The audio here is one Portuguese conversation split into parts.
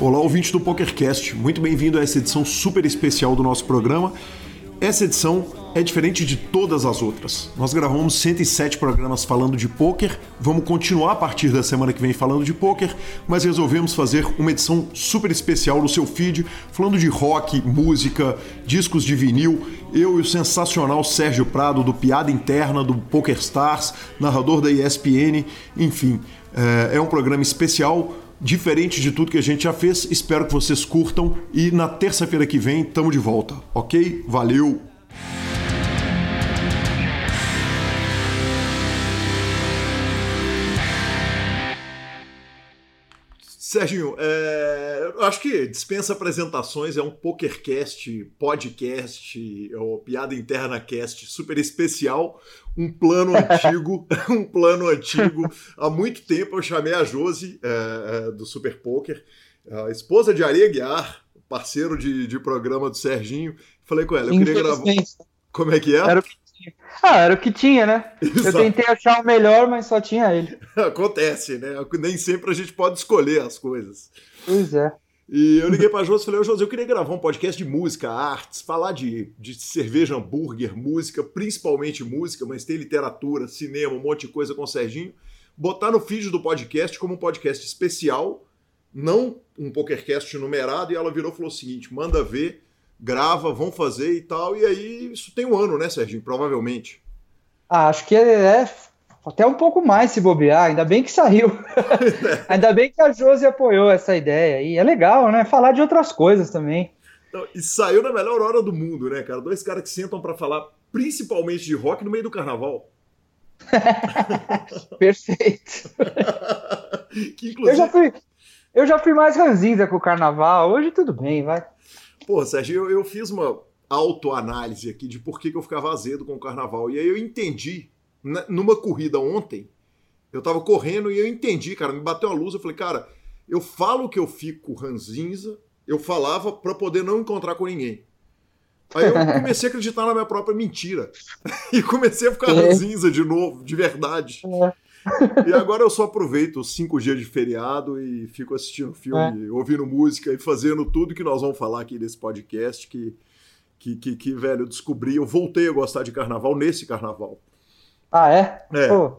Olá, ouvinte do PokerCast, muito bem-vindo a essa edição super especial do nosso programa. Essa edição é diferente de todas as outras. Nós gravamos 107 programas falando de poker, vamos continuar a partir da semana que vem falando de poker, mas resolvemos fazer uma edição super especial no seu feed, falando de rock, música, discos de vinil. Eu e o sensacional Sérgio Prado do Piada Interna do Poker Stars, narrador da ESPN, enfim, é, é um programa especial diferente de tudo que a gente já fez. Espero que vocês curtam e na terça-feira que vem estamos de volta, ok? Valeu! Serginho, é, eu acho que dispensa apresentações, é um PokerCast, podcast, ou piada interna cast super especial, um plano antigo, um plano antigo. Há muito tempo eu chamei a Josi, é, é, do Super Poker, a esposa de Ari Guiar, parceiro de, de programa do Serginho. Falei com ela, eu queria gravar. Como é que é? Era o que. Ah, era o que tinha, né? Exato. Eu tentei achar o melhor, mas só tinha ele. Acontece, né? Nem sempre a gente pode escolher as coisas. Pois é. E eu liguei para José e falei, ô José, eu queria gravar um podcast de música, artes, falar de, de cerveja, hambúrguer, música, principalmente música, mas tem literatura, cinema, um monte de coisa com o Serginho. Botar no feed do podcast como um podcast especial, não um PokerCast numerado, e ela virou e falou o seguinte: manda ver, grava, vão fazer e tal. E aí, isso tem um ano, né, Serginho? Provavelmente. Ah, acho que é, é até um pouco mais se bobear, ainda bem que saiu. ainda bem que a Josi apoiou essa ideia. E é legal, né? Falar de outras coisas também. Então, e saiu na melhor hora do mundo, né, cara? Dois caras que sentam para falar principalmente de rock no meio do carnaval. Perfeito. que, inclusive... eu, já fui, eu já fui mais ranzinza com o carnaval, hoje tudo bem, vai. Pô, Sérgio, eu, eu fiz uma autoanálise aqui de por que, que eu ficava azedo com o carnaval. E aí eu entendi numa corrida ontem, eu tava correndo e eu entendi, cara, me bateu a luz, eu falei, cara, eu falo que eu fico ranzinza, eu falava para poder não encontrar com ninguém. Aí eu comecei a acreditar na minha própria mentira. e comecei a ficar é. ranzinza de novo, de verdade. É. E agora eu só aproveito os cinco dias de feriado e fico assistindo filme, é. ouvindo música e fazendo tudo que nós vamos falar aqui nesse podcast que, que, que, que, velho, eu descobri, eu voltei a gostar de carnaval nesse carnaval. Ah, é? É. Pô,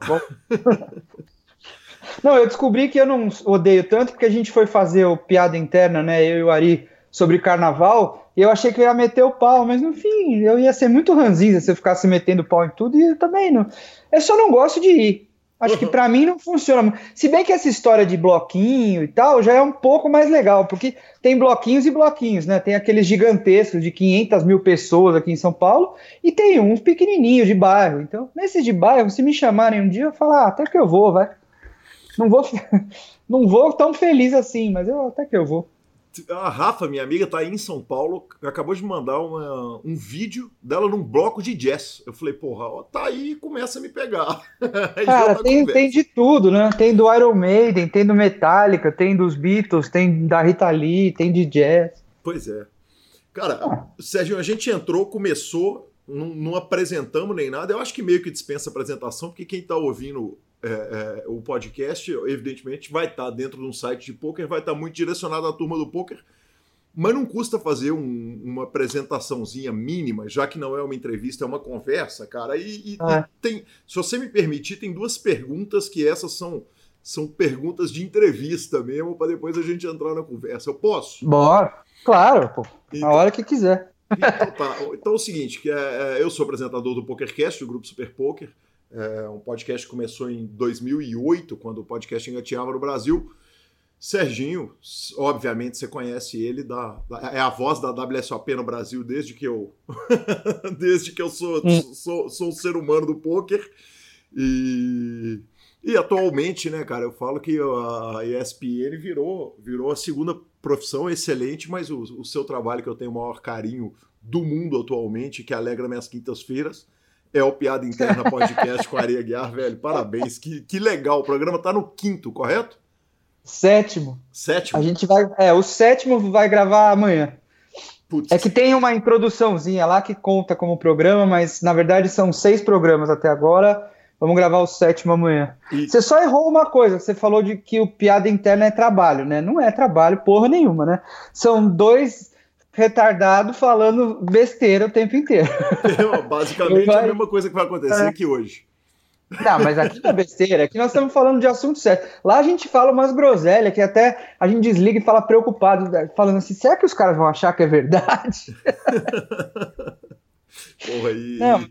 não, eu descobri que eu não odeio tanto porque a gente foi fazer o piada interna, né? Eu e o Ari sobre carnaval, e eu achei que eu ia meter o pau, mas no fim eu ia ser muito ranzinza se eu ficasse metendo pau em tudo, e eu também não. Eu só não gosto de ir. Acho uhum. que para mim não funciona. Se bem que essa história de bloquinho e tal já é um pouco mais legal, porque tem bloquinhos e bloquinhos, né? Tem aqueles gigantescos de 500 mil pessoas aqui em São Paulo e tem uns pequenininhos de bairro. Então, nesses de bairro, se me chamarem um dia, eu falo, ah, até que eu vou, vai. Não vou, não vou tão feliz assim, mas eu até que eu vou. A Rafa, minha amiga, tá aí em São Paulo, acabou de mandar uma, um vídeo dela num bloco de jazz. Eu falei, porra, ó, tá aí e começa a me pegar. Cara, tem, tem de tudo, né? Tem do Iron Maiden, tem do Metallica, tem dos Beatles, tem da Rita Lee, tem de jazz. Pois é. Cara, ah. Sérgio, a gente entrou, começou, não, não apresentamos nem nada. Eu acho que meio que dispensa apresentação, porque quem tá ouvindo é, é, o podcast, evidentemente, vai estar tá dentro de um site de poker, vai estar tá muito direcionado à turma do poker, mas não custa fazer um, uma apresentaçãozinha mínima, já que não é uma entrevista, é uma conversa, cara. E, e, e, tem, se você me permitir, tem duas perguntas que essas são são perguntas de entrevista mesmo, para depois a gente entrar na conversa. Eu posso? Bora, claro, pô. Então, a hora que quiser. Então, tá. então é o seguinte, que é, é, eu sou apresentador do PokerCast, do grupo Super Poker. É um podcast que começou em 2008, quando o podcast engateava no Brasil. Serginho, obviamente você conhece ele, da, é a voz da WSOP no Brasil desde que eu desde que eu sou, sou, sou um ser humano do poker. E, e atualmente, né, cara, eu falo que a ESPN virou, virou a segunda profissão excelente, mas o, o seu trabalho que eu tenho o maior carinho do mundo atualmente, que alegra minhas quintas-feiras, é o Piada Interna Podcast com a Aria Guiar, velho. Parabéns, que, que legal. O programa tá no quinto, correto? Sétimo. Sétimo? A gente vai. É, o sétimo vai gravar amanhã. Putz. É que tem uma introduçãozinha lá que conta como programa, mas na verdade são seis programas até agora. Vamos gravar o sétimo amanhã. E... Você só errou uma coisa, você falou de que o piada interna é trabalho, né? Não é trabalho porra nenhuma, né? São dois retardados falando besteira o tempo inteiro. É, basicamente vai... a mesma coisa que vai acontecer é. aqui hoje. Não, mas aqui não é besteira, aqui nós estamos falando de assunto sério. Lá a gente fala umas groselhas que até a gente desliga e fala preocupado, falando assim: será que os caras vão achar que é verdade? Porra, aí. Não,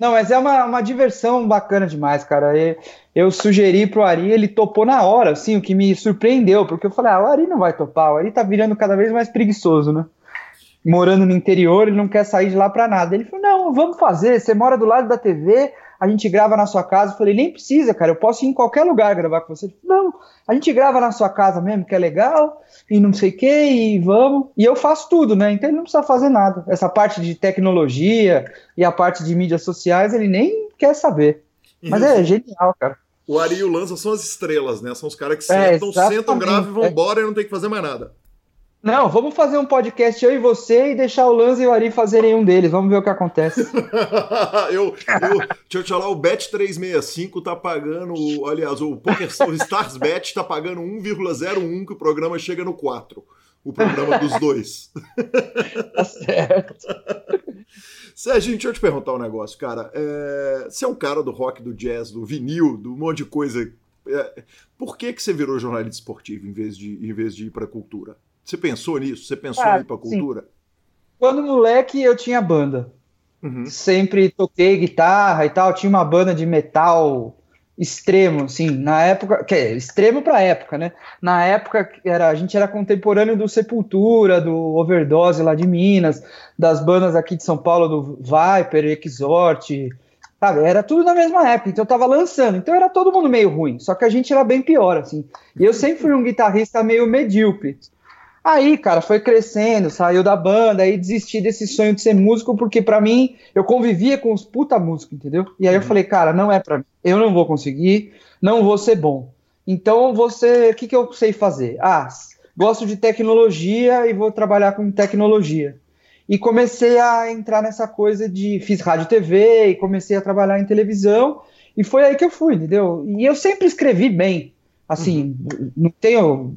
não, mas é uma, uma diversão bacana demais, cara. Eu, eu sugeri pro Ari, ele topou na hora, assim, o que me surpreendeu, porque eu falei: ah, o Ari não vai topar, o Ari tá virando cada vez mais preguiçoso, né? Morando no interior, ele não quer sair de lá pra nada. Ele falou: não, vamos fazer, você mora do lado da TV a gente grava na sua casa. Eu falei, nem precisa, cara, eu posso ir em qualquer lugar gravar com você. Não, a gente grava na sua casa mesmo, que é legal, e não sei o que, e vamos. E eu faço tudo, né? Então ele não precisa fazer nada. Essa parte de tecnologia e a parte de mídias sociais, ele nem quer saber. Mas é genial, cara. O Ari e o Lanza são as estrelas, né? São os caras que é, sentam, sentam, gravam e vão embora e não tem que fazer mais nada. Não, vamos fazer um podcast eu e você e deixar o Lanza e o Ari fazerem um deles. Vamos ver o que acontece. eu, eu, deixa eu te falar, o Bet365 tá pagando, aliás, o, Poker, o Stars Bet tá pagando 1,01 que o programa chega no 4. O programa dos dois. tá certo. Serginho, deixa eu te perguntar um negócio, cara. É, você é um cara do rock, do jazz, do vinil, do monte de coisa. É, por que, que você virou jornalista esportivo em vez de, em vez de ir pra cultura? Você pensou nisso? Você pensou ah, em ir pra cultura? Sim. Quando moleque eu tinha banda. Uhum. Sempre toquei guitarra e tal. Tinha uma banda de metal extremo, assim, na época, que é extremo pra época, né? Na época era, a gente era contemporâneo do Sepultura, do Overdose lá de Minas, das bandas aqui de São Paulo, do Viper, Exort, sabe? Era tudo na mesma época, então eu tava lançando, então era todo mundo meio ruim, só que a gente era bem pior, assim. E eu sempre fui um guitarrista meio medíocre. Aí, cara, foi crescendo, saiu da banda, aí desisti desse sonho de ser músico, porque para mim, eu convivia com os puta músicos, entendeu? E aí eu uhum. falei, cara, não é pra mim, eu não vou conseguir, não vou ser bom. Então, você, o que, que eu sei fazer? Ah, gosto de tecnologia e vou trabalhar com tecnologia. E comecei a entrar nessa coisa de, fiz rádio TV e comecei a trabalhar em televisão, e foi aí que eu fui, entendeu? E eu sempre escrevi bem, assim, uhum. não tenho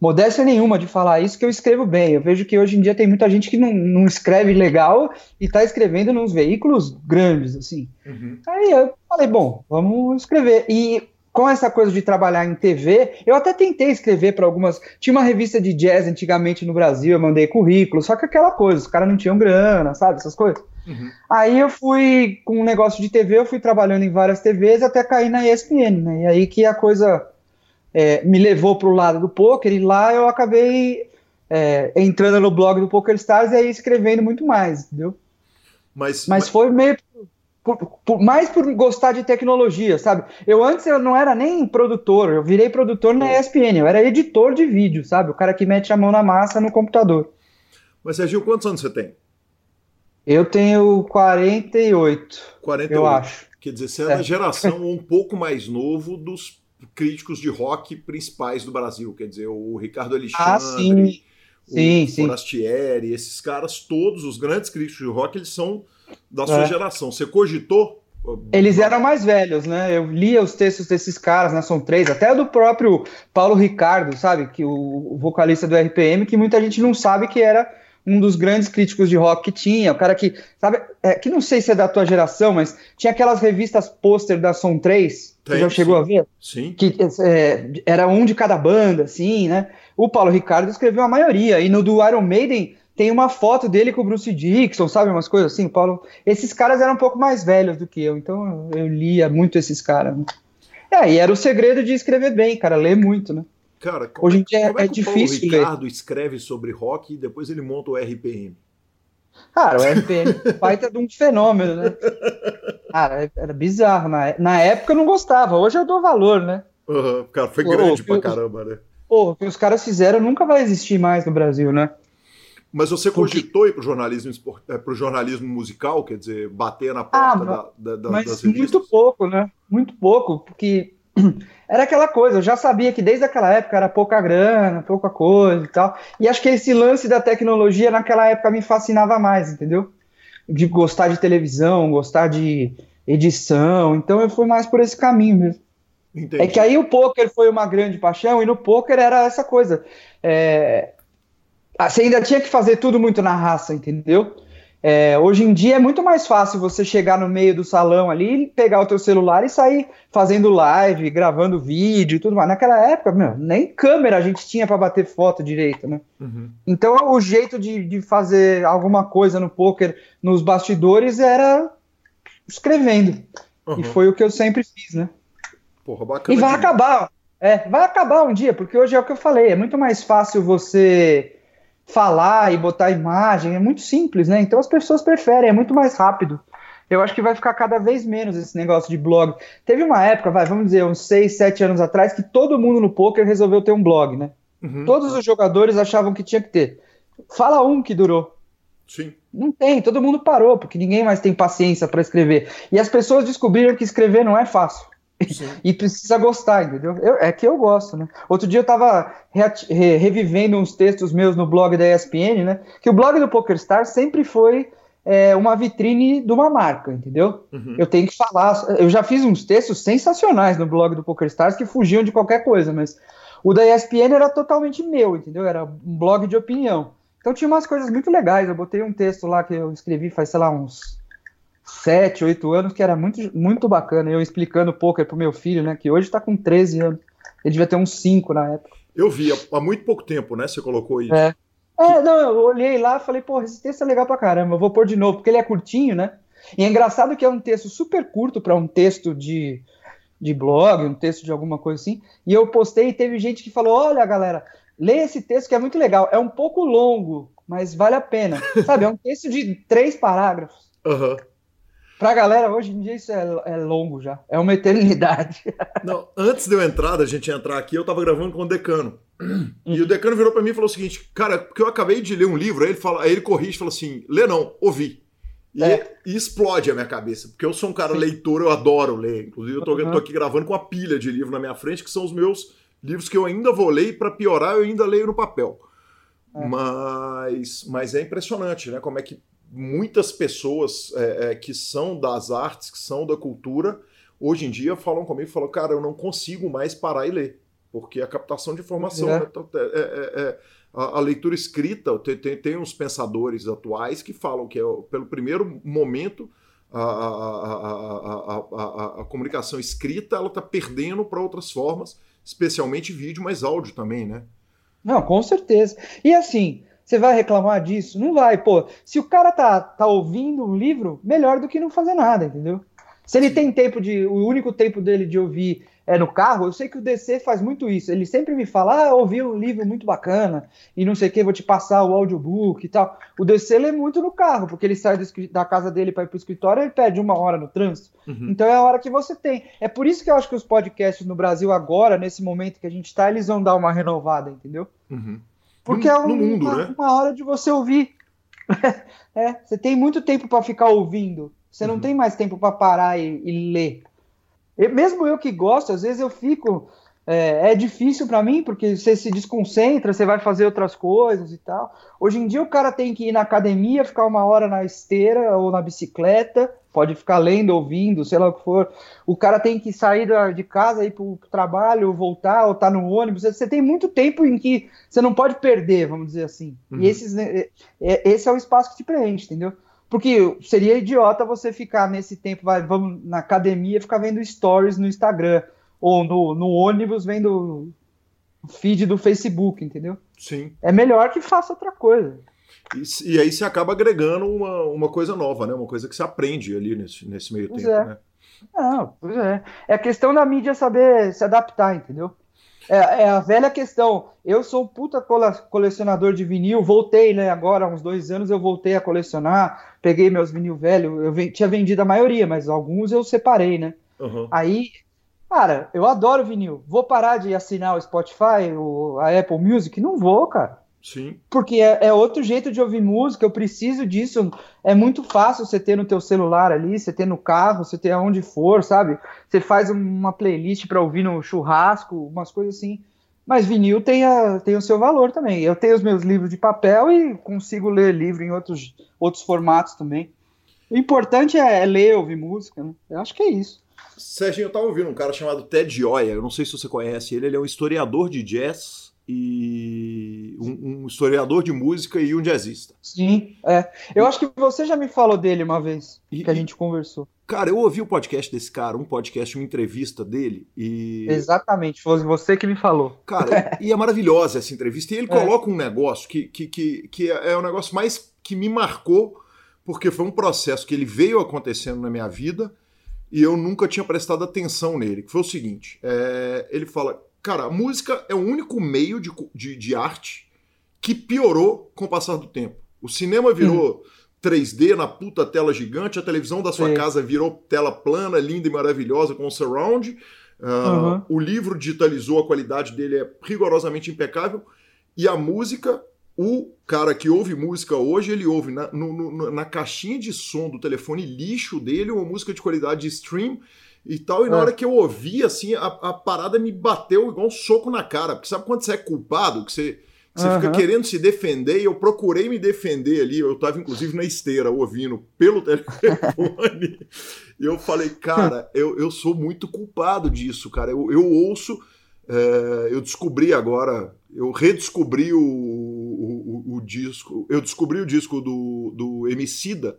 modéstia nenhuma de falar isso, que eu escrevo bem. Eu vejo que hoje em dia tem muita gente que não, não escreve legal e está escrevendo nos veículos grandes, assim. Uhum. Aí eu falei, bom, vamos escrever. E com essa coisa de trabalhar em TV, eu até tentei escrever para algumas. Tinha uma revista de jazz antigamente no Brasil, eu mandei currículo, só que aquela coisa, os caras não tinham grana, sabe? Essas coisas. Uhum. Aí eu fui, com um negócio de TV, eu fui trabalhando em várias TVs até cair na ESPN, né? E aí que a coisa é, me levou para o lado do poker e lá eu acabei é, entrando no blog do Poker Stars e aí escrevendo muito mais, entendeu? Mas, mas, mas... foi meio por, por, mais por gostar de tecnologia, sabe? Eu antes eu não era nem produtor, eu virei produtor na ESPN, eu era editor de vídeo, sabe? O cara que mete a mão na massa no computador. Mas Sergio, quantos anos você tem? Eu tenho 48. 48. Eu acho. Quer dizer, você é, é. da geração um pouco mais novo dos críticos de rock principais do Brasil, quer dizer, o Ricardo Alexandre, ah, sim. o sim, Forastieri, esses caras todos, os grandes críticos de rock, eles são da sua é. geração. Você cogitou? Eles eram mais velhos, né? Eu lia os textos desses caras, né? São três, até do próprio Paulo Ricardo, sabe? Que o, vocalista do RPM, que muita gente não sabe que era um dos grandes críticos de rock que tinha, o cara que, sabe, é, que não sei se é da tua geração, mas tinha aquelas revistas pôster da Som 3, Tem, você já chegou sim. a ver? Sim. Que é, era um de cada banda, assim, né? O Paulo Ricardo escreveu a maioria, e no do Iron Maiden tem uma foto dele com o Bruce Dixon, sabe, umas coisas assim, Paulo. Esses caras eram um pouco mais velhos do que eu, então eu lia muito esses caras. Né? É, e era o segredo de escrever bem, cara, ler muito, né? Cara, hoje em é, dia é, é difícil. O Ricardo ler. escreve sobre rock e depois ele monta o RPM. Cara, o RPM é baita de um fenômeno, né? Cara, era bizarro. Na, na época eu não gostava, hoje eu dou valor, né? Uhum, cara, foi grande Pô, pra caramba, né? Pô, o que os caras fizeram nunca vai existir mais no Brasil, né? Mas você cogitou ir pro jornalismo, é, pro jornalismo musical, quer dizer, bater na porta ah, da, da, da, mas muito pouco, né? Muito pouco, porque era aquela coisa, eu já sabia que desde aquela época era pouca grana, pouca coisa e tal. E acho que esse lance da tecnologia naquela época me fascinava mais, entendeu? De gostar de televisão, gostar de edição. Então eu fui mais por esse caminho mesmo. Entendi. É que aí o poker foi uma grande paixão e no poker era essa coisa. É... Você ainda tinha que fazer tudo muito na raça, entendeu? É, hoje em dia é muito mais fácil você chegar no meio do salão ali, pegar o teu celular e sair fazendo live, gravando vídeo e tudo mais. Naquela época, meu, nem câmera a gente tinha para bater foto direito, né? Uhum. Então o jeito de, de fazer alguma coisa no poker nos bastidores era escrevendo. Uhum. E foi o que eu sempre fiz, né? Porra, bacana. E vai acabar. É, vai acabar um dia, porque hoje é o que eu falei, é muito mais fácil você falar e botar imagem, é muito simples, né? Então as pessoas preferem, é muito mais rápido. Eu acho que vai ficar cada vez menos esse negócio de blog. Teve uma época, vai, vamos dizer, uns 6, 7 anos atrás, que todo mundo no poker resolveu ter um blog, né? Uhum. Todos os jogadores achavam que tinha que ter. Fala um que durou. Sim. Não tem, todo mundo parou, porque ninguém mais tem paciência para escrever. E as pessoas descobriram que escrever não é fácil. e precisa gostar, entendeu? Eu, é que eu gosto, né? Outro dia eu tava re revivendo uns textos meus no blog da ESPN, né? Que o blog do PokerStar sempre foi é, uma vitrine de uma marca, entendeu? Uhum. Eu tenho que falar. Eu já fiz uns textos sensacionais no blog do PokerStars que fugiam de qualquer coisa, mas o da ESPN era totalmente meu, entendeu? Era um blog de opinião. Então tinha umas coisas muito legais. Eu botei um texto lá que eu escrevi faz, sei lá, uns sete, oito anos, que era muito, muito bacana. Eu explicando poker pro meu filho, né? Que hoje está com 13 anos. Ele devia ter uns 5 na época. Eu vi, há muito pouco tempo, né? Você colocou isso. É. É, não, eu olhei lá e falei, pô, esse texto é legal pra caramba, eu vou pôr de novo, porque ele é curtinho, né? E é engraçado que é um texto super curto para um texto de, de blog, um texto de alguma coisa assim. E eu postei e teve gente que falou: olha, galera, lê esse texto que é muito legal. É um pouco longo, mas vale a pena. Sabe, é um texto de três parágrafos. Uhum. Pra galera, hoje em dia isso é, é longo já. É uma eternidade. Não, antes de eu entrar, da gente entrar aqui, eu tava gravando com o decano. E o decano virou para mim e falou o seguinte: Cara, porque eu acabei de ler um livro, aí ele, fala, aí ele corrige e fala assim: Lê não, ouvi. E, é. e, explode a minha cabeça, porque eu sou um cara Sim. leitor, eu adoro ler. Inclusive, eu tô, uhum. tô, aqui gravando com uma pilha de livro na minha frente, que são os meus livros que eu ainda vou ler, e para piorar, eu ainda leio no papel. É. Mas, mas é impressionante, né? Como é que muitas pessoas é, é, que são das artes, que são da cultura, hoje em dia falam comigo, falam, cara, eu não consigo mais parar e ler, porque a captação de informação, é. Né, então, é, é, é, a, a, leitura escrita, tem, tem, tem, uns pensadores atuais que falam que pelo primeiro momento a, a, a comunicação escrita ela está perdendo para outras formas, especialmente vídeo, mas áudio também, né? Não, com certeza. E assim, você vai reclamar disso? Não vai, pô. Se o cara tá, tá ouvindo um livro, melhor do que não fazer nada, entendeu? Se ele tem tempo de. O único tempo dele de ouvir é no carro, eu sei que o DC faz muito isso. Ele sempre me fala, ah, ouvi um livro muito bacana, e não sei o que, vou te passar o audiobook e tal. O DC lê muito no carro, porque ele sai da casa dele para ir pro escritório, ele perde uma hora no trânsito. Uhum. Então é a hora que você tem. É por isso que eu acho que os podcasts no Brasil agora, nesse momento que a gente tá, eles vão dar uma renovada, entendeu? Uhum. Porque no, é um, mundo, uma, né? uma, hora de você ouvir. é, você tem muito tempo para ficar ouvindo. Você uhum. não tem mais tempo para parar e, e ler. E mesmo eu que gosto, às vezes eu fico. É, é difícil para mim, porque você se desconcentra, você vai fazer outras coisas e tal. Hoje em dia o cara tem que ir na academia, ficar uma hora na esteira ou na bicicleta, pode ficar lendo, ouvindo, sei lá o que for. O cara tem que sair de casa, ir para o trabalho, voltar, ou tá no ônibus. Você tem muito tempo em que você não pode perder, vamos dizer assim. Uhum. E esses, né, é, é, esse é o espaço que te preenche, entendeu? Porque seria idiota você ficar nesse tempo, vai, vamos na academia, ficar vendo stories no Instagram, ou no, no ônibus vendo feed do Facebook, entendeu? Sim. É melhor que faça outra coisa. E, e, aí você acaba agregando uma, uma coisa nova, né? Uma coisa que você aprende ali nesse, nesse meio pois tempo, é. né? Não, pois é. É a questão da mídia saber se adaptar, entendeu? É, é, a velha questão. Eu sou um puta colecionador de vinil, voltei, né? Agora, há uns dois anos, eu voltei a colecionar, peguei meus vinil velhos, eu tinha vendido a maioria, mas alguns eu separei, né? Uhum. Aí, cara, eu adoro vinil. Vou parar de assinar o Spotify, o, a Apple Music? Não vou, cara. Sim. Porque é, é, outro jeito de ouvir música, eu preciso disso. É muito fácil você ter no teu celular ali, você ter no carro, você ter aonde for, sabe? Você faz uma playlist para ouvir no churrasco, umas coisas assim. Mas vinil tem, a, tem o seu valor também. Eu tenho os meus livros de papel e consigo ler livro em outros, outros formatos também. O importante é, é ler, ouvir música, né? Eu acho que é isso. Serginho, eu tava ouvindo um cara chamado Ted Gioia, eu não sei se você conhece ele, ele é um historiador de jazz e um, um, historiador de música e um jazzista. Sim, é. Eu acho que você já me falou dele uma vez e, que a gente conversou. Cara, eu ouvi o podcast desse cara, um podcast, uma entrevista dele e. Exatamente, foi você que me falou. Cara, e é maravilhosa essa entrevista. E ele é. coloca um negócio que, que, que, que é o negócio mais que me marcou, porque foi um processo que ele veio acontecendo na minha vida e eu nunca tinha prestado atenção nele. Que foi o seguinte: é, ele fala Cara, a música é o único meio de, de, de arte que piorou com o passar do tempo. O cinema virou uhum. 3D na puta tela gigante, a televisão da sua casa virou tela plana, linda e maravilhosa com surround. Uh, uhum. O livro digitalizou, a qualidade dele é rigorosamente impecável. E a música, o cara que ouve música hoje, ele ouve na, no, no, na caixinha de som do telefone lixo dele uma música de qualidade de stream e tal. E na é. hora que eu ouvi, assim, a, a, parada me bateu igual um soco na cara. Porque sabe quando você é culpado, que você, que você uhum. fica querendo se defender, e eu procurei me defender ali. Eu tava, inclusive, na esteira, ouvindo pelo telefone. e eu falei, cara, eu, eu sou muito culpado disso, cara. Eu, eu ouço. É, eu descobri agora, eu redescobri o, o, disco, eu descobri o disco do, do Emicida,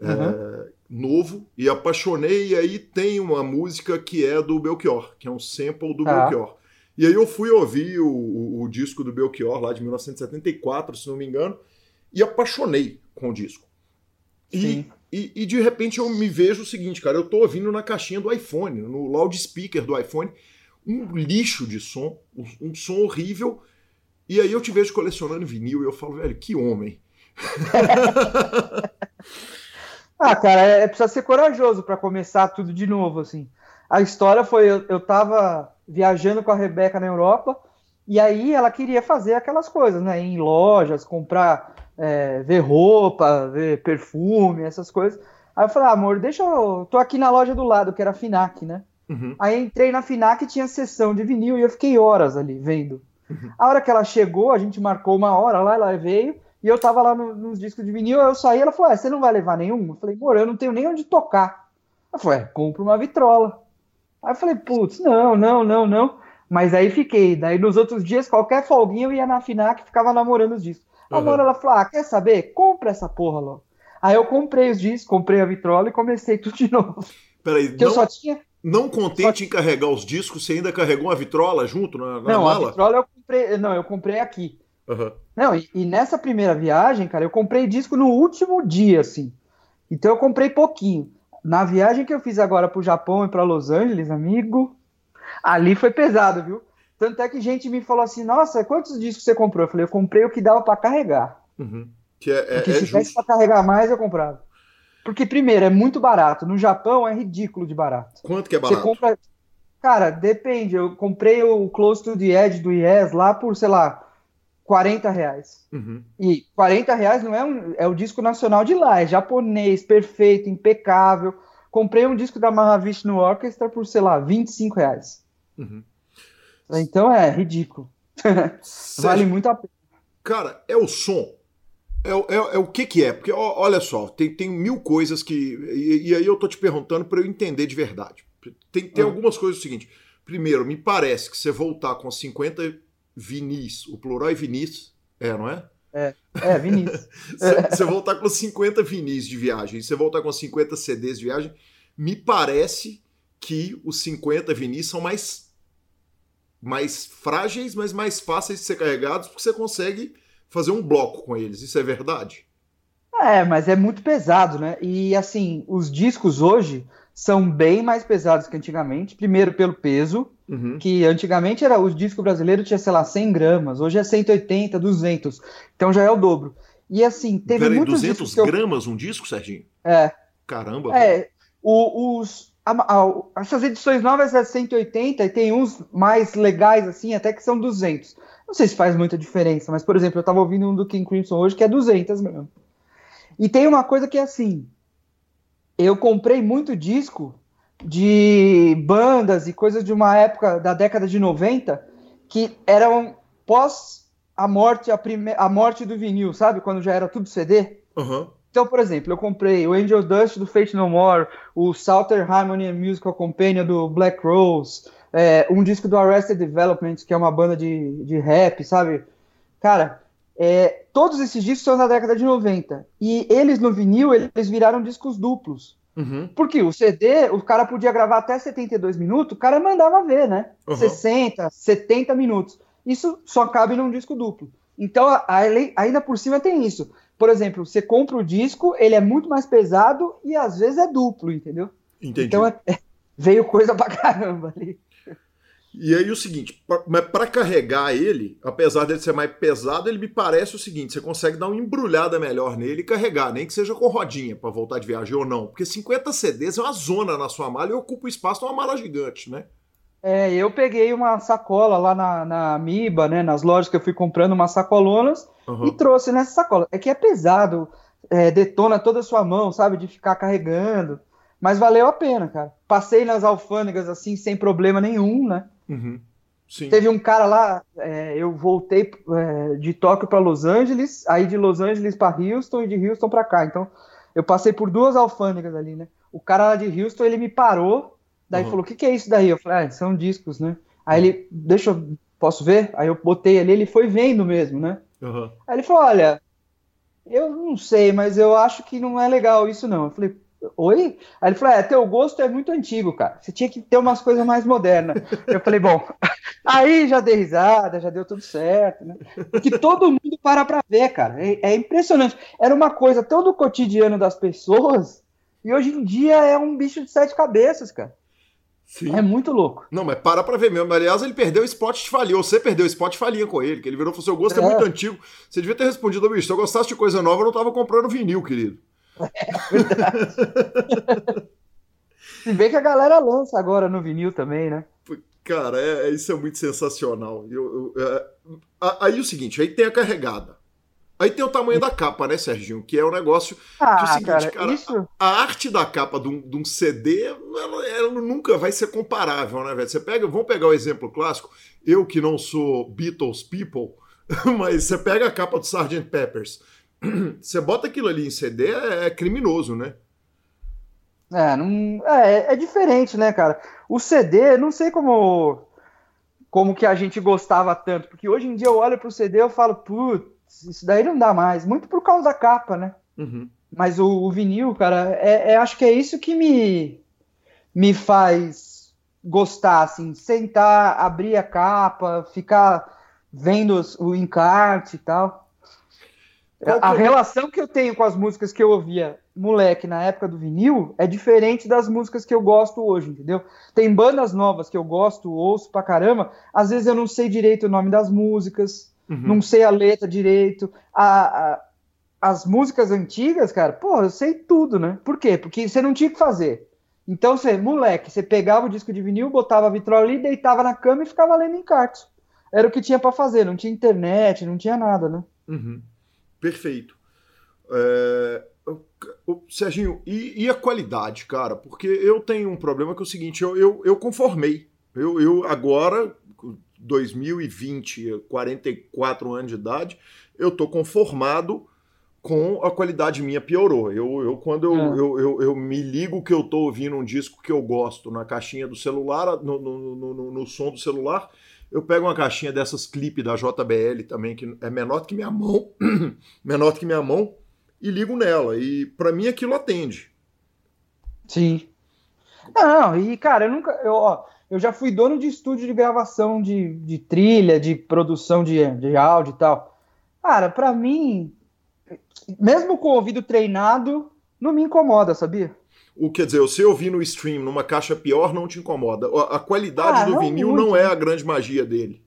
uhum. é, novo e apaixonei. E aí tem uma música que é do Belchior, que é um sample do ah. Belchior. E aí eu fui ouvir o, o, o, disco do Belchior lá de 1974, se não me engano, e apaixonei com o disco. E, e, e, de repente eu me vejo o seguinte, cara, eu tô ouvindo na caixinha do iPhone, no loudspeaker do iPhone, um lixo de som, um, um som horrível. E aí eu te vejo colecionando vinil e eu falo, velho, que homem. Ah, cara, é, é precisa ser corajoso para começar tudo de novo, assim. A história foi, eu, eu tava viajando com a Rebeca na Europa, e aí ela queria fazer aquelas coisas, né? Ir em lojas, comprar, é, ver roupa, ver perfume, essas coisas. Aí eu falei, ah, amor, deixa eu. Tô aqui na loja do lado, que era a Finac, né? Uhum. Aí entrei na Finac e tinha sessão de vinil e eu fiquei horas ali vendo. Uhum. A hora que ela chegou, a gente marcou uma hora lá, ela veio. E eu tava lá no, nos discos de vinil, eu saí, ela falou: é, você não vai levar nenhum? Eu falei, amor, eu não tenho nem onde tocar. Ela falou: é, compra uma vitrola. Aí eu falei, putz, não, não, não, não. Mas aí fiquei. Daí nos outros dias, qualquer folguinha eu ia na FINAC e ficava namorando os discos. Uhum. A mãe ela falou: ah, quer saber? Compra essa porra logo. Aí eu comprei os discos, comprei a vitrola e comecei tudo de novo. Peraí, não, eu só tinha. Não contente só... em carregar os discos, você ainda carregou a vitrola junto na, na não, mala? Não, a vitrola eu comprei. Não, eu comprei aqui. Uhum. Não, e, e, nessa primeira viagem, cara, eu comprei disco no último dia, assim. Então eu comprei pouquinho. Na viagem que eu fiz agora pro Japão e para Los Angeles, amigo, ali foi pesado, viu? Tanto é que gente me falou assim: Nossa, quantos discos você comprou? Eu falei: Eu comprei o que dava para carregar. Uhum. Que é, é, Porque é se tivesse para carregar mais, eu comprava. Porque, primeiro, é muito barato. No Japão é ridículo de barato. Quanto que é barato? Você compra. Cara, depende. Eu comprei o Close to the Edge do Yes lá por, sei lá, 40 reais. Uhum. E 40 reais não é um, é o disco nacional de lá, é japonês, perfeito, impecável. Comprei um disco da Mahavishnu Orchestra por, sei lá, 25 reais. Uhum. Então é ridículo. vale muito a pena. Cara, é o som. É, é, é, o que que é? Porque ó, olha só, tem, tem mil coisas que. E, e aí eu tô te perguntando para eu entender de verdade. Tem, tem uhum. algumas coisas o seguinte. Primeiro, me parece que você voltar com 50 vinis, o plural é vinis, é, não é? É, é vinis. você voltar com 50 vinis de viagem, você voltar com 50 CDs de viagem, me parece que os 50 vinis são mais, mais frágeis, mas mais fáceis de ser carregados, porque você consegue fazer um bloco com eles. Isso é verdade? É, mas é muito pesado, né? E assim, os discos hoje são bem mais pesados que antigamente. Primeiro pelo peso, Uhum. Que antigamente era o disco brasileiro tinha, sei lá, 100 gramas, hoje é 180, 200. Então já é o dobro. E assim, teve Peraí, muitos 200 eu... gramas um disco, Serginho? É. Caramba. É. O, os, a, a, essas edições novas é 180 e tem uns mais legais, assim, até que são 200. Não sei se faz muita diferença, mas, por exemplo, eu tava ouvindo um do King Crimson hoje que é 200 mesmo. E tem uma coisa que é assim, eu comprei muito disco de bandas e coisas de uma época da década de 90 que eram pós a morte a, prime... a morte do vinil, sabe? Quando já era tudo CD. Uhum. Então, por exemplo, eu comprei o Angel Dust do Fate No More, o Southern Harmony and Musical Companion do Black Rose, é, um disco do Arrested Development, que é uma banda de, de rap, sabe? Cara, é, todos esses discos são da década de 90. E eles no vinil, eles viraram discos duplos. Uhum. Porque o CD, o cara podia gravar até 72 minutos, o cara mandava ver, né? Uhum. 60, 70 minutos. Isso só cabe num disco duplo. Então, a, a, ainda por cima tem isso. Por exemplo, você compra o disco, ele é muito mais pesado e às vezes é duplo, entendeu? Entendi. Então, é, veio coisa pra caramba ali. E aí o seguinte, pra, mas para carregar ele, apesar dele ser mais pesado, ele me parece o seguinte, você consegue dar uma embrulhada melhor nele e carregar, nem que seja com rodinha para voltar de viagem ou não, porque 50 CDs é uma zona na sua mala e ocupa o espaço de uma mala gigante, né? É, eu peguei uma sacola lá na, na Amiba, né, nas lojas que eu fui comprando umas sacolonas uhum. e trouxe nessa sacola. É que é pesado, é, detona toda a sua mão, sabe, de ficar carregando, mas valeu a pena, cara. Passei nas alfândegas assim, sem problema nenhum, né? Uhum. Teve um cara lá, é, eu voltei é, de Tóquio para Los Angeles, aí de Los Angeles para Houston e de Houston para cá. Então, eu passei por duas alfândegas ali, né? O cara lá de Houston, ele me parou, daí uhum. falou: "O que, que é isso daí?" Eu falei: ah, "São discos, né?" Aí ele, deixa eu, posso ver? Aí eu botei ali, ele foi vendo mesmo, né? Uhum. Aí ele falou: "Olha, eu não sei, mas eu acho que não é legal isso não." Eu falei: Oi? Aí ele falou: É, teu gosto é muito antigo, cara. Você tinha que ter umas coisas mais modernas. Eu falei: Bom, aí já dei risada, já deu tudo certo, né? Porque todo mundo para pra ver, cara. É, é impressionante. Era uma coisa tão do cotidiano das pessoas e hoje em dia é um bicho de sete cabeças, cara. Sim. É muito louco. Não, mas para pra ver mesmo. Aliás, ele perdeu o spot falia. Você perdeu o spot falia com ele, que ele virou e falou: seu gosto é. é muito antigo. Você devia ter respondido, bicho, se eu gostasse de coisa nova, eu não tava comprando vinil, querido. É verdade. Se bem que a galera lança agora no vinil também, né? Cara, é, é isso é muito sensacional. Eu, eu, é, aí o seguinte, aí tem a carregada. Aí tem o tamanho da capa, né, Serginho? Que é um negócio. Ah, que é o seguinte, cara, cara isso... a, a, arte da capa de um, de um CD, ela, ela, nunca vai ser comparável, né, velho? Você pega, vamos pegar o exemplo clássico. Eu que não sou Beatles people, mas você pega a capa do Sgt. Peppers. Você bota aquilo ali em CD, é, é criminoso, né? É, não, é, é diferente, né, cara? O CD, não sei como como que a gente gostava tanto, porque hoje em dia eu olho pro CD e falo, putz, isso daí não dá mais, muito por causa da capa, né? Uhum. Mas o, o, vinil, cara, é, é, acho que é isso que me, me faz gostar, assim, sentar, abrir a capa, ficar vendo o encarte e tal. A relação que eu tenho com as músicas que eu ouvia moleque na época do vinil é diferente das músicas que eu gosto hoje, entendeu? Tem bandas novas que eu gosto, ouço pra caramba, às vezes eu não sei direito o nome das músicas, uhum. não sei a letra direito. A, a, as músicas antigas, cara, pô, eu sei tudo, né? Por quê? Porque você não tinha que fazer. Então, você, moleque, você pegava o disco de vinil, botava a vitrola ali, deitava na cama e ficava lendo encartes. Era o que tinha para fazer, não tinha internet, não tinha nada, né? Uhum. Perfeito. É, Serginho, e, e, a qualidade, cara? Porque eu tenho um problema que é o seguinte, eu, eu, eu conformei. Eu, eu agora, 2020, 44 anos de idade, eu tô conformado com a qualidade minha piorou. Eu, eu quando eu, é. eu, eu, eu, me ligo que eu tô ouvindo um disco que eu gosto na caixinha do celular, no, no, no, no som do celular, eu pego uma caixinha dessas clipe da JBL também, que é menor do que minha mão, menor do que minha mão, e ligo nela. E para mim aquilo atende. Sim. Não, e cara, eu nunca. Eu, ó, eu já fui dono de estúdio de gravação de, de trilha, de produção de, de áudio e tal. Cara, para mim, mesmo com o ouvido treinado, não me incomoda, sabia? O quer dizer, você ouvir no stream numa caixa pior não te incomoda. A, a qualidade ah, do não vinil muito. não é a grande magia dele.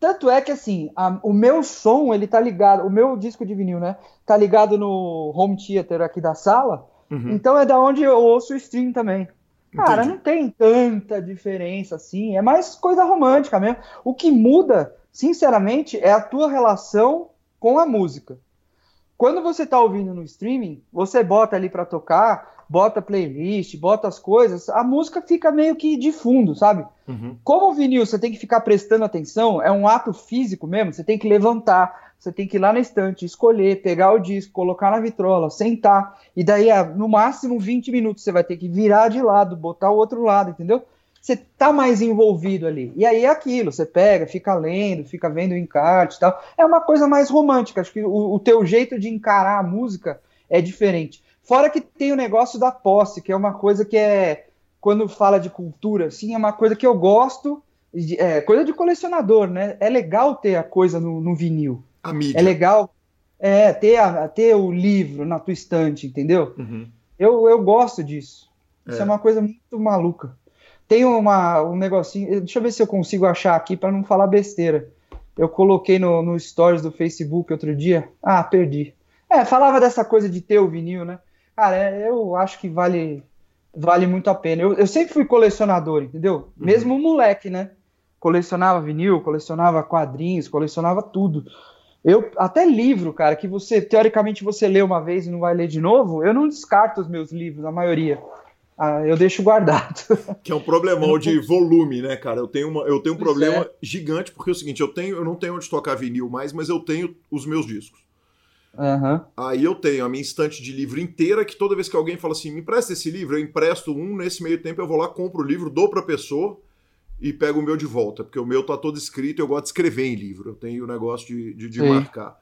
Tanto é que assim, a, o meu som, ele tá ligado, o meu disco de vinil, né? Tá ligado no home theater aqui da sala. Uhum. Então é da onde eu ouço o stream também. Cara, Entendi. não tem tanta diferença assim, é mais coisa romântica mesmo. O que muda sinceramente, é a tua relação com a música. Quando você está ouvindo no streaming, você bota ali para tocar, bota playlist, bota as coisas, a música fica meio que de fundo, sabe? Uhum. Como o vinil você tem que ficar prestando atenção, é um ato físico mesmo, você tem que levantar, você tem que ir lá na estante, escolher, pegar o disco, colocar na vitrola, sentar, e daí no máximo 20 minutos você vai ter que virar de lado, botar o outro lado, entendeu? você tá mais envolvido ali. E aí é aquilo, você pega, fica lendo, fica vendo o encarte e tal. É uma coisa mais romântica. Acho que o, o teu jeito de encarar a música é diferente. Fora que tem o negócio da posse, que é uma coisa que é, quando fala de cultura, assim, é uma coisa que eu gosto, é coisa de colecionador, né? É legal ter a coisa no, no vinil. A mídia. É legal é, ter, a, ter o livro na tua estante, entendeu? Uhum. Eu, eu gosto disso. Isso é. é uma coisa muito maluca. Tem uma, um negocinho, deixa eu ver se eu consigo achar aqui para não falar besteira. Eu coloquei no, no stories do Facebook outro dia. Ah, perdi. É, falava dessa coisa de ter o vinil, né? Cara, é, eu acho que vale vale muito a pena. Eu, eu sempre fui colecionador, entendeu? Uhum. Mesmo moleque, né? Colecionava vinil, colecionava quadrinhos, colecionava tudo. Eu até livro, cara, que você teoricamente você lê uma vez e não vai ler de novo, eu não descarto os meus livros, a maioria. Ah, eu deixo guardado. Que é um problemão de volume, né, cara? Eu tenho, uma, eu tenho um problema é. gigante, porque é o seguinte, eu tenho, eu não tenho onde tocar vinil mais, mas eu tenho os meus discos. Uhum. Aí eu tenho a minha estante de livro inteira, que toda vez que alguém fala assim, me empresta esse livro, eu empresto um, nesse meio tempo eu vou lá, compro o livro, dou pra pessoa e pego o meu de volta, porque o meu tá todo escrito, eu gosto de escrever em livro, eu tenho o negócio de, de, de marcar.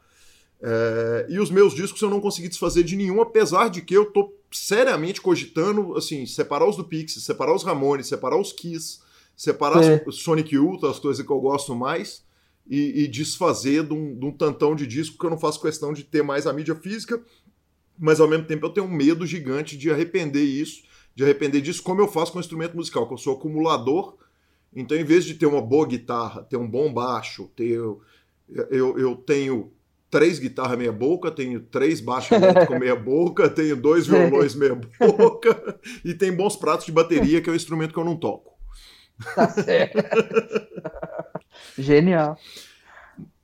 É, e os meus discos eu não consegui desfazer de nenhum, apesar de que eu tô seriamente cogitando, assim, separar os do Pixies, separar os Ramones, separar os Kiss, separar é. os Sonic Youth, as coisas que eu gosto mais, e, e desfazer de um, de um, tantão de disco que eu não faço questão de ter mais a mídia física, mas ao mesmo tempo eu tenho um medo gigante de arrepender isso, de arrepender disso, como eu faço com o instrumento musical, que eu sou acumulador, então em vez de ter uma boa guitarra, ter um bom baixo, ter eu, eu, tenho três guitarras meia boca, tenho três baixos elétricos meia boca, tenho dois violões meia boca e tem bons pratos de bateria, que é o instrumento que eu não toco. Tá certo. Genial.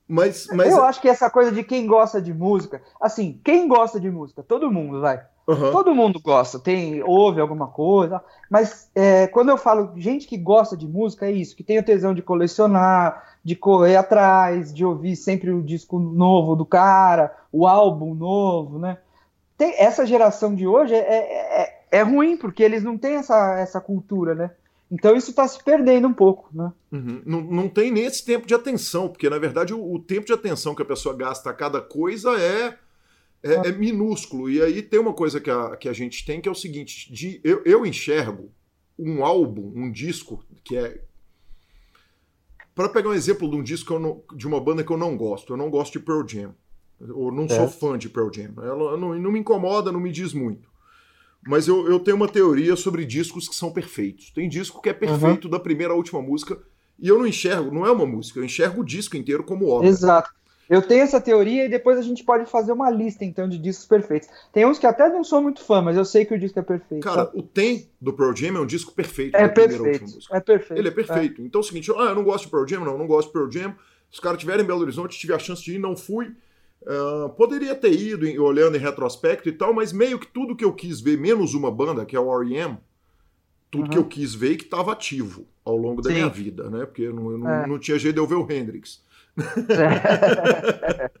Mas, mas... Eu acho que essa coisa de quem gosta de música, assim, quem gosta de música? Todo mundo, vai. Uhum. Todo mundo gosta, tem, ouve alguma coisa, mas é, quando eu falo gente que gosta de música, é isso, que tem o tesão de colecionar, de correr atrás, de ouvir sempre o disco novo do cara, o álbum novo, né? Tem, essa geração de hoje é, é, é, é ruim, porque eles não têm essa, essa cultura, né? Então isso está se perdendo um pouco, né? Uhum. Não, não tem nem esse tempo de atenção, porque na verdade o, o tempo de atenção que a pessoa gasta a cada coisa é é, é, minúsculo. E aí tem uma coisa que a, que a gente tem que é o seguinte: de, eu, eu enxergo um álbum, um disco, que é. Para pegar um exemplo de um disco não, de uma banda que eu não gosto, eu não gosto de Pearl Jam. Ou não é. sou fã de Pearl Jam. Ela não, não me incomoda, não me diz muito. Mas eu, eu tenho uma teoria sobre discos que são perfeitos. Tem disco que é perfeito uhum. da primeira à última música. E eu não enxergo, não é uma música, eu enxergo o disco inteiro como obra. Exato. Eu tenho essa teoria e depois a gente pode fazer uma lista, então, de discos perfeitos. Tem uns que até não sou muito fã, mas eu sei que o disco é perfeito. Cara, sabe? o Tem do Pearl Jam é um disco perfeito. É perfeito. É perfeito. Ele é perfeito. É. Então é o seguinte, ah, eu não gosto de Pearl Jam, não, não gosto de Pearl Jam. Se os caras tiverem em Belo Horizonte, tive a chance de ir, não fui. Uh, poderia ter ido em, olhando em retrospecto e tal, mas meio que tudo que eu quis ver, menos uma banda, que é o R.E.M., tudo uhum. que eu quis ver que estava ativo ao longo da Sim. minha vida, né? Porque eu não, não, é. não tinha jeito de eu ver o Hendrix.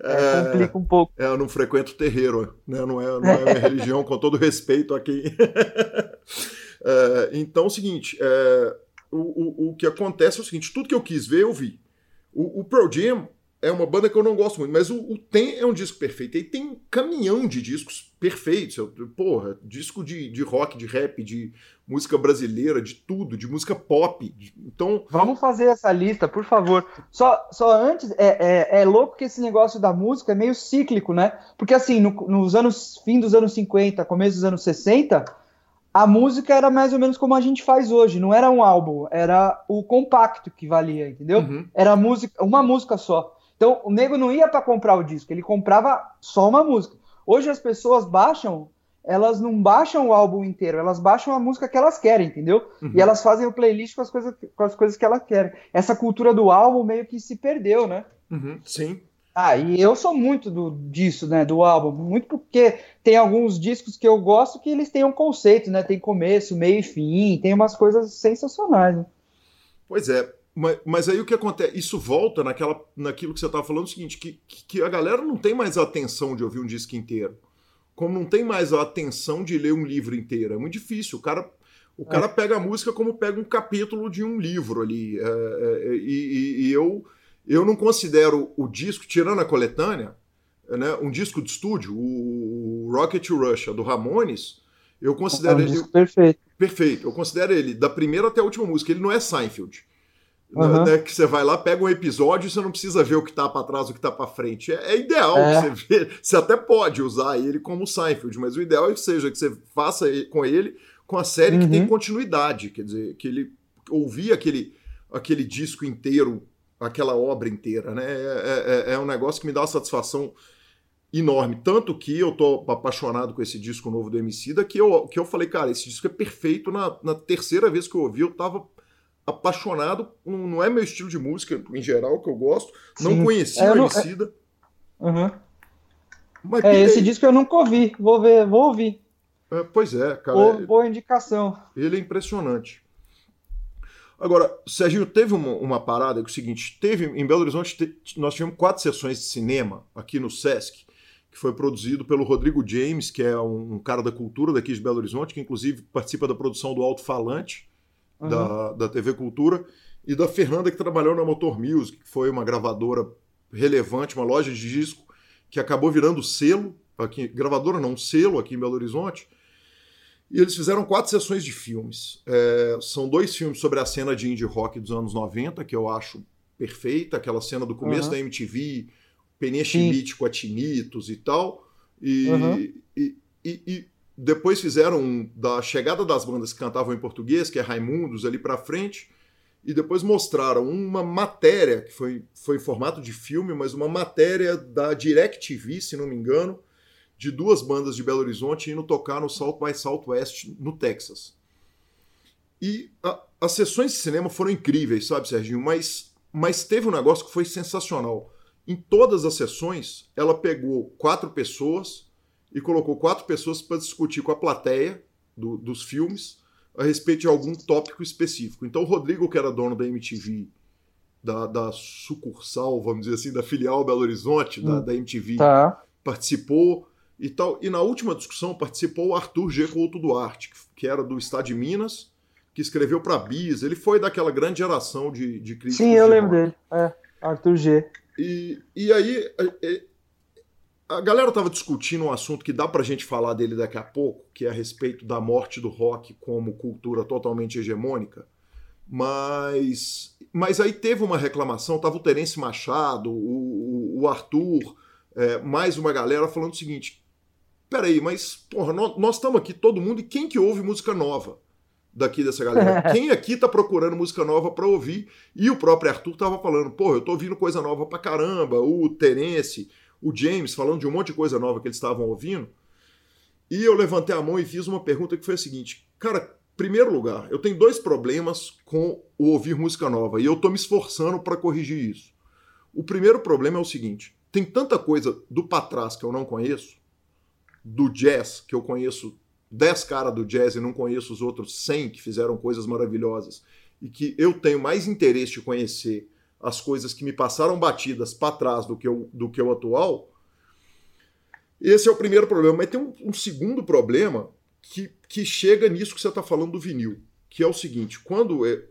É, complica um pouco. É, eu não frequento terreiro, né? não, é, não é minha religião, com todo respeito a quem. é, então, é o seguinte: é, o, o, o que acontece é o seguinte: tudo que eu quis ver, eu vi. O, o Pearl Jam é uma banda que eu não gosto muito, mas o, o Tem é um disco perfeito. E tem um caminhão de discos perfeitos. Eu, porra, disco de, de rock, de rap, de música brasileira, de tudo, de música pop. De, então. Vamos fazer essa lista, por favor. Só, só antes, é, é, é, louco que esse negócio da música é meio cíclico, né? Porque assim, no, nos anos. fim dos anos 50, começo dos anos 60. A música era mais ou menos como a gente faz hoje, não era um álbum, era o compacto que valia, entendeu? Uhum. Era música, uma música só. Então, o nego não ia para comprar o disco, ele comprava só uma música. Hoje as pessoas baixam elas não baixam o álbum inteiro, elas baixam a música que elas querem, entendeu? Uhum. E elas fazem o playlist com as, coisas, com as coisas que elas querem. Essa cultura do álbum meio que se perdeu, né? Uhum. Sim. Ah, e eu sou muito do, disso, né, do álbum, muito porque tem alguns discos que eu gosto que eles têm um conceito, né, tem começo, meio e fim, tem umas coisas sensacionais. Né? Pois é, mas, mas, aí o que acontece? Isso volta naquela, naquilo que você estava falando, o seguinte, que, que a galera não tem mais a atenção de ouvir um disco inteiro como não tem mais a atenção de ler um livro inteiro. É muito difícil. O cara, o cara é. pega a música como pega um capítulo de um livro ali. É, é, e, e, eu, eu não considero o disco, tirando a coletânea, né, um disco de estúdio, o Rocket Russia do Ramones, eu considero é um ele. Perfeito. Perfeito. Eu considero ele da primeira até a última música. Ele não é Seinfeld. Uhum. Né, que você vai lá, pega um episódio e você não precisa ver o que tá para trás, o que tá para frente. É, é ideal é. você ver. Você até pode usar ele como Seinfeld, mas o ideal é que seja que você faça com ele com a série uhum. que tem uhum. continuidade. Quer dizer, que ele ouvir aquele, aquele disco inteiro, aquela obra inteira, né? É, é, é um negócio que me dá uma satisfação enorme. Tanto que eu tô apaixonado com esse disco novo do Emicida, que eu, que eu falei, cara, esse disco é perfeito. Na, na terceira vez que eu ouvi, eu tava apaixonado, não é meu estilo de música em geral que eu gosto, Sim. não conhecia é, o Emicida. É... Uhum. Mas, é, esse disco eu nunca ouvi, vou ver, vou ouvir. É, pois é, cara. Boa, boa, indicação. Ele é impressionante. Agora, Serginho, teve uma, uma parada que é o seguinte: teve em Belo Horizonte, te, nós tivemos quatro sessões de cinema aqui no Sesc, que foi produzido pelo Rodrigo James, que é um, um cara da cultura daqui de Belo Horizonte, que inclusive participa da produção do Alto Falante uhum. da, da TV Cultura, e da Fernanda, que trabalhou na Motor Music, que foi uma gravadora relevante, uma loja de disco, que acabou virando selo, aqui, gravadora não, selo aqui em Belo Horizonte. E eles fizeram quatro sessões de filmes. É, são dois filmes sobre a cena de indie rock dos anos 90, que eu acho perfeita, aquela cena do começo uhum. da MTV, Peninha Schmidt com a Tinitos e tal. E, uhum. e, e, e, depois fizeram um, da chegada das bandas que cantavam em português, que é Raimundos, ali para frente. E depois mostraram uma matéria, que foi, foi em formato de filme, mas uma matéria da DirecTV, se não me engano, de duas bandas de Belo Horizonte indo tocar no South by Southwest, no Texas. E a, as sessões de cinema foram incríveis, sabe, Serginho? Mas, mas teve um negócio que foi sensacional. Em todas as sessões, ela pegou quatro pessoas e colocou quatro pessoas para discutir com a plateia do, dos filmes a respeito de algum tópico específico. Então, o Rodrigo, que era dono da MTV, da, da sucursal, vamos dizer assim, da filial Belo Horizonte, da, hum, da MTV, tá. participou e tal. E na última discussão participou o Arthur G. Couto Duarte, que era do Estado de Minas, que escreveu para a Bis. Ele foi daquela grande geração de, de críticos. Sim, eu lembro dele. É, Arthur G. E, e aí, a galera estava discutindo um assunto que dá para a gente falar dele daqui a pouco, que é a respeito da morte do rock como cultura totalmente hegemônica. Mas, mas aí teve uma reclamação, tava o Terence Machado, o, o Arthur, é, mais uma galera falando o seguinte: peraí, mas porra, nós estamos aqui todo mundo e quem que ouve música nova daqui dessa galera? quem aqui tá procurando música nova para ouvir? E o próprio Arthur tava falando, porra, eu tô ouvindo coisa nova pra caramba, o Terence o James falando de um monte de coisa nova que eles estavam ouvindo. E eu levantei a mão e fiz uma pergunta que foi a seguinte: Cara, primeiro lugar, eu tenho dois problemas com o ouvir música nova e eu tô me esforçando para corrigir isso. O primeiro problema é o seguinte: tem tanta coisa do para que eu não conheço, do jazz, que eu conheço 10 caras do jazz e não conheço os outros 100 que fizeram coisas maravilhosas, e que eu tenho mais interesse de conhecer as coisas que me passaram batidas para trás do que, o, do que o atual, esse é o primeiro problema. Mas tem um, um segundo problema que, que chega nisso que você está falando do vinil, que é o seguinte: quando é,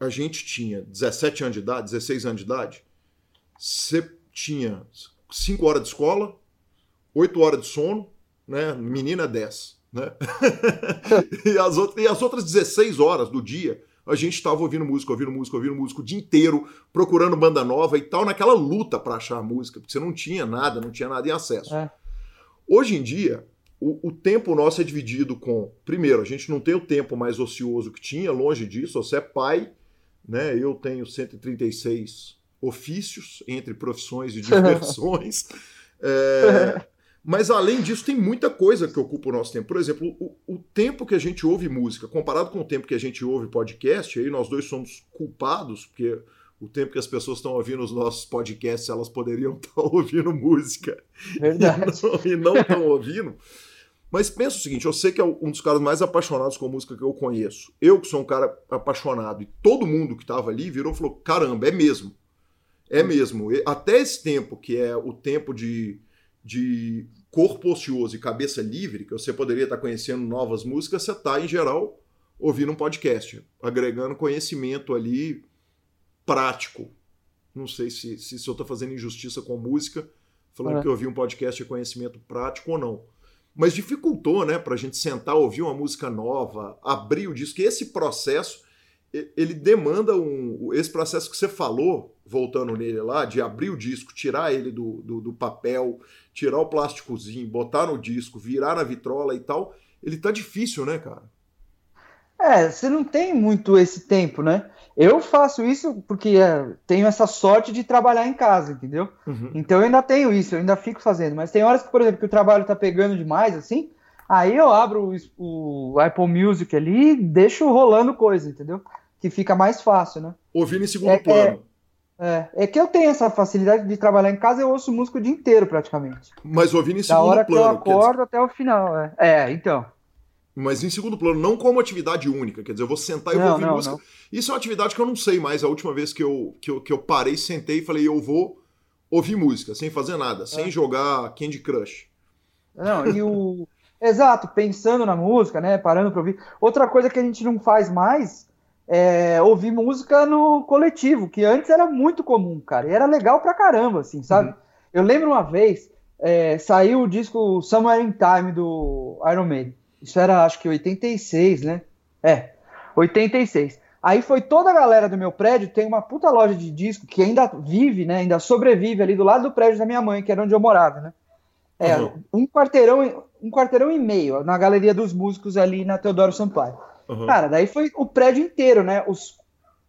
a gente tinha 17 anos de idade, 16 anos de idade, você tinha 5 horas de escola, 8 horas de sono, né? menina 10. Né? e, as outras, e as outras 16 horas do dia a gente estava ouvindo música, ouvindo música, ouvindo música o dia inteiro, procurando banda nova e tal, naquela luta para achar música, porque você não tinha nada, não tinha nada em acesso. É. Hoje em dia, o, o, tempo nosso é dividido com. Primeiro, a gente não tem o tempo mais ocioso que tinha, longe disso, você é pai, né? Eu tenho 136 ofícios entre profissões e diversões. é, Mas além disso, tem muita coisa que ocupa o nosso tempo. Por exemplo, o, o, tempo que a gente ouve música, comparado com o tempo que a gente ouve podcast, aí nós dois somos culpados, porque o tempo que as pessoas estão ouvindo os nossos podcasts, elas poderiam estar ouvindo música. Verdade. E não estão ouvindo. Mas pensa o seguinte: eu sei que é um dos caras mais apaixonados com música que eu conheço. Eu, que sou um cara apaixonado, e todo mundo que estava ali virou e falou: caramba, é mesmo. É mesmo. Até esse tempo, que é o tempo de de corpo ocioso e cabeça livre, que você poderia estar conhecendo novas músicas, você está, em geral, ouvindo um podcast, agregando conhecimento ali prático. Não sei se, se, se eu estou fazendo injustiça com música, falando é. que ouvir um podcast é conhecimento prático ou não. Mas dificultou, né, para a gente sentar, ouvir uma música nova, abrir o disco. E esse processo, ele demanda um. Esse processo que você falou, voltando nele lá, de abrir o disco, tirar ele do, do, do papel, tirar o plásticozinho, botar no disco, virar na vitrola e tal, ele tá difícil, né, cara? É, você não tem muito esse tempo, né? Eu faço isso porque é, tenho essa sorte de trabalhar em casa, entendeu? Uhum. Então eu ainda tenho isso, eu ainda fico fazendo. Mas tem horas que, por exemplo, que o trabalho tá pegando demais, assim, aí eu abro o, o Apple Music ali e deixo rolando coisa, entendeu? Que fica mais fácil, né? Ouvindo em segundo é, plano. É, é, é que eu tenho essa facilidade de trabalhar em casa, eu ouço música o dia inteiro praticamente. Mas ouvindo em segundo plano. Da hora plano, que eu acordo até o final, é. É, então. Mas em segundo plano, não como atividade única. Quer dizer, eu vou sentar e não, vou ouvir não, música. Não. Isso é uma atividade que eu não sei mais. A última vez que eu, que eu, que eu parei, sentei e falei, eu vou ouvir música, sem fazer nada, é. sem jogar Candy Crush. Não, e o. Exato, pensando na música, né? Parando para ouvir. Outra coisa que a gente não faz mais é, ouvir música no coletivo, que antes era muito comum, cara, e era legal pra caramba, assim, sabe? Uhum. Eu lembro uma vez, é, saiu o disco Somewhere in Time do Iron Maiden. Isso era, acho que 86, né? É, 86. Aí foi toda a galera do meu prédio, tem uma puta loja de disco que ainda vive, né? Ainda sobrevive ali do lado do prédio da minha mãe, que era onde eu morava, né? É, uhum. um quarteirão, um quarteirão e meio na galeria dos músicos ali na Teodoro Sampaio. Uhum. Cara, daí foi o prédio inteiro, né? Os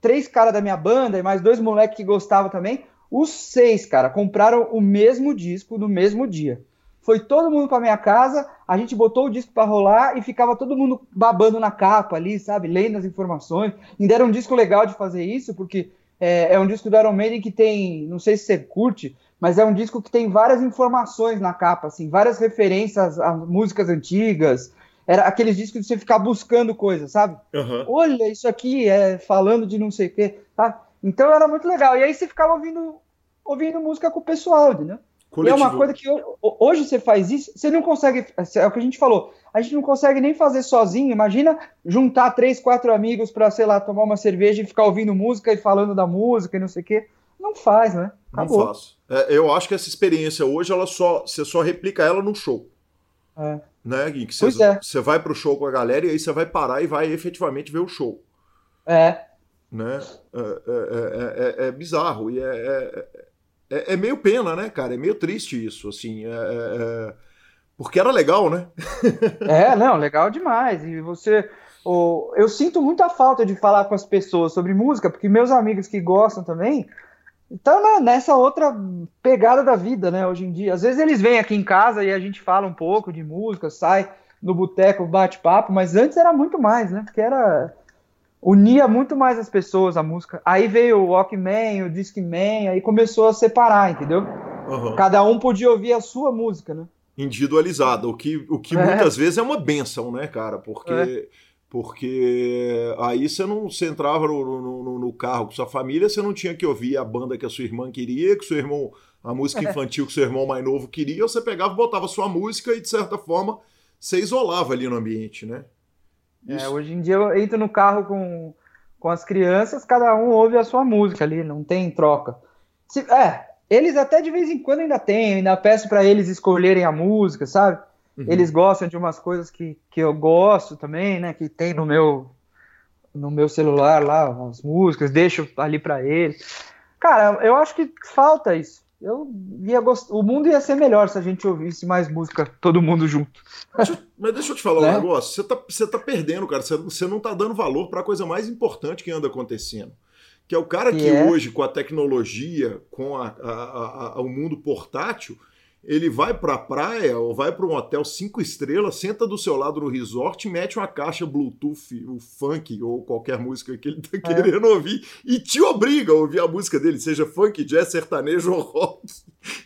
três caras da minha banda e mais dois moleques que gostavam também. Os seis, cara, compraram o mesmo disco no mesmo dia. Foi todo mundo pra minha casa, a gente botou o disco para rolar e ficava todo mundo babando na capa ali, sabe? Lendo as informações. Ainda era um disco legal de fazer isso, porque é, é um disco do Iron Maiden que tem, não sei se você curte, mas é um disco que tem várias informações na capa, assim, várias referências a músicas antigas, era aqueles discos de você ficar buscando coisas, sabe? Uhum. Olha, isso aqui é falando de não sei o quê, tá? Então era muito legal. E aí você ficava ouvindo, ouvindo música com o pessoal, entendeu? E é uma coisa que hoje você faz isso, você não consegue. É o que a gente falou. A gente não consegue nem fazer sozinho. Imagina juntar três, quatro amigos para, sei lá, tomar uma cerveja e ficar ouvindo música e falando da música e não sei o quê. Não faz, né? Acabou. Não faço. É, eu acho que essa experiência hoje, ela só, você só replica ela no show. É né, Gui? Que você, é. você vai pro show com a galera e aí você vai parar e vai efetivamente ver o show. É. Né? É, é, é, é bizarro e é, é, meio pena, né, cara? É meio triste isso, assim. Porque era legal, né? é, não, legal demais. E você. Oh, eu sinto muita falta de falar com as pessoas sobre música, porque meus amigos que gostam também, então, né, nessa outra pegada da vida, né, hoje em dia. Às vezes eles vêm aqui em casa e a gente fala um pouco de música, sai no boteco, bate papo, mas antes era muito mais, né? Porque era unia muito mais as pessoas a música. Aí veio o Walkman, o Discman, aí começou a separar, entendeu? Uhum. Cada um podia ouvir a sua música, né? Individualizada, o que, o que é. muitas vezes é uma benção, né, cara? Porque é porque aí você não você entrava no, no, no, carro com sua família, você não tinha que ouvir a banda que a sua irmã queria, que seu irmão, a música é. infantil que seu irmão mais novo queria, você pegava, botava sua música e de certa forma você isolava ali no ambiente, né? É, hoje em dia eu entro no carro com, com as crianças, cada um ouve a sua música ali, não tem troca. Se, é, eles até de vez em quando ainda tem, ainda peço para eles escolherem a música, sabe? Uhum. Eles gostam de umas coisas que, que eu gosto também, né? Que tem no meu no meu celular lá, as músicas, deixo ali para eles. Cara, eu acho que falta isso. Eu ia gost... O mundo ia ser melhor se a gente ouvisse mais música, todo mundo junto. Deixa, mas deixa eu te falar né? um negócio. Você tá, você tá perdendo, cara. Você, você não tá dando valor para a coisa mais importante que anda acontecendo. Que é o cara que, que é? hoje, com a tecnologia, com a, a, a, o mundo portátil, ele vai pra praia ou vai para um hotel cinco estrelas, senta do seu lado no resort, mete uma caixa Bluetooth, o funk ou qualquer música que ele tá é. querendo ouvir e te obriga a ouvir a música dele, seja funk, jazz, sertanejo ou rock.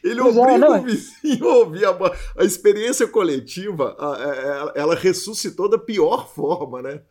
Ele pois é, obriga é, o vizinho a ouvir a, a experiência coletiva, a, a, ela ressuscitou da pior forma, né?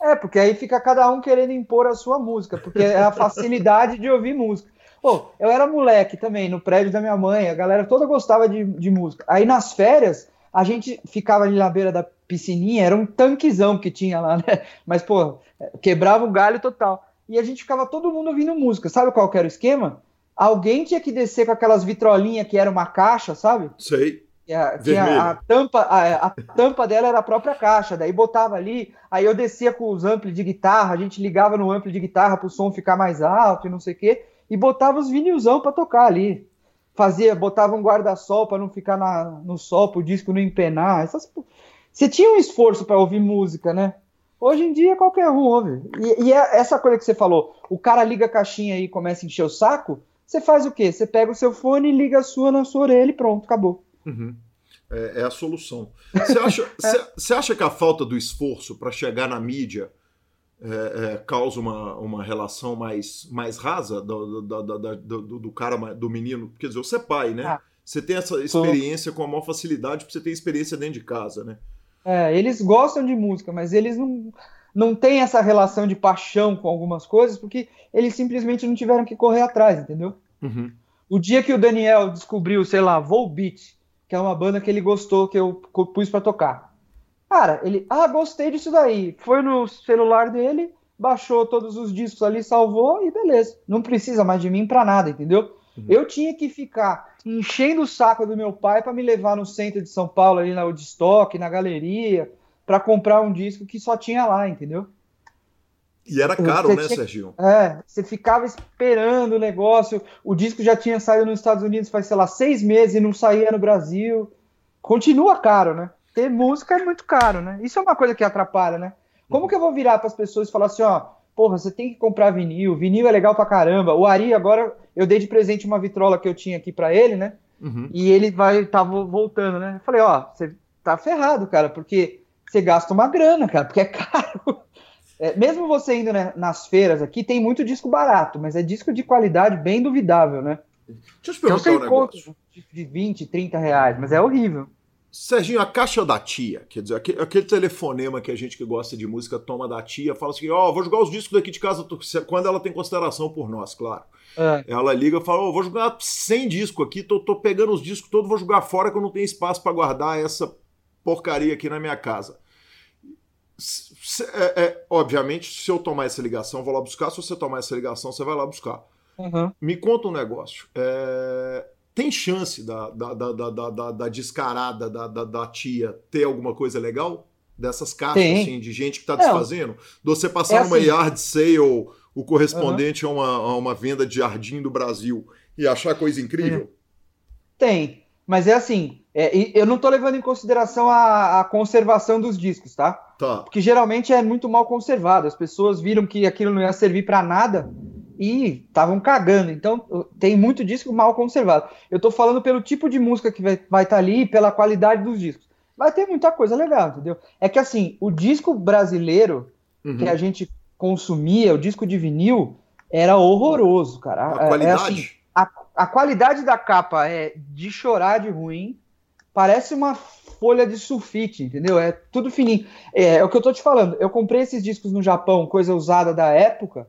É, porque aí fica cada um querendo impor a sua música, porque é a facilidade de ouvir música. Pô, eu era moleque também, no prédio da minha mãe, a galera toda gostava de, de música. Aí nas férias, a gente ficava ali na beira da piscininha, era um tanquezão que tinha lá, né? Mas, pô, quebrava o galho total. E a gente ficava todo mundo ouvindo música. Sabe qual era o esquema? Alguém tinha que descer com aquelas vitrolinhas que era uma caixa, sabe? Sei. A, a, a, tampa, a, a, tampa dela era a própria caixa, daí botava ali, aí eu descia com os amplos de guitarra, a gente ligava no amplo de guitarra para o som ficar mais alto e não sei o quê, e botava os vinilzão para tocar ali. Fazia, botava um guarda-sol para não ficar na, no sol, para o disco não empenar. Essas... Você tinha um esforço para ouvir música, né? Hoje em dia qualquer um ouve. E, e é essa coisa que você falou, o cara liga a caixinha e começa a encher o saco, você faz o quê? Você pega o seu fone, liga a sua na sua orelha e pronto, acabou. Uhum. É, é, a solução. Você acha, você acha que a falta do esforço para chegar na mídia é, é, causa uma, uma relação mais, mais rasa do, do, do, do, cara, do menino. Quer dizer, você é pai, né? Ah, você tem essa experiência com a maior facilidade porque você tem experiência dentro de casa, né? É, eles gostam de música, mas eles não, não têm essa relação de paixão com algumas coisas porque eles simplesmente não tiveram que correr atrás, entendeu? Uhum. O dia que o Daniel descobriu, sei lá, Volbeat, que é uma banda que ele gostou, que eu pus para tocar. Cara, ele, ah, gostei disso daí. Foi no celular dele, baixou todos os discos ali, salvou e beleza. Não precisa mais de mim para nada, entendeu? Uhum. Eu tinha que ficar enchendo o saco do meu pai para me levar no centro de São Paulo, ali na Woodstock, na galeria, para comprar um disco que só tinha lá, entendeu? E era caro, você né, tinha... Serginho? É, você ficava esperando o negócio. O disco já tinha saído nos Estados Unidos faz, sei lá, seis meses e não saía no Brasil. Continua caro, né? Ter música é muito caro, né? Isso é uma coisa que atrapalha, né? Como que eu vou virar para as pessoas e falar assim, ó, porra, você tem que comprar vinil, vinil é legal pra caramba. O Ari agora eu dei de presente uma vitrola que eu tinha aqui para ele, né? Uhum. E ele vai tá voltando, né? Eu falei, ó, você tá ferrado, cara, porque você gasta uma grana, cara, porque é caro. É, mesmo você indo né, nas feiras aqui, tem muito disco barato, mas é disco de qualidade bem duvidável, né? Deixa eu te perguntar então, um negócio. De 20, 30 reais, mas é horrível. Serginho, a caixa da tia, quer dizer, aquele, aquele, telefonema que a gente que gosta de música toma da tia, fala assim: Ó, oh, vou jogar os discos daqui de casa quando ela tem consideração por nós, claro. É. Ela liga e fala: oh, vou jogar 100 discos aqui, tô, tô pegando os discos todos, vou jogar fora que eu não tenho espaço para guardar essa porcaria aqui na minha casa. Se, é, é, obviamente, se eu tomar essa ligação, vou lá buscar. Se você tomar essa ligação, você vai lá buscar. Uhum. Me conta um negócio. É, tem chance da, da, da, da, da descarada da, da, da, tia ter alguma coisa legal? Dessas caixas, assim, de gente que está desfazendo? De você passar é assim. uma yard sale, o correspondente uhum. a, uma, a uma venda de jardim do Brasil e achar coisa incrível? Tem, mas é assim, é, eu não estou levando em consideração a, a, conservação dos discos, tá? Tá. Porque geralmente é muito mal conservado. As pessoas viram que aquilo não ia servir para nada e estavam cagando. Então, tem muito disco mal conservado. Eu estou falando pelo tipo de música que vai estar tá ali, pela qualidade dos discos. Vai ter muita coisa legal, entendeu? É que assim, o disco brasileiro uhum. que a gente consumia, o disco de vinil, era horroroso, cara. A é, qualidade. É, assim, a, a qualidade da capa é de chorar de ruim. Parece uma folha de sulfite, entendeu? É tudo fininho. É, é o que eu tô te falando. Eu comprei esses discos no Japão, coisa usada da época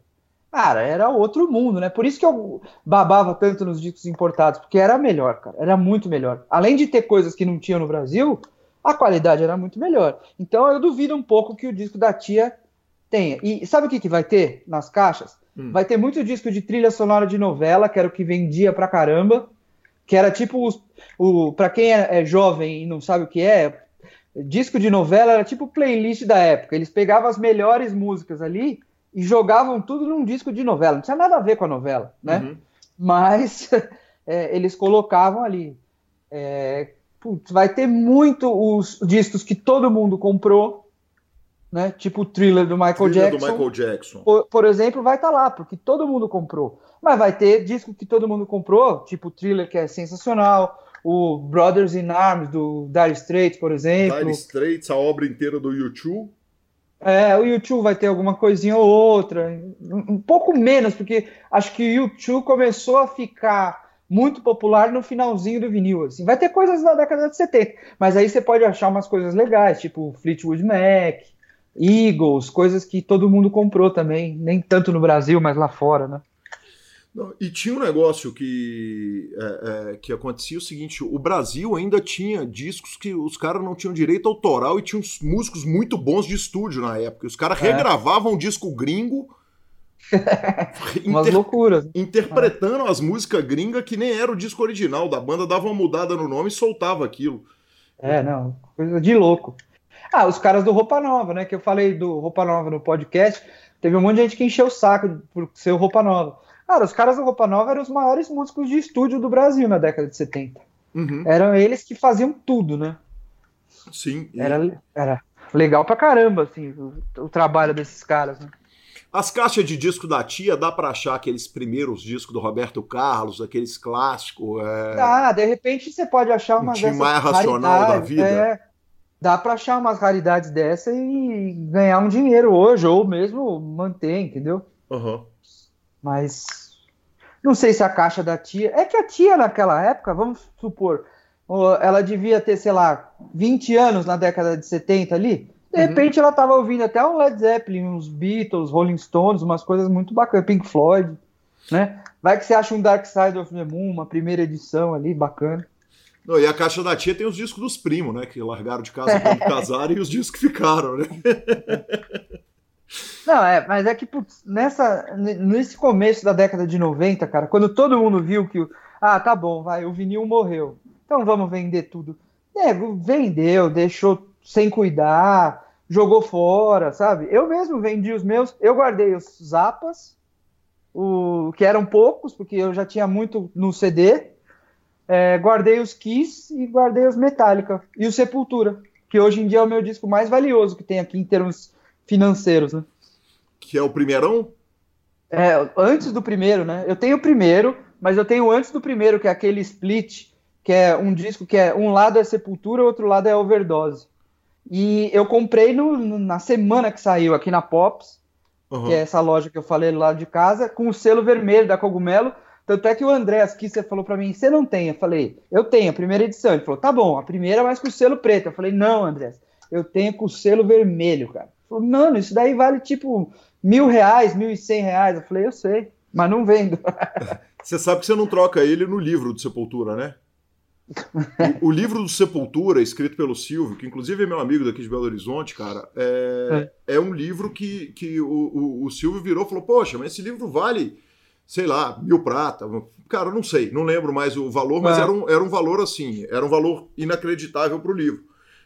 Cara, era outro mundo, né? Por isso que eu babava tanto nos discos importados, porque era melhor, cara. Era muito melhor. Além de ter coisas que não tinha no Brasil, a qualidade era muito melhor. Então eu duvido um pouco que o disco da tia tenha. E sabe o que, que vai ter nas caixas? Hum. Vai ter muito disco de trilha sonora de novela, que era o que vendia pra caramba. Que era tipo os, o. Pra quem é, é jovem e não sabe o que é, disco de novela era tipo playlist da época. Eles pegavam as melhores músicas ali e jogavam tudo num disco de novela. Não tinha nada a ver com a novela, né? Uhum. Mas é, eles colocavam ali. É, putz, vai ter muito os discos que todo mundo comprou, né? Tipo o thriller do Michael thriller Jackson. Do Michael Jackson. Por, por exemplo, vai estar tá lá, porque todo mundo comprou. Mas vai ter disco que todo mundo comprou, tipo o thriller, que é sensacional, o Brothers in Arms do Dire Straits, por exemplo. Dire Straits, a obra inteira do YouTube. É, o YouTube vai ter alguma coisinha ou outra, um pouco menos, porque acho que o YouTube começou a ficar muito popular no finalzinho do vinil, assim. Vai ter coisas da década de 70, mas aí você pode achar umas coisas legais, tipo Fleetwood Mac, Eagles, coisas que todo mundo comprou também, nem tanto no Brasil, mas lá fora, né? Não, e tinha um negócio que, é, é, que acontecia o seguinte: o Brasil ainda tinha discos que os caras não tinham direito autoral e tinham músicos muito bons de estúdio na época. Os caras é. regravavam disco gringo. Umas inter loucuras. Interpretando as músicas gringas que nem era o disco original da banda, dava uma mudada no nome e soltava aquilo. É, não, coisa de louco. Ah, os caras do Roupa Nova, né? Que eu falei do Roupa Nova no podcast. Teve um monte de gente que encheu o saco por ser o Roupa Nova. Cara, os caras do Roupa Nova eram os maiores músicos de estúdio do Brasil na década de 70. Uhum. Eram eles que faziam tudo, né? Sim. E... Era, era legal pra caramba, assim, o, o, trabalho desses caras, né? As caixas de disco da tia, dá pra achar aqueles primeiros discos do Roberto Carlos, aqueles clássicos. É... Ah, de repente você pode achar uma um dessas mais racional da vida. É, dá pra achar umas raridades dessa e ganhar um dinheiro hoje, ou mesmo manter, entendeu? Uhum. Mas não sei se a caixa da tia. É que a tia naquela época, vamos supor, ela devia ter, sei lá, 20 anos na década de 70 ali. De uhum. repente ela estava ouvindo até um Led Zeppelin, uns Beatles, Rolling Stones, umas coisas muito bacanas, Pink Floyd, né? Vai que você acha um Dark Side of the Moon, uma primeira edição ali, bacana. Não, e a caixa da tia tem os discos dos primos, né? Que largaram de casa quando casaram e os discos que ficaram, né? Não, é, mas é que putz, nessa, nesse começo da década de 90, cara, quando todo mundo viu que, ah, tá bom, vai, o vinil morreu, então vamos vender tudo. Nego, vendeu, deixou sem cuidar, jogou fora, sabe? Eu mesmo vendi os meus, eu guardei os Zapas, o, que eram poucos, porque eu já tinha muito no CD, é, guardei os Kiss e guardei os Metallica e o Sepultura, que hoje em dia é o meu disco mais valioso que tem aqui em termos financeiros, né? Que é o primeirão? É, antes do primeiro, né? Eu tenho o primeiro, mas eu tenho antes do primeiro, que é aquele split, que é um disco que é um lado é Sepultura, o outro lado é Overdose. E eu comprei no, no, na semana que saiu aqui na Pops, uhum. que é essa loja que eu falei lá de casa, com o selo vermelho da Cogumelo. Tanto é que o André aqui você falou para mim, você não tem? Eu falei, eu tenho, a primeira edição. Ele falou, tá bom, a primeira, mas com o selo preto. Eu falei, não, André, eu tenho com o selo vermelho, cara. Falou, mano, isso daí vale tipo mil reais, mil e cem reais. Eu falei, eu sei, mas não vendo. Você sabe que você não troca ele no livro do Sepultura, né? O, o, livro do Sepultura, escrito pelo Silvio, que inclusive é meu amigo daqui de Belo Horizonte, cara, é, é. é um livro que, que o, o, o, Silvio virou e falou: Poxa, mas esse livro vale, sei lá, mil prata. Cara, não sei, não lembro mais o valor, mas é. era, um, era um valor assim, era um valor inacreditável para o livro.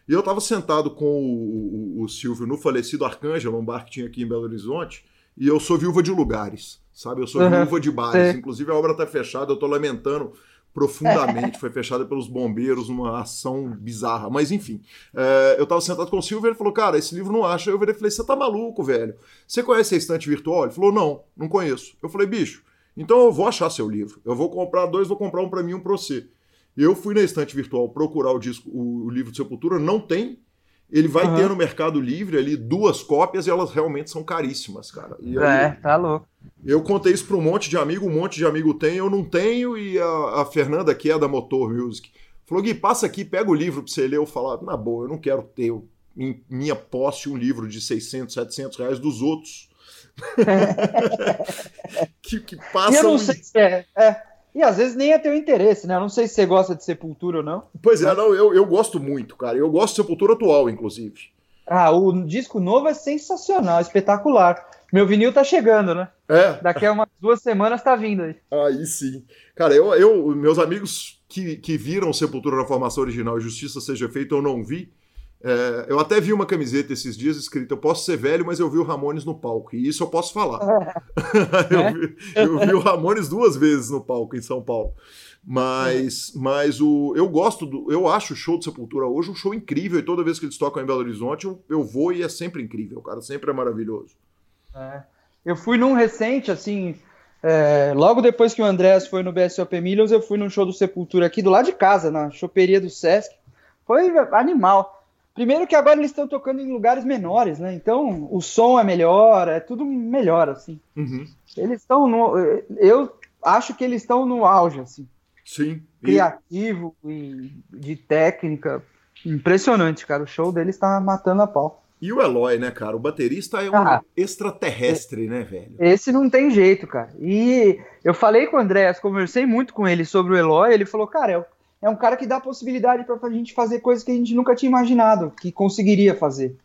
E eu estava sentado com o, o, o, Silvio no falecido Arcângelo, um bar que tinha aqui em Belo Horizonte, e eu sou viúva de lugares, sabe? Eu sou uhum. viúva de bares. Inclusive a obra está fechada, eu estou lamentando profundamente. Foi fechada pelos bombeiros numa ação bizarra. Mas enfim, é, eu estava sentado com o Silvio e ele falou: Cara, esse livro não acha. Eu falei: Você tá maluco, velho? Você conhece a estante virtual? Ele falou: Não, não conheço. Eu falei: Bicho, então eu vou achar seu livro. Eu vou comprar dois, vou comprar um para mim e um para você. Eu fui na estante virtual procurar o disco, o, livro de Sepultura, não tem. Ele vai uhum. ter no Mercado Livre ali duas cópias e elas realmente são caríssimas, cara. E é, tá louco. Eu contei isso para um monte de amigo, um monte de amigo tem, eu não tenho, e a, a Fernanda, que é da Motor Music, falou: Gui, passa aqui, pega o livro para você ler. Eu falar, na boa, eu não quero ter em minha posse um livro de 600, 700 reais dos outros. que, que passam. Eu não sei se é. é. E às vezes nem é teu interesse, né? Eu não sei se você gosta de Sepultura ou não. Pois é, não, eu, eu gosto muito, cara. Eu gosto de Sepultura atual, inclusive. Ah, o disco novo é sensacional, espetacular. Meu vinil tá chegando, né? É. Daqui a umas duas semanas tá vindo aí. Aí sim. Cara, eu, eu meus amigos que, que viram Sepultura na formação original e Justiça Seja Feita, eu não vi. É, eu até vi uma camiseta esses dias escrita: Eu posso ser velho, mas eu vi o Ramones no palco. E isso eu posso falar. eu, é? vi, eu, vi, o Ramones duas vezes no palco em São Paulo. Mas, mas o, eu gosto do. Eu acho o show de Sepultura hoje um show incrível. E toda vez que eles tocam em Belo Horizonte, eu, eu vou e é sempre incrível, cara. Sempre é maravilhoso. É. Eu fui num recente, assim. É, logo depois que o Andréas foi no BSOP Millions, eu fui num show do Sepultura aqui do lado de casa, na choperia do Sesc. Foi animal. Primeiro que agora eles estão tocando em lugares menores, né? Então o som é melhor, é tudo melhor, assim. Uhum. Eles estão no. Eu acho que eles estão no auge, assim. Sim. Criativo e de técnica. Impressionante, cara. O show deles está matando a pau. E o Eloy, né, cara? O baterista é um ah, extraterrestre, né, velho? Esse não tem jeito, cara. E eu falei com o Andréas, conversei muito com ele sobre o Eloy. Ele falou, cara, é é um cara que dá possibilidade para a gente fazer coisas que a gente nunca tinha imaginado que conseguiria fazer.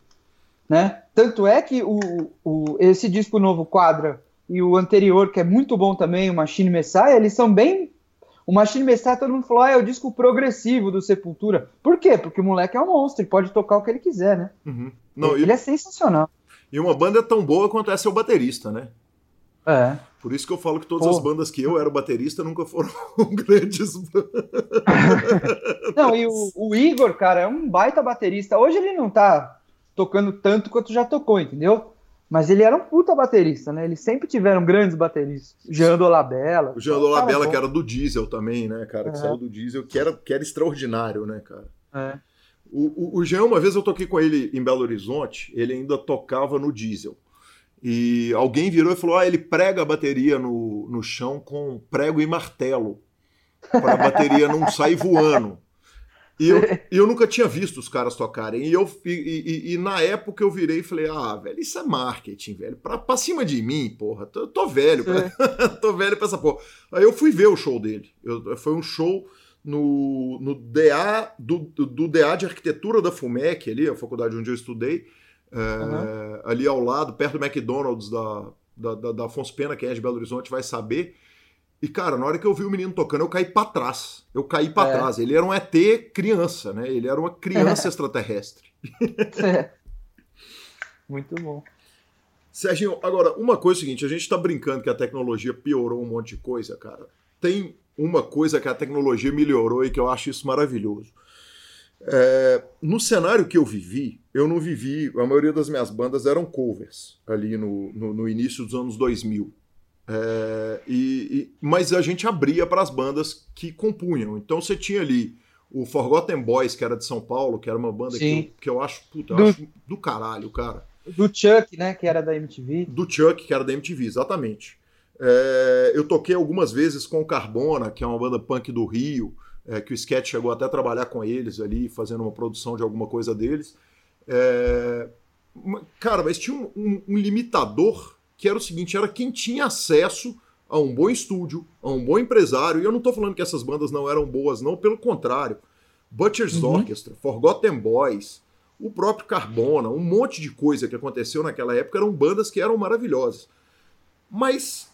Né? Tanto é que o, o, esse disco novo, Quadra, e o anterior, que é muito bom também, o Machine Messiah, eles são bem. O Machine Messiah, todo mundo falou, ah, é o disco progressivo do Sepultura. Por quê? Porque o moleque é um monstro, ele pode tocar o que ele quiser, né? Uhum. Não, ele, e... é sensacional. E uma banda tão boa quanto é seu baterista, né? É. Por isso que eu falo que todas Pô. as bandas que eu era baterista nunca foram grandes Não, e o, o, Igor, cara, é um baita baterista. Hoje ele não tá tocando tanto quanto já tocou, entendeu? Mas ele era um puta baterista, né? Eles sempre tiveram grandes bateristas. Jean Dolabella. O Jean Dolabella, que era do Diesel também, né, cara? Que é. saiu do Diesel, que era, que era extraordinário, né, cara? É. O, o, o Jean, uma vez eu toquei com ele em Belo Horizonte, ele ainda tocava no Diesel. E alguém virou e falou: ah, ele prega a bateria no, no chão com prego e martelo, para a bateria não sair voando. E eu, eu nunca tinha visto os caras tocarem. E, eu, e, e, e, na época eu virei e falei: ah, velho, isso é marketing, velho. Pra, pra cima de mim, porra. Tô, tô velho, pra, tô velho pra essa porra. Aí eu fui ver o show dele. Eu, foi um show no, no DA, do, do DA de Arquitetura da FUMEC, ali, a faculdade onde eu estudei. É, Ali ao lado, perto do McDonald's da, da, da, da Afonso Pena, quem é de Belo Horizonte vai saber. E, cara, na hora que eu vi o menino tocando, eu caí para trás. Eu caí para é. trás. Ele era um ET criança, né? Ele era uma criança extraterrestre. É. Muito bom. Serginho, agora, uma coisa é o seguinte: a gente tá brincando que a tecnologia piorou um monte de coisa, cara. Tem uma coisa que a tecnologia melhorou e que eu acho isso maravilhoso. É, no cenário que eu vivi, eu não vivi. A maioria das minhas bandas eram covers ali no, no, no início dos anos 2000. É, e, e, mas a gente abria para as bandas que compunham. Então você tinha ali o Forgotten Boys, que era de São Paulo, que era uma banda que eu, que eu, acho, puta, eu do, acho do caralho, cara. Do Chuck, né, que era da MTV. Do Chuck, que era da MTV, exatamente. É, eu toquei algumas vezes com o Carbona, que é uma banda punk do Rio é, que o Sketch chegou até a trabalhar com eles ali, fazendo uma produção de alguma coisa deles. É, cara, mas tinha um, um, um, limitador que era o seguinte: era quem tinha acesso a um bom estúdio, a um bom empresário. E eu não estou falando que essas bandas não eram boas, não, pelo contrário. Butcher's uhum. Orchestra, Forgotten Boys, o próprio Carbona, um monte de coisa que aconteceu naquela época eram bandas que eram maravilhosas. Mas,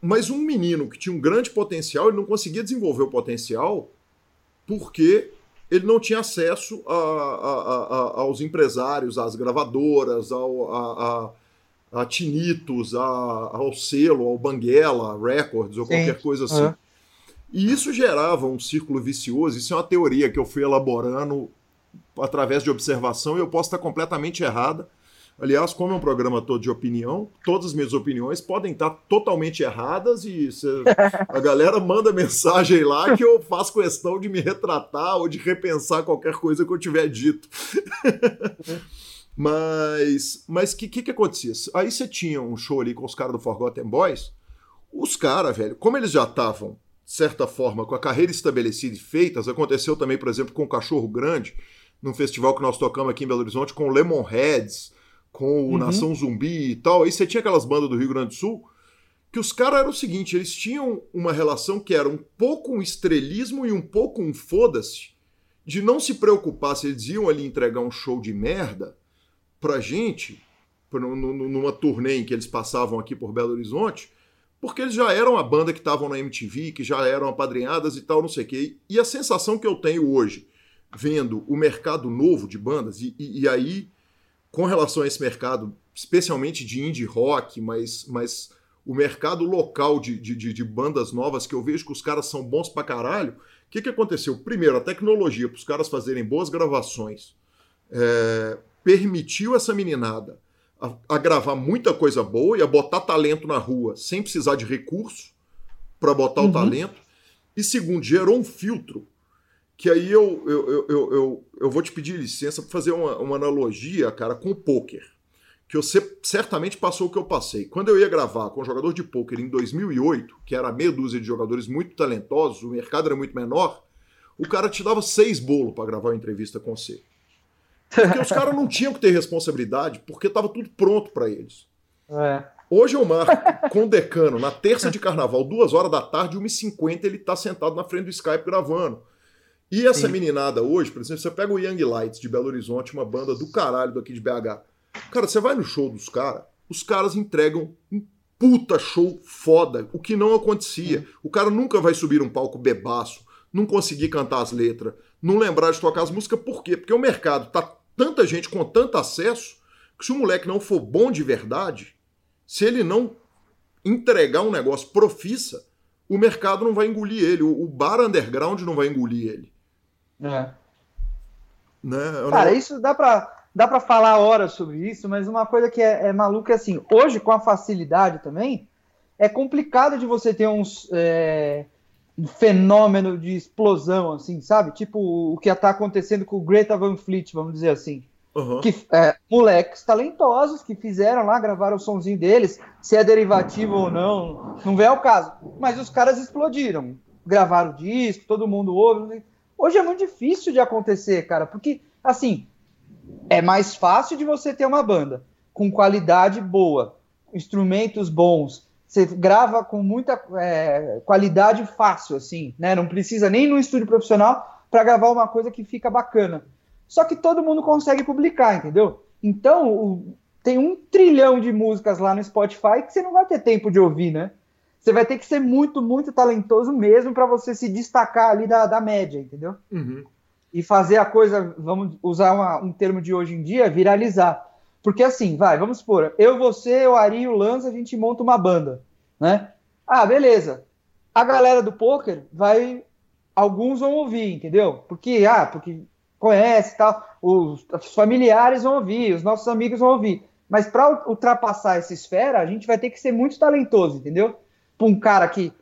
mas um menino que tinha um grande potencial, ele não conseguia desenvolver o potencial porque ele não tinha acesso a, a, a, aos empresários, às gravadoras, ao, a, Tinitos, ao selo, ao Banguela Records ou Sim. qualquer coisa assim. Uhum. E isso gerava um círculo vicioso. Isso é uma teoria que eu fui elaborando através de observação e eu posso estar completamente errada. Aliás, como é um programa todo de opinião, todas as minhas opiniões podem estar totalmente erradas e cê, a galera manda mensagem lá que eu faço questão de me retratar ou de repensar qualquer coisa que eu tiver dito. mas mas que que, que acontecia? Aí você tinha um show ali com os caras do Forgotten Boys. Os caras, velho, como eles já estavam, de certa forma, com a carreira estabelecida e feitas, aconteceu também, por exemplo, com o Cachorro Grande, num festival que nós tocamos aqui em Belo Horizonte, com o Lemonheads com o uhum. Nação Zumbi e tal. Aí você tinha aquelas bandas do Rio Grande do Sul que os caras eram o seguinte, eles tinham uma relação que era um pouco um estrelismo e um pouco um foda-se, de não se preocupar se eles iam ali entregar um show de merda pra gente, numa turnê em que eles passavam aqui por Belo Horizonte, porque eles já eram a banda que estavam na MTV, que já eram apadrinhadas e tal, não sei o quê. E a sensação que eu tenho hoje, vendo o mercado novo de bandas, e, e, e aí com relação a esse mercado, especialmente de indie rock, mas, mas o mercado local de, de, de bandas novas, que eu vejo que os caras são bons pra caralho, o que, que aconteceu? Primeiro, a tecnologia para os caras fazerem boas gravações é, permitiu essa meninada a, a, gravar muita coisa boa e a botar talento na rua sem precisar de recurso para botar uhum. o talento. E segundo, gerou um filtro que aí eu, eu, eu, eu, eu, vou te pedir licença para fazer uma, uma analogia, cara, com o poker. Que você certamente passou o que eu passei. Quando eu ia gravar com um jogador de poker em 2008, que era meia dúzia de jogadores muito talentosos, o mercado era muito menor, o cara te dava seis bolos para gravar uma entrevista com você. Porque os caras não tinham que ter responsabilidade, porque estava tudo pronto para eles. É. Hoje eu marco com o decano, na terça de carnaval, duas horas da tarde, 1h50, ele está sentado na frente do Skype gravando. E essa Sim. meninada hoje, por exemplo, você pega o Young Lights de Belo Horizonte, uma banda do caralho daqui de BH. Cara, você vai no show dos caras, os caras entregam um puta show foda, o que não acontecia. O cara nunca vai subir um palco bebaço, não conseguir cantar as letras, não lembrar de tocar as músicas, por quê? Porque o mercado tá tanta gente com tanto acesso que se o moleque não for bom de verdade, se ele não entregar um negócio profissa, o mercado não vai engolir ele, o bar underground não vai engolir ele. É. Né? Cara, isso dá pra, dá pra falar horas sobre isso, mas uma coisa que é, é maluca é assim, hoje com a facilidade também, é complicado de você ter uns, é, um fenômeno de explosão, assim, sabe? Tipo o que está acontecendo com o Greta Van Fleet, vamos dizer assim. Uhum. Que, é, moleques talentosos que fizeram lá, gravaram o sonzinho deles, se é derivativo ou não, não vem ao caso. Mas os caras explodiram, gravaram o disco, todo mundo ouve. Hoje é muito difícil de acontecer, cara, porque, assim, é mais fácil de você ter uma banda com qualidade boa, instrumentos bons, você grava com muita é, qualidade fácil, assim, né? Não precisa nem no estúdio profissional para gravar uma coisa que fica bacana. Só que todo mundo consegue publicar, entendeu? Então, o, tem um trilhão de músicas lá no Spotify que você não vai ter tempo de ouvir, né? Você vai ter que ser muito, muito talentoso mesmo para você se destacar ali da, da média, entendeu? Uhum. E fazer a coisa, vamos usar uma, um termo de hoje em dia, viralizar. Porque assim, vai, vamos supor, eu, você, o Ari e o Lanza, a gente monta uma banda, né? Ah, beleza. A galera do poker vai. Alguns vão ouvir, entendeu? Porque, ah, porque conhece e tal. Os, os familiares vão ouvir, os nossos amigos vão ouvir. Mas para ultrapassar essa esfera, a gente vai ter que ser muito talentoso, entendeu? Para um cara que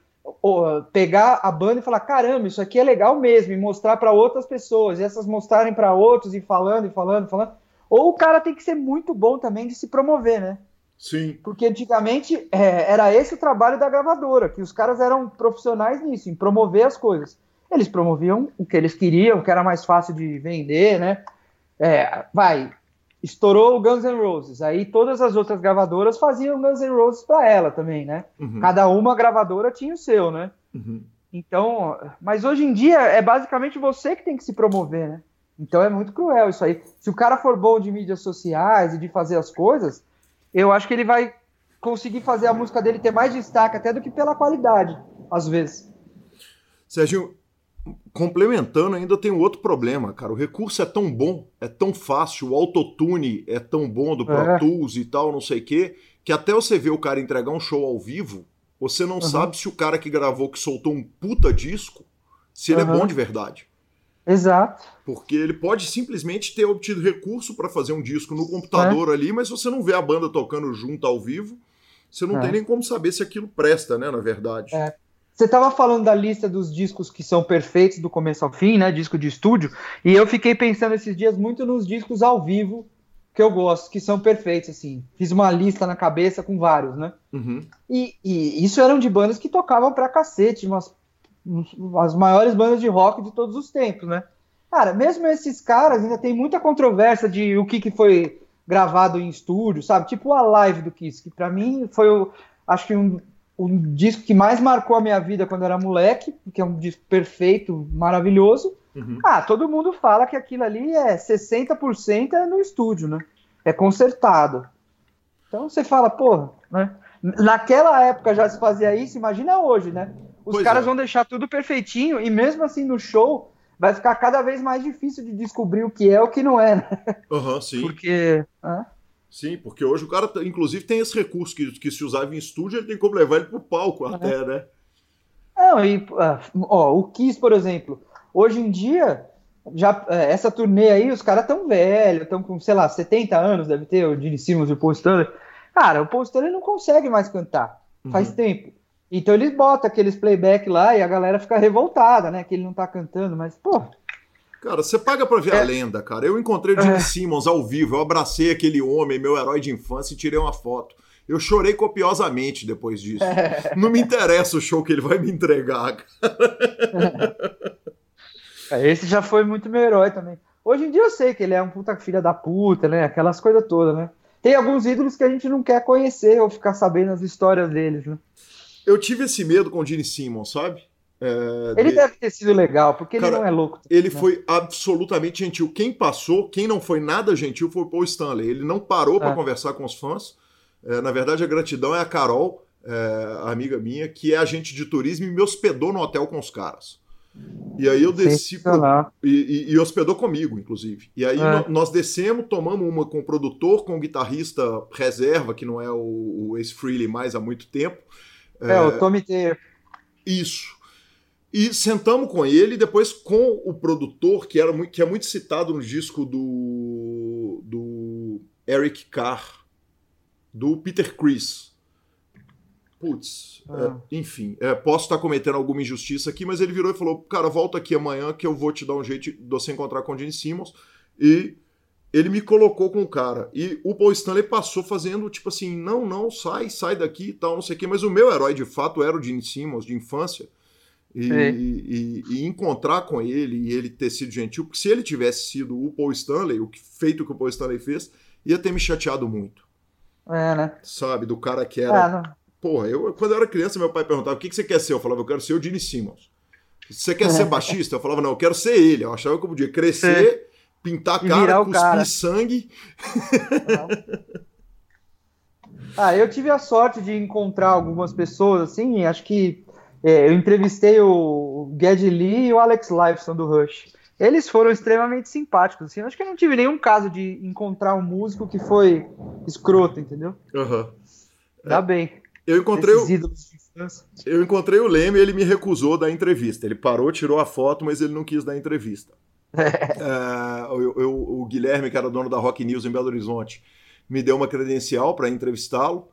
pegar a banda e falar: caramba, isso aqui é legal mesmo, e mostrar para outras pessoas, e essas mostrarem para outros, e falando, e falando, e falando. Ou o cara tem que ser muito bom também de se promover, né? Sim. Porque antigamente é, era esse o trabalho da gravadora, que os caras eram profissionais nisso, em promover as coisas. Eles promoviam o que eles queriam, o que era mais fácil de vender, né? É, vai, estourou o Guns N' Roses, aí todas as outras gravadoras faziam Guns N' Roses para ela também, né? Uhum. Cada uma gravadora tinha o seu, né? Uhum. Então, mas hoje em dia é basicamente você que tem que se promover, né? Então é muito cruel isso aí. Se o cara for bom de mídias sociais e de fazer as coisas, eu acho que ele vai conseguir fazer a música dele ter mais destaque até do que pela qualidade, às vezes. Serginho, complementando, ainda tem um outro problema, cara. O recurso é tão bom, é tão fácil, o autotune é tão bom do Pro é. Tools e tal, não sei o quê, que até você ver o cara entregar um show ao vivo, você não uhum. sabe se o cara que gravou, que soltou um puta disco, se ele uhum. é bom de verdade. Exato. Porque ele pode simplesmente ter obtido recurso para fazer um disco no computador é. ali, mas você não vê a banda tocando junto ao vivo, você não é. tem nem como saber se aquilo presta, né, na verdade. É. Você estava falando da lista dos discos que são perfeitos do começo ao fim, né, disco de estúdio, e eu fiquei pensando esses dias muito nos discos ao vivo que eu gosto, que são perfeitos, assim. Fiz uma lista na cabeça com vários, né? Uhum. E, e, isso eram de bandas que tocavam pra cacete, umas as maiores bandas de rock de todos os tempos, né? Cara, mesmo esses caras ainda tem muita controvérsia de o que, que foi gravado em estúdio, sabe? Tipo a live do Kiss, que para mim foi, o, acho que um, um disco que mais marcou a minha vida quando eu era moleque, porque é um disco perfeito, maravilhoso. Uhum. Ah, todo mundo fala que aquilo ali é 60% é no estúdio, né? É consertado. Então você fala, porra, né? Naquela época já se fazia isso, imagina hoje, né? Os pois caras é. vão deixar tudo perfeitinho e mesmo assim no show vai ficar cada vez mais difícil de descobrir o que é o que não é, né? Aham, uhum, sim. Porque. Sim, porque hoje o cara, inclusive, tem esse recurso que, que se usava em estúdio, ele tem como levar ele pro palco uhum. até, né? Não, e, ó, o Kiss, por exemplo, hoje em dia já é, essa turnê aí, os caras tão velhos, estão com, sei lá, 70 anos, deve ter, o Gene Simmons e o Paul Stanley. Cara, o Paul Stanley não consegue mais cantar, faz uhum. tempo. Então eles botam aqueles playback lá e a galera fica revoltada, né, que ele não tá cantando, mas, pô... Cara, você paga pra ver é. a lenda, cara. Eu encontrei o Gene é. Simmons ao vivo, eu abracei aquele homem, meu herói de infância, e tirei uma foto. Eu chorei copiosamente depois disso. É. Não me interessa o show que ele vai me entregar. É, esse já foi muito meu herói também. Hoje em dia eu sei que ele é um puta filha da puta, né? Aquelas coisas todas, né? Tem alguns ídolos que a gente não quer conhecer ou ficar sabendo as histórias deles, né? Eu tive esse medo com o Gene Simmons, sabe? É, ele de... deve ter sido legal, porque Cara, ele não é louco. Ele né? foi absolutamente gentil. Quem passou, quem não foi nada gentil foi o Paul Stanley. Ele não parou é. para conversar com os fãs. É, na verdade, a gratidão é a Carol, é, amiga minha, que é agente de turismo e me hospedou no hotel com os caras. E aí eu desci pro, e, e, e, hospedou comigo, inclusive. E aí é. nós descemos, tomamos uma com o produtor, com o guitarrista reserva, que não é o, o Ace Frehley mais há muito tempo. É, é o Tommy Taylor. Isso. E sentamos com ele, depois com o produtor, que, era muito, que é muito citado no disco do, do Eric Carr, do Peter Chris. Putz, ah. é, enfim, é, posso estar cometendo alguma injustiça aqui, mas ele virou e falou: Cara, volta aqui amanhã que eu vou te dar um jeito de você encontrar com o Gene Simmons. E ele me colocou com o cara. E o Paul Stanley passou fazendo tipo assim: Não, não, sai, sai daqui e tal, não sei o quê. Mas o meu herói de fato era o Gene Simmons, de infância. E, e, e, encontrar com ele e ele ter sido gentil, porque se ele tivesse sido o Paul Stanley, o que, feito o que o Paul Stanley fez, ia ter me chateado muito. É, né? Sabe, do cara que era. É, Porra, eu, quando eu era criança, meu pai perguntava: o que, que você quer ser? Eu falava: eu quero ser o Gene Simmons. Você quer ser baixista? Eu falava: não, eu quero ser ele. Eu achava que eu podia crescer, é. pintar a cara, cuspir cara. sangue. ah, eu tive a sorte de encontrar algumas pessoas, assim, acho que é, eu entrevistei o Geddy Lee e o Alex Lifeson do Rush. Eles foram extremamente simpáticos. Assim. Acho que eu não tive nenhum caso de encontrar um músico que foi escroto, entendeu? Uhum. Dá é, bem. Eu encontrei o... Eu encontrei o Leme e ele me recusou da entrevista. Ele parou, tirou a foto, mas ele não quis dar entrevista. é, eu, eu, o Guilherme, que era dono da Rock News em Belo Horizonte, me deu uma credencial para entrevistá-lo.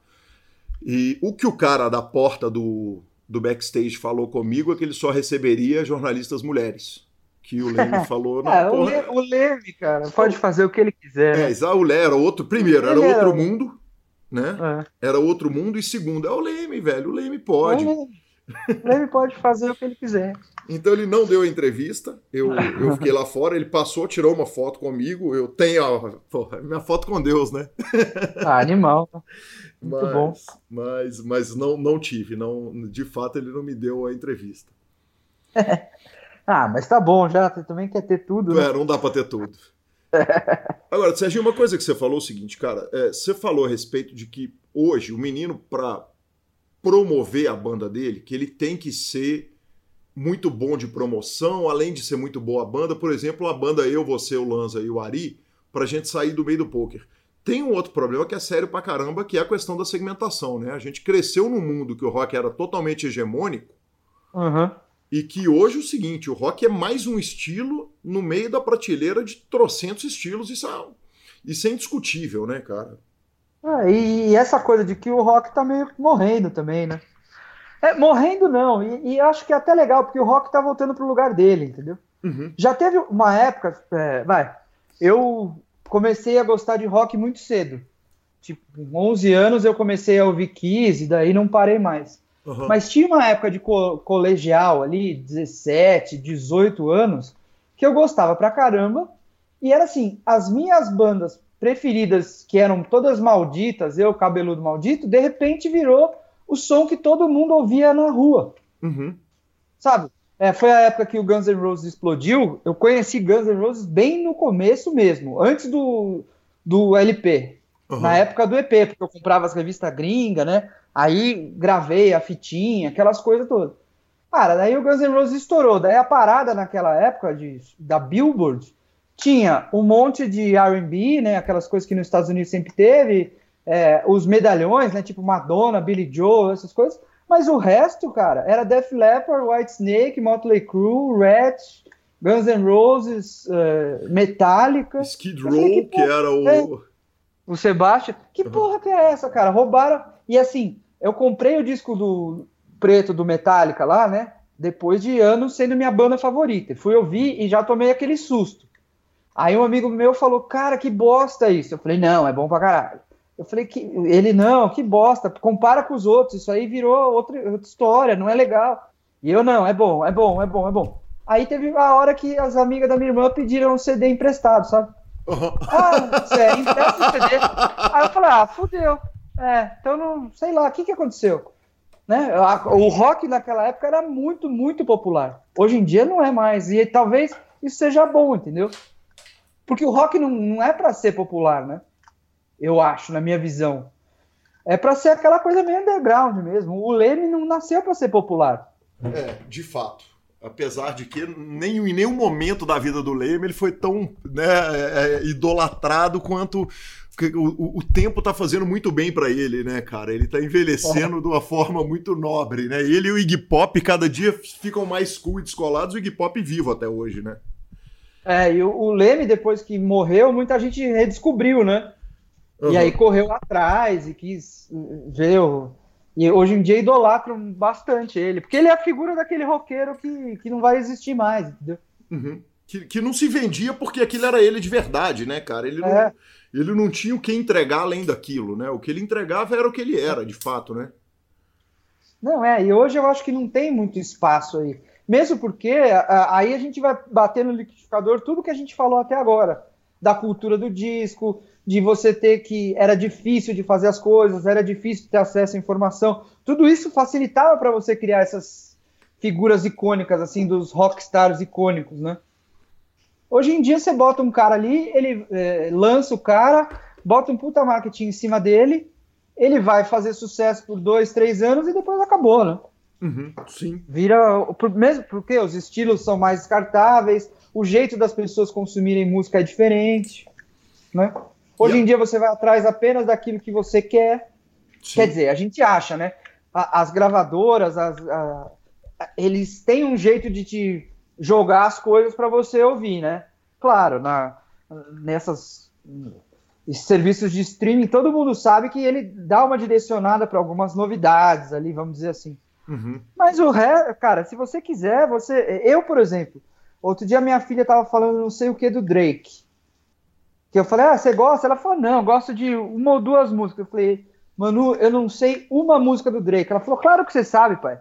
E o que o cara da porta do, do backstage falou comigo é que ele só receberia jornalistas mulheres. Que o Leme falou. Não, é, porra, o Leme, cara, pode fazer o que ele quiser. É, né? o Leme era outro. Primeiro, era outro mundo, né? É. Era outro mundo. E segundo, é o Leme, velho. O Leme pode. O Leme pode fazer o que ele quiser. Então ele não deu a entrevista. Eu, eu fiquei lá fora. Ele passou, tirou uma foto comigo. Eu tenho a porra, minha foto com Deus, né? Ah, animal. Muito mas, bom. Mas, mas não, não tive, não, de fato ele não me deu a entrevista. ah, mas tá bom já, também quer ter tudo. Né? É, não dá para ter tudo. Agora, Sérgio, uma coisa que você falou é o seguinte, cara, é, você falou a respeito de que hoje o menino, para promover a banda dele, que ele tem que ser muito bom de promoção, além de ser muito boa a banda, por exemplo, a banda Eu, Você, o Lanza e o Ari, pra gente sair do meio do poker. Tem um outro problema que é sério pra caramba, que é a questão da segmentação, né? A gente cresceu num mundo que o rock era totalmente hegemônico uhum. e que hoje é o seguinte, o rock é mais um estilo no meio da prateleira de trocentos estilos, isso é, isso é indiscutível, né, cara? É, e, essa coisa de que o rock tá meio morrendo também, né? É, morrendo não, e, e, acho que é até legal, porque o rock tá voltando pro lugar dele, entendeu? Uhum. Já teve uma época, é, vai, eu comecei a gostar de rock muito cedo. Tipo, com 11 anos eu comecei a ouvir Kiss e daí não parei mais. Uhum. Mas tinha uma época de co colegial ali, 17, 18 anos, que eu gostava pra caramba. E era assim, as minhas bandas preferidas, que eram todas malditas, eu, cabeludo maldito, de repente virou o som que todo mundo ouvia na rua. Uhum. Sabe? É, foi a época que o Guns N' Roses explodiu. Eu conheci Guns N' Roses bem no começo mesmo, antes do, do LP. Uhum. Na época do EP, porque eu comprava as revistas gringa, né? Aí gravei a fitinha, aquelas coisas todas. Cara, daí o Guns N' Roses estourou. Daí a parada naquela época de, da Billboard tinha um monte de R&B, né? Aquelas coisas que nos Estados Unidos sempre teve. É, os medalhões, né? Tipo Madonna, Billy Joe, essas coisas. Mas o resto, cara, era Def Leppard, White Snake, Motley Crue, Rat Guns N' Roses, uh, Metallica. Skid Row, que, que, era o. É, o Sebastian. Que uhum. porra que é essa, cara? Roubaram. E assim, eu comprei o disco do preto do Metallica lá, né? Depois de anos sendo minha banda favorita. Fui ouvir e já tomei aquele susto. Aí um amigo meu falou, cara, que bosta isso. Eu falei, não, é bom pra caralho. Eu falei que ele não, que bosta, compara com os outros, isso aí virou outra, outra história, não é legal. E eu não, é bom, é bom, é bom, é bom. Aí teve a hora que as amigas da minha irmã pediram um CD emprestado, sabe? Uhum. Ah, você empresta o CD. Aí eu falei, ah, fudeu. É, então não, sei lá, o que que aconteceu? Né? O rock naquela época era muito, muito popular. Hoje em dia não é mais. E talvez isso seja bom, entendeu? Porque o rock não, não é para ser popular, né? Eu acho, na minha visão. É para ser aquela coisa meio underground mesmo. O Leme não nasceu para ser popular. É, de fato. Apesar de que nem, em nenhum momento da vida do Leme ele foi tão né, é, é idolatrado quanto o, o, tempo tá fazendo muito bem para ele, né, cara? Ele tá envelhecendo oh. de uma forma muito nobre, né? Ele e o Iggy Pop cada dia ficam mais cool e descolados, o Iggy Pop vivo até hoje, né? É, e o, o Leme, depois que morreu, muita gente redescobriu, né? Uhum. E aí correu atrás e quis ver o... E hoje em dia idolatram bastante ele, porque ele é a figura daquele roqueiro que, que não vai existir mais, entendeu? Uhum. Que, que não se vendia porque aquilo era ele de verdade, né, cara? Ele não, é. ele não tinha o que entregar além daquilo, né? O que ele entregava era o que ele era, de fato, né? Não, é, e hoje eu acho que não tem muito espaço aí. Mesmo porque aí a gente vai bater no liquidificador tudo que a gente falou até agora. Da cultura do disco, de você ter que. Era difícil de fazer as coisas, era difícil ter acesso à informação. Tudo isso facilitava para você criar essas figuras icônicas, assim, dos rockstars icônicos, né? Hoje em dia você bota um cara ali, ele é, lança o cara, bota um puta marketing em cima dele, ele vai fazer sucesso por dois, três anos e depois acabou, né? Uhum, sim. Vira. Mesmo porque os estilos são mais descartáveis, o jeito das pessoas consumirem música é diferente. Né? Hoje em dia você vai atrás apenas daquilo que você quer. Sim. Quer dizer, a gente acha, né? As gravadoras, as, a, eles têm um jeito de te jogar as coisas para você ouvir, né? Claro, na, nessas serviços de streaming, todo mundo sabe que ele dá uma direcionada para algumas novidades ali, vamos dizer assim. Uhum. Mas o resto, cara, se você quiser, você. Eu, por exemplo, outro dia minha filha tava falando não sei o que do Drake. Que eu falei, ah, você gosta? Ela falou, não, eu gosto de uma ou duas músicas. Eu falei, Manu, eu não sei uma música do Drake. Ela falou, claro que você sabe, pai.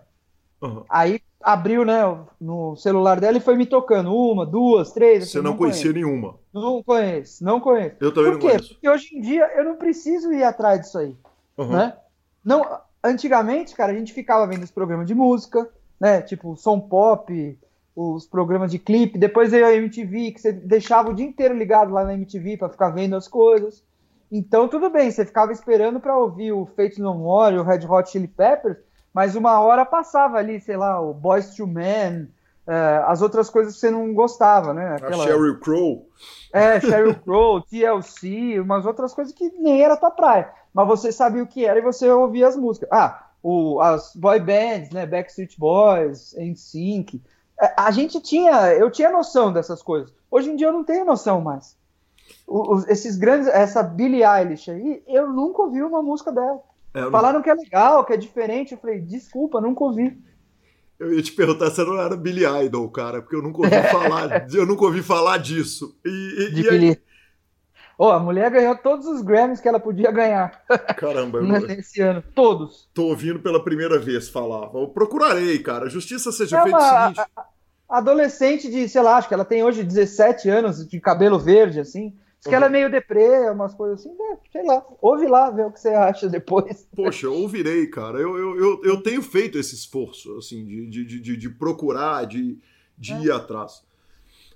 Uhum. Aí abriu, né, no celular dela e foi me tocando. Uma, duas, três. Você não, não conhecia conheço. nenhuma? Não conheço, não conheço. Eu também Por não conheço. Porque hoje em dia eu não preciso ir atrás disso aí. Uhum. Né? Não, antigamente, cara, a gente ficava vendo os programas de música, né? Tipo, som pop, os programas de clipe. Depois veio a MTV, que você deixava o dia inteiro ligado lá na MTV para ficar vendo as coisas. Então, tudo bem, você ficava esperando para ouvir o Fate No More, o Red Hot Chili Peppers, mas uma hora passava ali, sei lá, o Boys to Men, uh, as outras coisas que você não gostava, né? Aquela... A Sheryl Crow. É, Sheryl Crow, TLC, umas outras coisas que nem era tua praia mas você sabia o que era e você ouvia as músicas. Ah, o, as boy bands, né, Backstreet Boys, NSYNC. É, a gente tinha, eu tinha noção dessas coisas. Hoje em dia eu não tenho noção mais. Os, esses grandes, essa Billie Eilish aí, eu nunca ouvi uma música dela. É, Falaram que é legal, que é diferente. Eu falei, desculpa, nunca ouvi. Eu ia te perguntar se não era Billy Idol, cara, porque eu nunca ouvi falar, eu nunca ouvi falar disso. E, e, e aí, Oh, a mulher ganhou todos os Grammys que ela podia ganhar. Caramba, nesse ano, todos. Tô ouvindo pela primeira vez falar. Eu procurarei, cara. Justiça seja é feita o seguinte. adolescente de, sei lá, acho que ela tem hoje 17 anos, de cabelo verde, assim. Diz que uhum. ela é meio deprê, umas coisas assim, né? sei lá, ouve lá, vê o que você acha depois. Poxa, eu ouvirei, cara. Eu, eu, eu, eu tenho feito esse esforço, assim, de, de, de, de procurar, de, de é. ir atrás.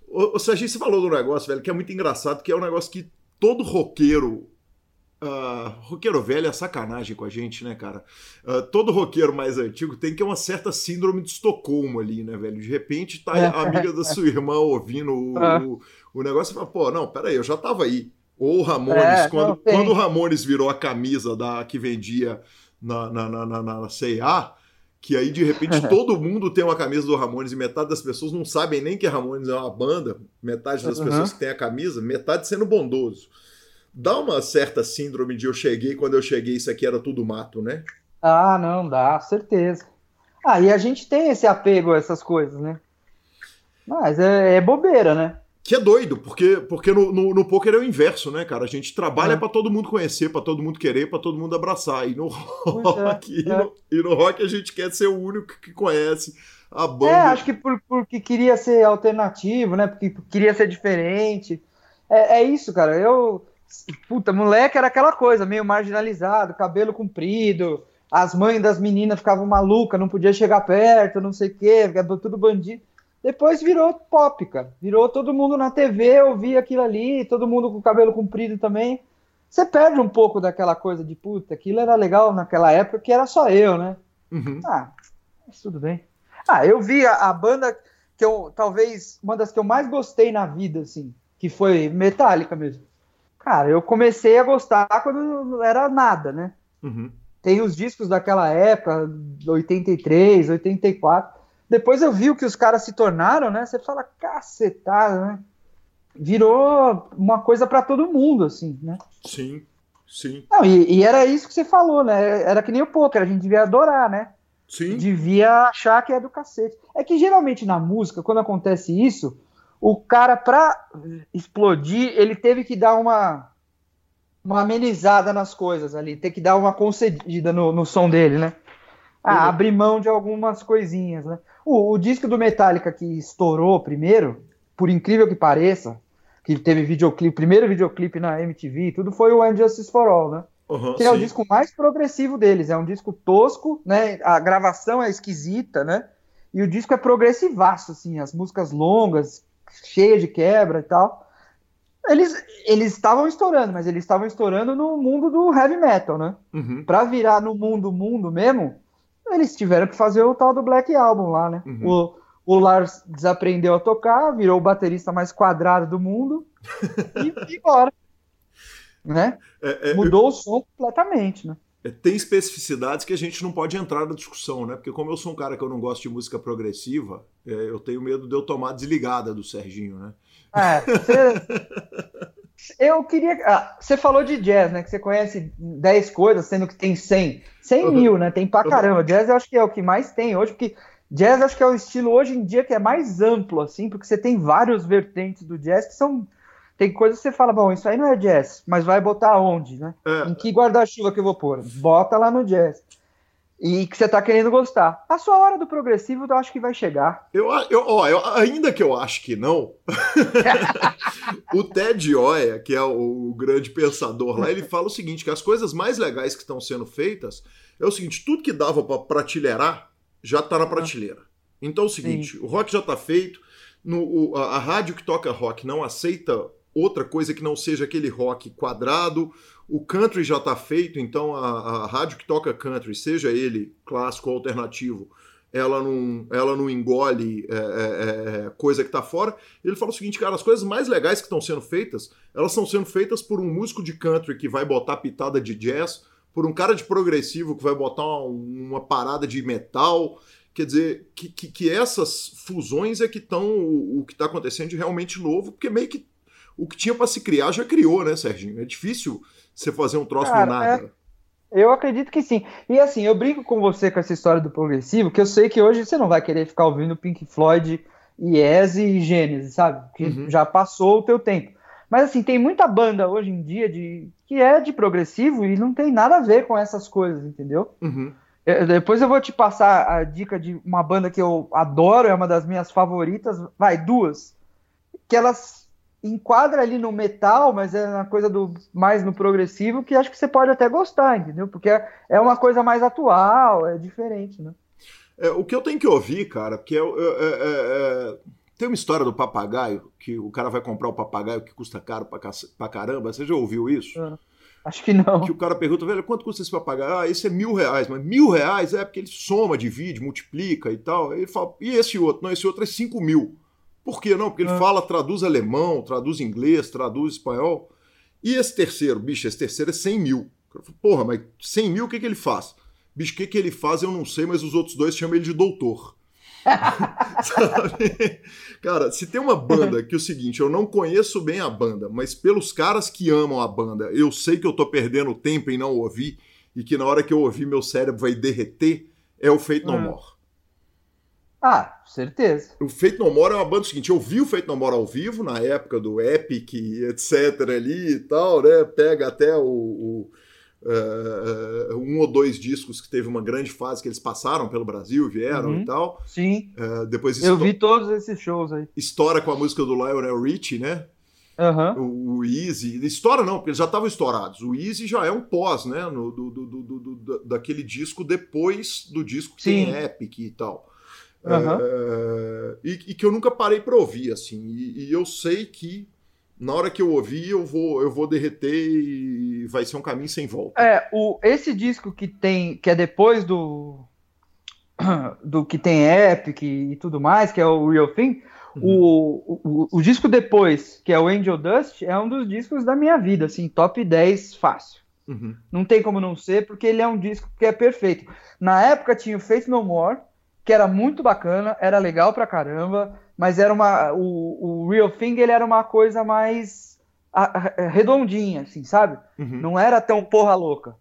Ou, seja, você falou do negócio, velho, que é muito engraçado, que é um negócio que todo roqueiro. Uh, roqueiro velho é sacanagem com a gente, né, cara? Uh, todo roqueiro mais antigo tem que ter uma certa síndrome de Estocolmo ali, né, velho? De repente tá a amiga da sua irmã ouvindo o, o, o negócio e fala, pô, não, peraí, eu já tava aí. Ou o Ramones, é, quando, quando o Ramones virou a camisa da que vendia na, na, na, na, na C&A, que aí de repente todo mundo tem uma camisa do Ramones e metade das pessoas não sabem nem que Ramones é uma banda, metade das uhum. pessoas que tem a camisa, metade sendo bondoso. Dá uma certa síndrome de eu cheguei, quando eu cheguei isso aqui era tudo mato, né? Ah, não, dá, certeza. Ah, e a gente tem esse apego a essas coisas, né? Mas é, é bobeira, né? Que é doido, porque, porque no, no, no poker é o inverso, né, cara? A gente trabalha é. para todo mundo conhecer, para todo mundo querer, para todo mundo abraçar. E no rock, é, e, no, é. e, no, rock a gente quer ser o único que conhece a banda. É, acho que por, porque queria ser alternativo, né? Porque queria ser diferente. É, é isso, cara. Eu. Puta, moleque era aquela coisa, meio marginalizado, cabelo comprido, as mães das meninas ficavam malucas, não podia chegar perto, não sei o quê, tudo bandido. Depois virou pop, cara. Virou todo mundo na TV, ouvia aquilo ali, todo mundo com o cabelo comprido também. Você perde um pouco daquela coisa de puta, aquilo era legal naquela época que era só eu, né? Uhum. Ah, mas tudo bem. Ah, eu vi a, a, banda que eu, talvez, uma das que eu mais gostei na vida, assim, que foi Metallica mesmo. Cara, eu comecei a gostar quando não era nada, né? Uhum. Tem os discos daquela época, 83, 84. Depois eu vi o que os caras se tornaram, né? Você fala, cacetada, né? Virou uma coisa para todo mundo, assim, né? Sim, sim. Não, e, e, era isso que você falou, né? Era que nem o poker, a gente devia adorar, né? Sim. Devia achar que é do cacete. É que geralmente na música, quando acontece isso, o cara, pra explodir, ele teve que dar uma, uma amenizada nas coisas ali, ter que dar uma concedida no, no som dele, né? Ah, abrir mão de algumas coisinhas, né? O, o, disco do Metallica que estourou primeiro, por incrível que pareça, que teve videoclipe, primeiro videoclipe na MTV, tudo foi o Injustice for All, né? Uhum, que é sim. o disco mais progressivo deles. É um disco tosco, né? A gravação é esquisita, né? E o disco é progressivaço, assim, as músicas longas, cheias de quebra e tal. Eles eles estavam estourando, mas eles estavam estourando no mundo do heavy metal, né? Uhum. Para virar no mundo mundo mesmo, eles tiveram que fazer o tal do Black Album lá, né? Uhum. O, o Lars desaprendeu a tocar, virou o baterista mais quadrado do mundo e, e bora. Né? É, é, Mudou eu... o som completamente, né? É, tem especificidades que a gente não pode entrar na discussão, né? Porque como eu sou um cara que eu não gosto de música progressiva, é, eu tenho medo de eu tomar desligada do Serginho, né? É, você... Eu queria. Ah, você falou de jazz, né? Que você conhece 10 coisas, sendo que tem 100. 100 uhum. mil, né? Tem pra caramba. Jazz eu acho que é o que mais tem hoje, porque jazz acho que é o estilo hoje em dia que é mais amplo, assim, porque você tem vários vertentes do jazz que são. Tem coisas que você fala, bom, isso aí não é jazz, mas vai botar onde, né? É. Em que guarda-chuva que eu vou pôr? Bota lá no jazz e que você está querendo gostar. A sua hora do progressivo eu acho que vai chegar. Eu, eu, ó, eu, ainda que eu acho que não, o Ted Oya, que é o, o, grande pensador lá, ele fala o seguinte, que as coisas mais legais que estão sendo feitas é o seguinte, tudo que dava para prateleirar já está na prateleira. Então é o seguinte, Sim. o rock já está feito, no, o, a, a rádio que toca rock não aceita outra coisa que não seja aquele rock quadrado, o country já está feito, então a, a, rádio que toca country, seja ele clássico ou alternativo, ela não, ela não engole é, é, é coisa que está fora. Ele fala o seguinte, cara, as coisas mais legais que estão sendo feitas, elas estão sendo feitas por um músico de country que vai botar pitada de jazz, por um cara de progressivo que vai botar uma, uma parada de metal. Quer dizer, que, que, que essas fusões é que estão o, o que está acontecendo de realmente novo, porque meio que o que tinha para se criar já criou, né, Serginho? É difícil você fazer um troço Cara, do nada. É, eu acredito que sim. E assim, eu brinco com você com essa história do progressivo, que eu sei que hoje você não vai querer ficar ouvindo Pink Floyd, Yes e Gênesis, sabe? Que uhum. já passou o teu tempo. Mas assim, tem muita banda hoje em dia de que é de progressivo e não tem nada a ver com essas coisas, entendeu? Uhum. Eu, depois eu vou te passar a dica de uma banda que eu adoro, é uma das minhas favoritas, vai, duas, que elas enquadra ali no metal, mas é uma coisa do mais no progressivo que acho que você pode até gostar, entendeu? Porque é, é uma coisa mais atual, é diferente, né? É, o que eu tenho que ouvir, cara, porque é, é, é, tem uma história do papagaio, que o cara vai comprar o papagaio que custa caro pra, pra caramba. Você já ouviu isso? Ah, acho que não. Que o cara pergunta, velho, quanto custa esse papagaio? Ah, esse é mil reais. Mas mil reais é porque ele soma, divide, multiplica e tal. Aí ele fala, e esse outro? Não, esse outro é cinco mil. Por que não? Porque ele ah. fala, traduz alemão, traduz inglês, traduz espanhol. E esse terceiro, bicho, esse terceiro é 100 mil. Porra, mas 100 mil o que, que ele faz? Bicho, o que, que ele faz eu não sei, mas os outros dois chamam ele de doutor. Cara, se tem uma banda que é o seguinte, eu não conheço bem a banda, mas pelos caras que amam a banda, eu sei que eu tô perdendo tempo em não ouvir e que na hora que eu ouvir meu cérebro vai derreter, é o Fate No hum. More. Ah, certeza. O Fate No More é uma banda seguinte, eu vi o Fate No More ao vivo na época do Epic, etc ali e tal, né? Pega até o, o uh, um ou dois discos que teve uma grande fase que eles passaram pelo Brasil, vieram uhum. e tal. Sim. Uh, depois Eu vi todos esses shows aí. Estoura com a música do Lionel Richie, né? Uhum. O, o, Easy. Estoura não, porque eles já estavam estourados. O Easy já é um pós, né? No, do, do, do, do, daquele disco depois do disco que Sim. tem Epic e tal. Uhum. É, e, e, que eu nunca parei para ouvir, assim. E, e, eu sei que na hora que eu ouvir, eu vou, eu vou derreter e vai ser um caminho sem volta. É, o, esse disco que tem, que é depois do do que tem Epic e tudo mais, que é o Real Thing, uhum. o, o, o, disco depois, que é o Angel Dust, é um dos discos da minha vida, assim, top 10 fácil. Uhum. Não tem como não ser, porque ele é um disco que é perfeito. Na época tinha o Faith No More, que era muito bacana, era legal pra caramba, mas era uma. O, o Real Thing ele era uma coisa mais a, a, redondinha, assim, sabe? Uhum. Não era tão porra louca.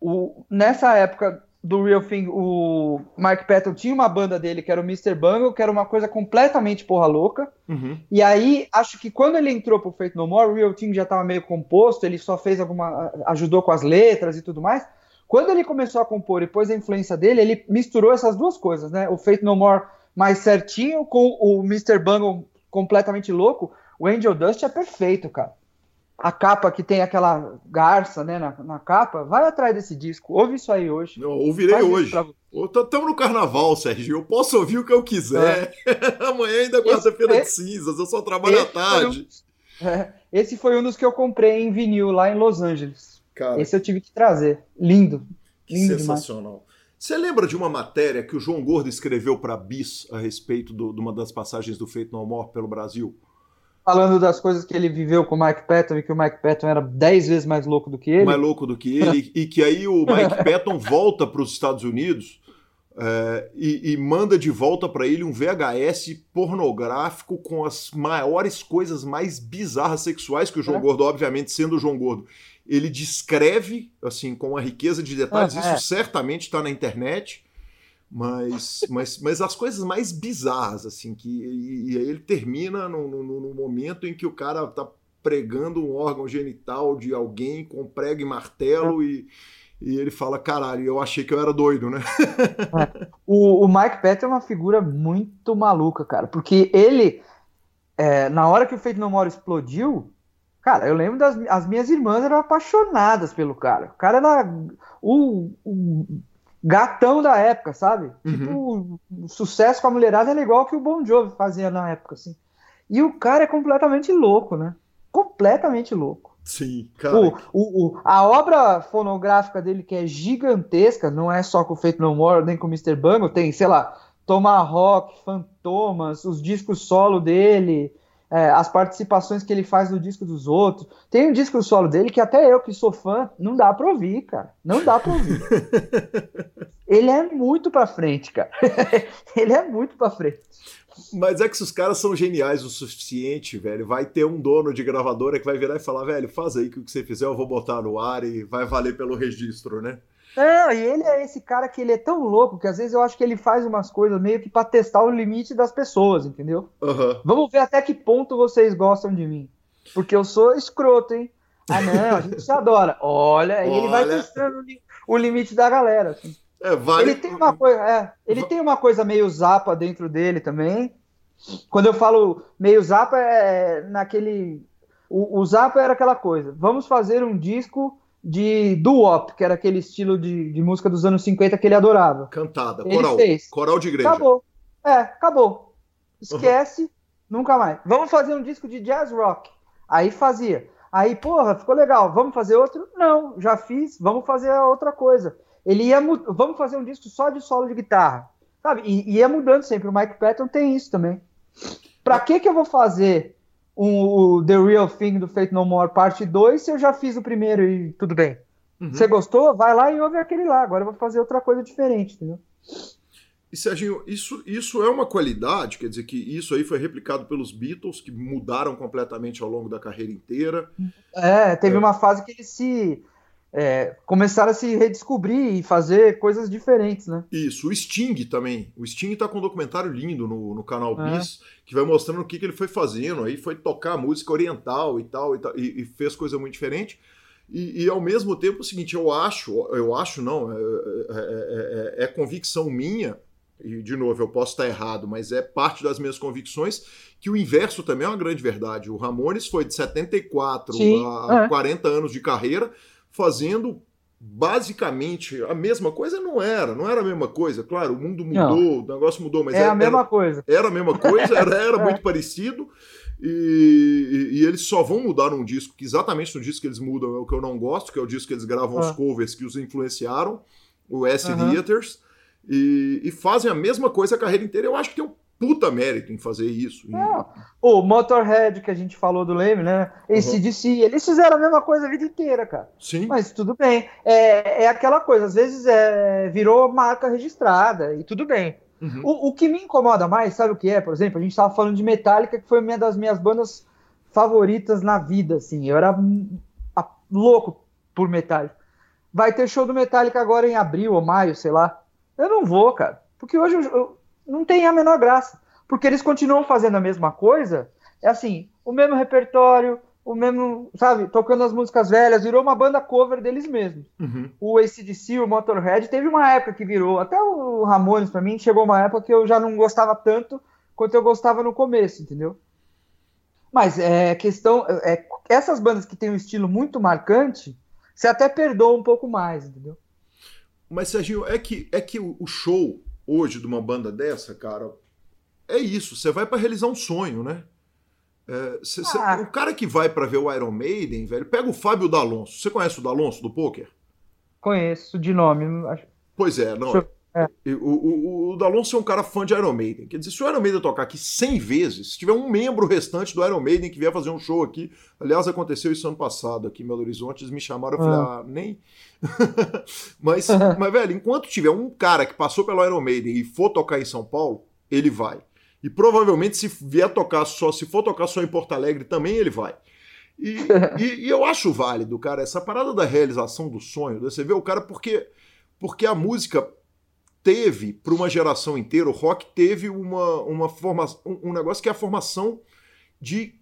O, nessa época do Real Thing, o Mike Patton tinha uma banda dele que era o Mr. Bungle, que era uma coisa completamente porra louca. Uhum. E aí, acho que quando ele entrou pro Fate No More, o Real Thing já estava meio composto, ele só fez alguma. ajudou com as letras e tudo mais. Quando ele começou a compor e pôs a influência dele, ele misturou essas duas coisas, né? O Fate No More mais certinho com o Mr. Bungle completamente louco. O Angel Dust é perfeito, cara. A capa que tem aquela garça, né, na, na capa, vai atrás desse disco. Ouve isso aí hoje. Eu ouvirei hoje. Estamos no carnaval, Sérgio. Eu posso ouvir o que eu quiser. É. Amanhã ainda é quarta-feira de cinzas. Eu só trabalho à tarde. Um, é, esse foi um dos que eu comprei em vinil lá em Los Angeles. Cara, Esse eu tive que trazer. Lindo. Lindo sensacional. Demais. Você lembra de uma matéria que o João Gordo escreveu para Bis a respeito do, de uma das passagens do Feito No More pelo Brasil? Falando das coisas que ele viveu com o Mike Patton e que o Mike Patton era dez vezes mais louco do que ele. Mais louco do que ele. e que aí o Mike Patton volta para os Estados Unidos é, e, e, manda de volta para ele um VHS pornográfico com as maiores coisas mais bizarras sexuais que o João é. Gordo, obviamente, sendo o João Gordo, ele descreve, assim, com uma riqueza de detalhes, ah, isso é. certamente está na internet, mas, mas, mas as coisas mais bizarras, assim, que, e, e aí ele termina no, no, no, momento em que o cara está pregando um órgão genital de alguém com prego e martelo e, e ele fala, caralho, eu achei que eu era doido, né? É. O, o, Mike Patton é uma figura muito maluca, cara, porque ele, é, na hora que o Feito No More explodiu, Cara, eu lembro das as minhas irmãs eram apaixonadas pelo cara. O cara era o, o gatão da época, sabe? Uhum. Tipo, o, o, sucesso com a mulherada era igual que o Bon Jovi fazia na época, assim. E o cara é completamente louco, né? Completamente louco. Sim, cara. O, o, a obra fonográfica dele, que é gigantesca, não é só com o Fate No More, nem com o Mr. Bungle, tem, sei lá, Tomahawk, Fantomas, os discos solo dele, é, as participações que ele faz no disco dos outros. Tem um disco solo dele que até eu, que sou fã, não dá pra ouvir, cara. Não dá pra ouvir. ele é muito pra frente, cara. ele é muito pra frente. Mas é que se os caras são geniais o suficiente, velho, vai ter um dono de gravadora que vai virar e falar, velho, faz aí que o que você fizer eu vou botar no ar e vai valer pelo registro, né? Não, e ele é esse cara que ele é tão louco que às vezes eu acho que ele faz umas coisas meio que para testar o limite das pessoas, entendeu? Uhum. Vamos ver até que ponto vocês gostam de mim. Porque eu sou escroto, hein? Ah, não, a gente se adora. Olha, Olha. ele vai testando o limite da galera. Assim. É, vale... Ele tem uma coisa, é, ele tem uma coisa meio zapa dentro dele também. Quando eu falo meio zapa é naquele o, o zapa era aquela coisa. Vamos fazer um disco de doo-wop, que era aquele estilo de, de, música dos anos 50 que ele adorava. Cantada, ele coral, fez. coral de igreja. Acabou. É, acabou. Esquece, uhum. nunca mais. Vamos fazer um disco de jazz rock. Aí fazia. Aí, porra, ficou legal. Vamos fazer outro? Não, já fiz. Vamos fazer outra coisa. Ele ia vamos fazer um disco só de solo de guitarra, sabe? E ia mudando sempre. O Mike Patton tem isso também. Pra que que eu vou fazer um, o The Real Thing do Fate No More parte 2 se eu já fiz o primeiro e tudo bem. Uhum. Você gostou? Vai lá e ouve aquele lá. Agora eu vou fazer outra coisa diferente, entendeu? E Serginho, isso, isso é uma qualidade, quer dizer que isso aí foi replicado pelos Beatles, que mudaram completamente ao longo da carreira inteira. É, teve é. uma fase que eles se é, começaram a se redescobrir e fazer coisas diferentes, né? Isso, o Sting também. O Sting tá com um documentário lindo no, no canal é. Bis, que vai mostrando o que, que ele foi fazendo. Aí foi tocar música oriental e tal, e, tal, e, e fez coisa muito diferente. E, e, ao mesmo tempo, é o seguinte, eu acho, eu acho não, é, é, é, é convicção minha e de novo, eu posso estar errado, mas é parte das minhas convicções, que o inverso também é uma grande verdade. O Ramones foi de 74 Sim, a é. 40 anos de carreira, fazendo basicamente a mesma coisa não era, não era a mesma coisa. Claro, o mundo mudou, não. o negócio mudou, mas é era, a mesma era, coisa. Era a mesma coisa, era, era é. muito parecido. E, e, e, eles só vão mudar um disco, que exatamente no disco que eles mudam é o que eu não gosto, que é o disco que eles gravam os ah. covers que os influenciaram, o S uhum. Theaters e, e, fazem a mesma coisa a carreira inteira. Eu acho que tem um puta mérito em fazer isso. É. O Motorhead, que a gente falou do Leme, né? Esse uhum. DC, eles fizeram a mesma coisa a vida inteira, cara. Sim. Mas tudo bem. É, é aquela coisa, às vezes é, virou marca registrada e tudo bem. Uhum. O, o, que me incomoda mais, sabe o que é? Por exemplo, a gente estava falando de Metallica, que foi uma das minhas bandas favoritas na vida, assim. Eu era louco por Metallica. Vai ter show do Metallica agora em abril ou maio, sei lá. Eu não vou, cara. Porque hoje eu, eu, não tem a menor graça. Porque eles continuam fazendo a mesma coisa. É assim, o mesmo repertório, o mesmo, sabe, tocando as músicas velhas, virou uma banda cover deles mesmos. Uhum. O ACDC, o Motorhead, teve uma época que virou, até o Ramones para mim, chegou uma época que eu já não gostava tanto quanto eu gostava no começo, entendeu? Mas é questão, é, essas bandas que têm um estilo muito marcante, você até perdoa um pouco mais, entendeu? Mas, Serginho, é que, é que o show hoje de uma banda dessa, cara, é isso. Você vai para realizar um sonho, né? É, cê, ah. cê, o cara que vai para ver o Iron Maiden, velho, pega o Fábio D'Alonso. Você conhece o D'Alonso do poker? Conheço de nome. Acho... Pois é, não. Eu... É. O, o, o D'Alonso é um cara fã de Iron Maiden. Quer dizer, se o Iron Maiden tocar aqui 100 vezes, se tiver um membro restante do Iron Maiden que vier fazer um show aqui, aliás, aconteceu isso ano passado aqui em Belo Horizonte, eles me chamaram, eu falei, ah, ah nem. mas, mas, velho, enquanto tiver um cara que passou pelo Iron Maiden e for tocar em São Paulo, ele vai. E provavelmente, se vier tocar só, se for tocar só em Porto Alegre, também ele vai. E, e, e eu acho válido, cara, essa parada da realização do sonho, você vê o cara porque, porque a música teve, para uma geração inteira, o rock teve uma, uma formação, um negócio que é a formação de,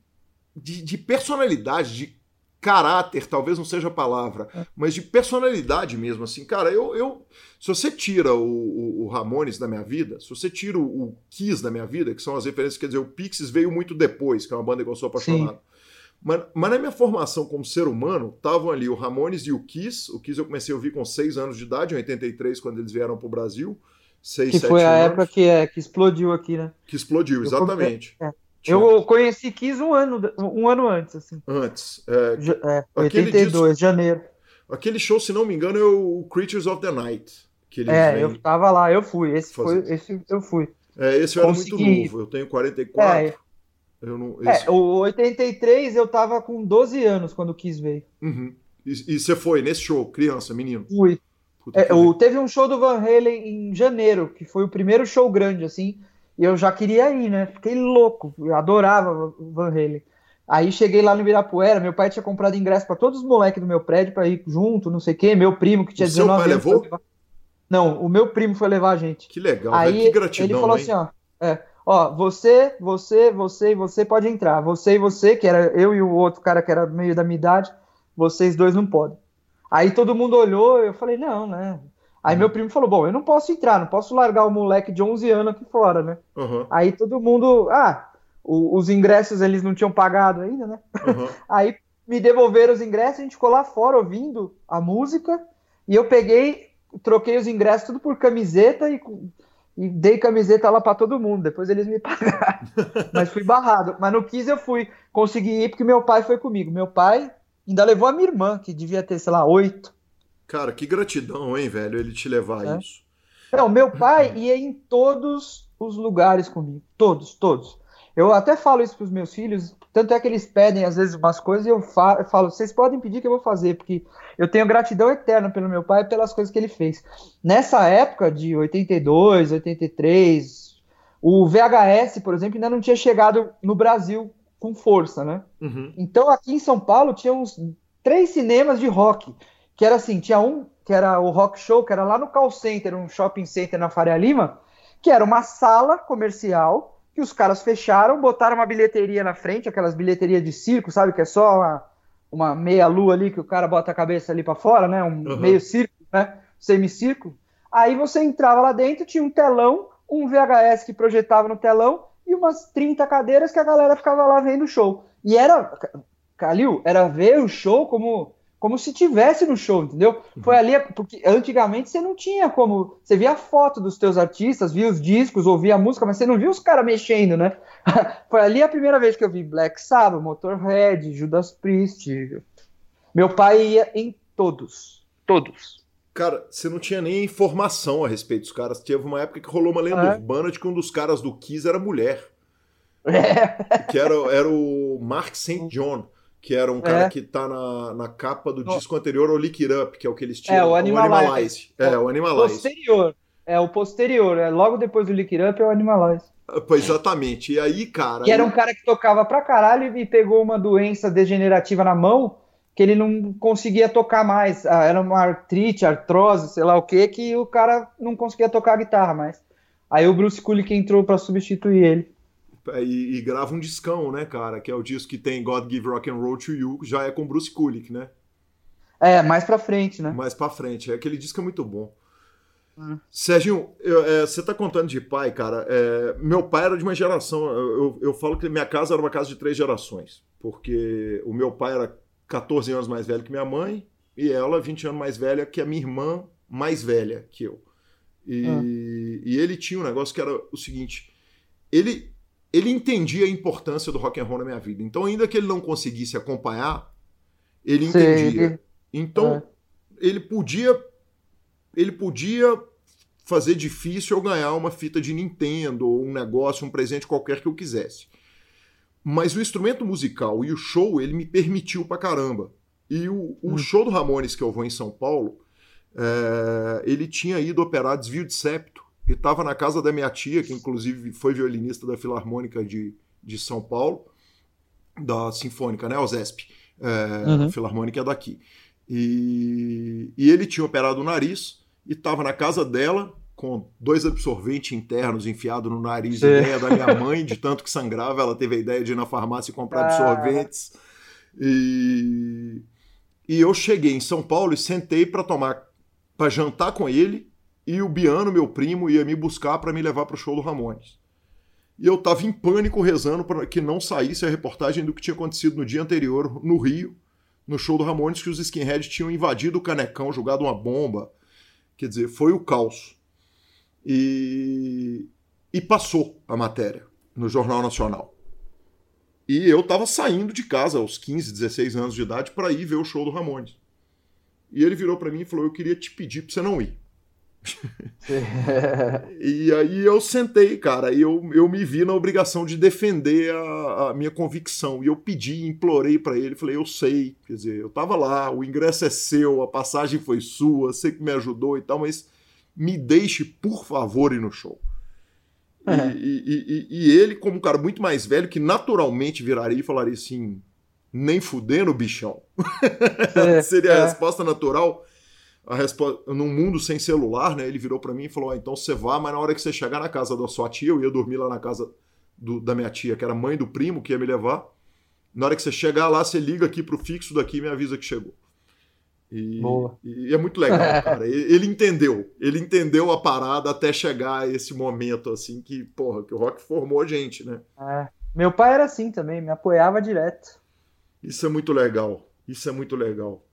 de, de, personalidade, de caráter, talvez não seja a palavra, é. mas de personalidade mesmo. Assim, cara, eu. eu se você tira o, o, o Ramones da minha vida, se você tira o, o, Kiss da minha vida, que são as referências, quer dizer, o Pixies veio muito depois, que é uma banda que eu sou apaixonado. Sim. Mas, mas, na minha formação como ser humano, estavam ali o Ramones e o Kiss. O Kiss eu comecei a ouvir com 6 anos de idade, em 83, quando eles vieram para o Brasil. Seis, que foi a anos. época que, é, que explodiu aqui, né? Que explodiu, exatamente. Eu, é. eu conheci Kiss um ano, um ano antes, assim. Antes. É, é 82, disco, janeiro. Aquele show, se não me engano, é o Creatures of the Night. Que é, eu tava lá, eu fui. Esse, foi, esse eu fui. É, esse eu era muito novo, eu tenho 44. É, eu não, é, esse... É, o 83 eu tava com 12 anos quando Kiss veio. Uhum. E, e, você foi nesse show, criança, menino? Fui. É, o, teve um show do Van Halen em janeiro, que foi o primeiro show grande, assim, e eu já queria ir, né? Fiquei louco, eu adorava o Van Halen. Aí cheguei lá no Ibirapuera, meu pai tinha comprado ingresso para todos os moleques do meu prédio para ir junto, não sei o quê, meu primo que tinha o 19 seu pai anos. Levou? Não, o meu primo foi levar a gente. Que legal, Aí que gratidão, ele falou hein? assim, ó, é, Ó, você, você, você e você pode entrar. Você e você, que era eu e o outro cara que era meio da minha idade, vocês dois não podem. Aí todo mundo olhou, eu falei, não, né? Aí uhum. meu primo falou, bom, eu não posso entrar, não posso largar o moleque de 11 anos aqui fora, né? Uhum. Aí todo mundo, ah, o, os ingressos eles não tinham pagado ainda, né? Uhum. Aí me devolveram os ingressos, a gente ficou lá fora ouvindo a música, e eu peguei, troquei os ingressos tudo por camiseta e e dei camiseta lá para todo mundo. Depois eles me pagaram. Mas fui barrado. Mas no 15 eu fui. Consegui ir porque meu pai foi comigo. Meu pai ainda levou a minha irmã, que devia ter, sei lá, oito. Cara, que gratidão, hein, velho, ele te levar é. isso. Não, meu pai ia em todos os lugares comigo. Todos, todos. Eu até falo isso para os meus filhos. Tanto é que eles pedem, às vezes, umas coisas e eu falo, vocês podem pedir que eu vou fazer, porque eu tenho gratidão eterna pelo meu pai e pelas coisas que ele fez. Nessa época de 82, 83, o VHS, por exemplo, ainda não tinha chegado no Brasil com força, né? Uhum. Então aqui em São Paulo tinha uns três cinemas de rock, que era assim, tinha um que era o Rock Show, que era lá no Call Center, um shopping center na Faria Lima, que era uma sala comercial que os caras fecharam, botaram uma bilheteria na frente, aquelas bilheterias de circo, sabe? Que é só uma, uma meia lua ali que o cara bota a cabeça ali para fora, né? Um uhum. meio círculo, né? Semicírculo. Aí você entrava lá dentro, tinha um telão, um VHS que projetava no telão e umas 30 cadeiras que a galera ficava lá vendo o show. E era, Calil, era ver o show como como se tivesse no show, entendeu? Foi ali, porque antigamente você não tinha como. Você via a foto dos teus artistas, via os discos, ouvia a música, mas você não via os caras mexendo, né? Foi ali a primeira vez que eu vi Black Sabbath, Motorhead, Judas Priest. Meu pai ia em todos. Todos. Cara, você não tinha nem informação a respeito dos caras. Teve uma época que rolou uma lenda é. urbana de que um dos caras do Kiss era mulher. É. Que era, era o Mark St. John que era um cara é. que tá na, na capa do disco anterior ao Lick It Up, que é o que eles tinham. É, o Animalize. O Animalize. É, o Animalize. Posterior. É, o posterior. É, logo depois do Lick It Up é o Animalize. Ah, pois exatamente. E aí, cara. E era um cara que tocava pra caralho e pegou uma doença degenerativa na mão que ele não conseguia tocar mais. Ah, era uma artrite, artrose, sei lá o que, que o cara não conseguia tocar a guitarra mais. Aí o Bruce Kulick entrou para substituir ele. É, e, e, grava um discão, né, cara? Que é o disco que tem God Give Rock and Roll to You, já é com Bruce Kulick, né? É, mais pra frente, né? Mais pra frente. É, aquele disco é muito bom. Hum. Serginho, é, você tá contando de pai, cara. É, meu pai era de uma geração. Eu, eu, eu, falo que minha casa era uma casa de três gerações. Porque o meu pai era 14 anos mais velho que minha mãe, e ela 20 anos mais velha que a minha irmã mais velha que eu. E, hum. e ele tinha um negócio que era o seguinte: ele ele entendia a importância do rock and roll na minha vida. Então, ainda que ele não conseguisse acompanhar, ele entendia. Sim. Então, é. ele podia ele podia fazer difícil eu ganhar uma fita de Nintendo ou um negócio, um presente qualquer que eu quisesse. Mas o instrumento musical e o show, ele me permitiu pra caramba. E o, o hum. show do Ramones que eu vou em São Paulo, é, ele tinha ido operar desvio de septo e estava na casa da minha tia, que inclusive foi violinista da Filarmônica de, de São Paulo, da Sinfônica, né, OSESP. É, uhum. A Filarmônica é daqui. E, e ele tinha operado o nariz e estava na casa dela com dois absorventes internos enfiados no nariz, Sim. ideia da minha mãe, de tanto que sangrava, ela teve a ideia de ir na farmácia e comprar ah. absorventes. E, e eu cheguei em São Paulo e sentei para tomar, para jantar com ele e o Biano, meu primo, ia me buscar para me levar para o show do Ramones. E eu tava em pânico rezando para que não saísse a reportagem do que tinha acontecido no dia anterior no Rio, no show do Ramones, que os skinheads tinham invadido o Canecão, jogado uma bomba. Quer dizer, foi o caos. E, e passou a matéria no Jornal Nacional. E eu tava saindo de casa aos 15, 16 anos de idade para ir ver o show do Ramones. E ele virou para mim e falou: Eu queria te pedir para você não ir. e aí eu sentei, cara, e eu, eu me vi na obrigação de defender a, a minha convicção. E eu pedi, implorei para ele, falei, eu sei, quer dizer, eu tava lá, o ingresso é seu, a passagem foi sua, sei que me ajudou e tal, mas me deixe, por favor, ir no show. É. E, e, e, e, ele, como um cara muito mais velho, que naturalmente viraria e falaria assim: nem fudendo, bichão. É, Seria a é. resposta natural a resposta, num mundo sem celular, né? Ele virou para mim e falou: ah, então você vá, mas na hora que você chegar na casa da sua tia, eu ia dormir lá na casa do, da minha tia, que era mãe do primo que ia me levar. Na hora que você chegar lá, você liga aqui pro fixo daqui e me avisa que chegou. E, Boa. e é muito legal, cara. Ele entendeu. Ele entendeu a parada até chegar a esse momento, assim, que, porra, que o rock formou a gente, né? É. Meu pai era assim também, me apoiava direto. Isso é muito legal. Isso é muito legal.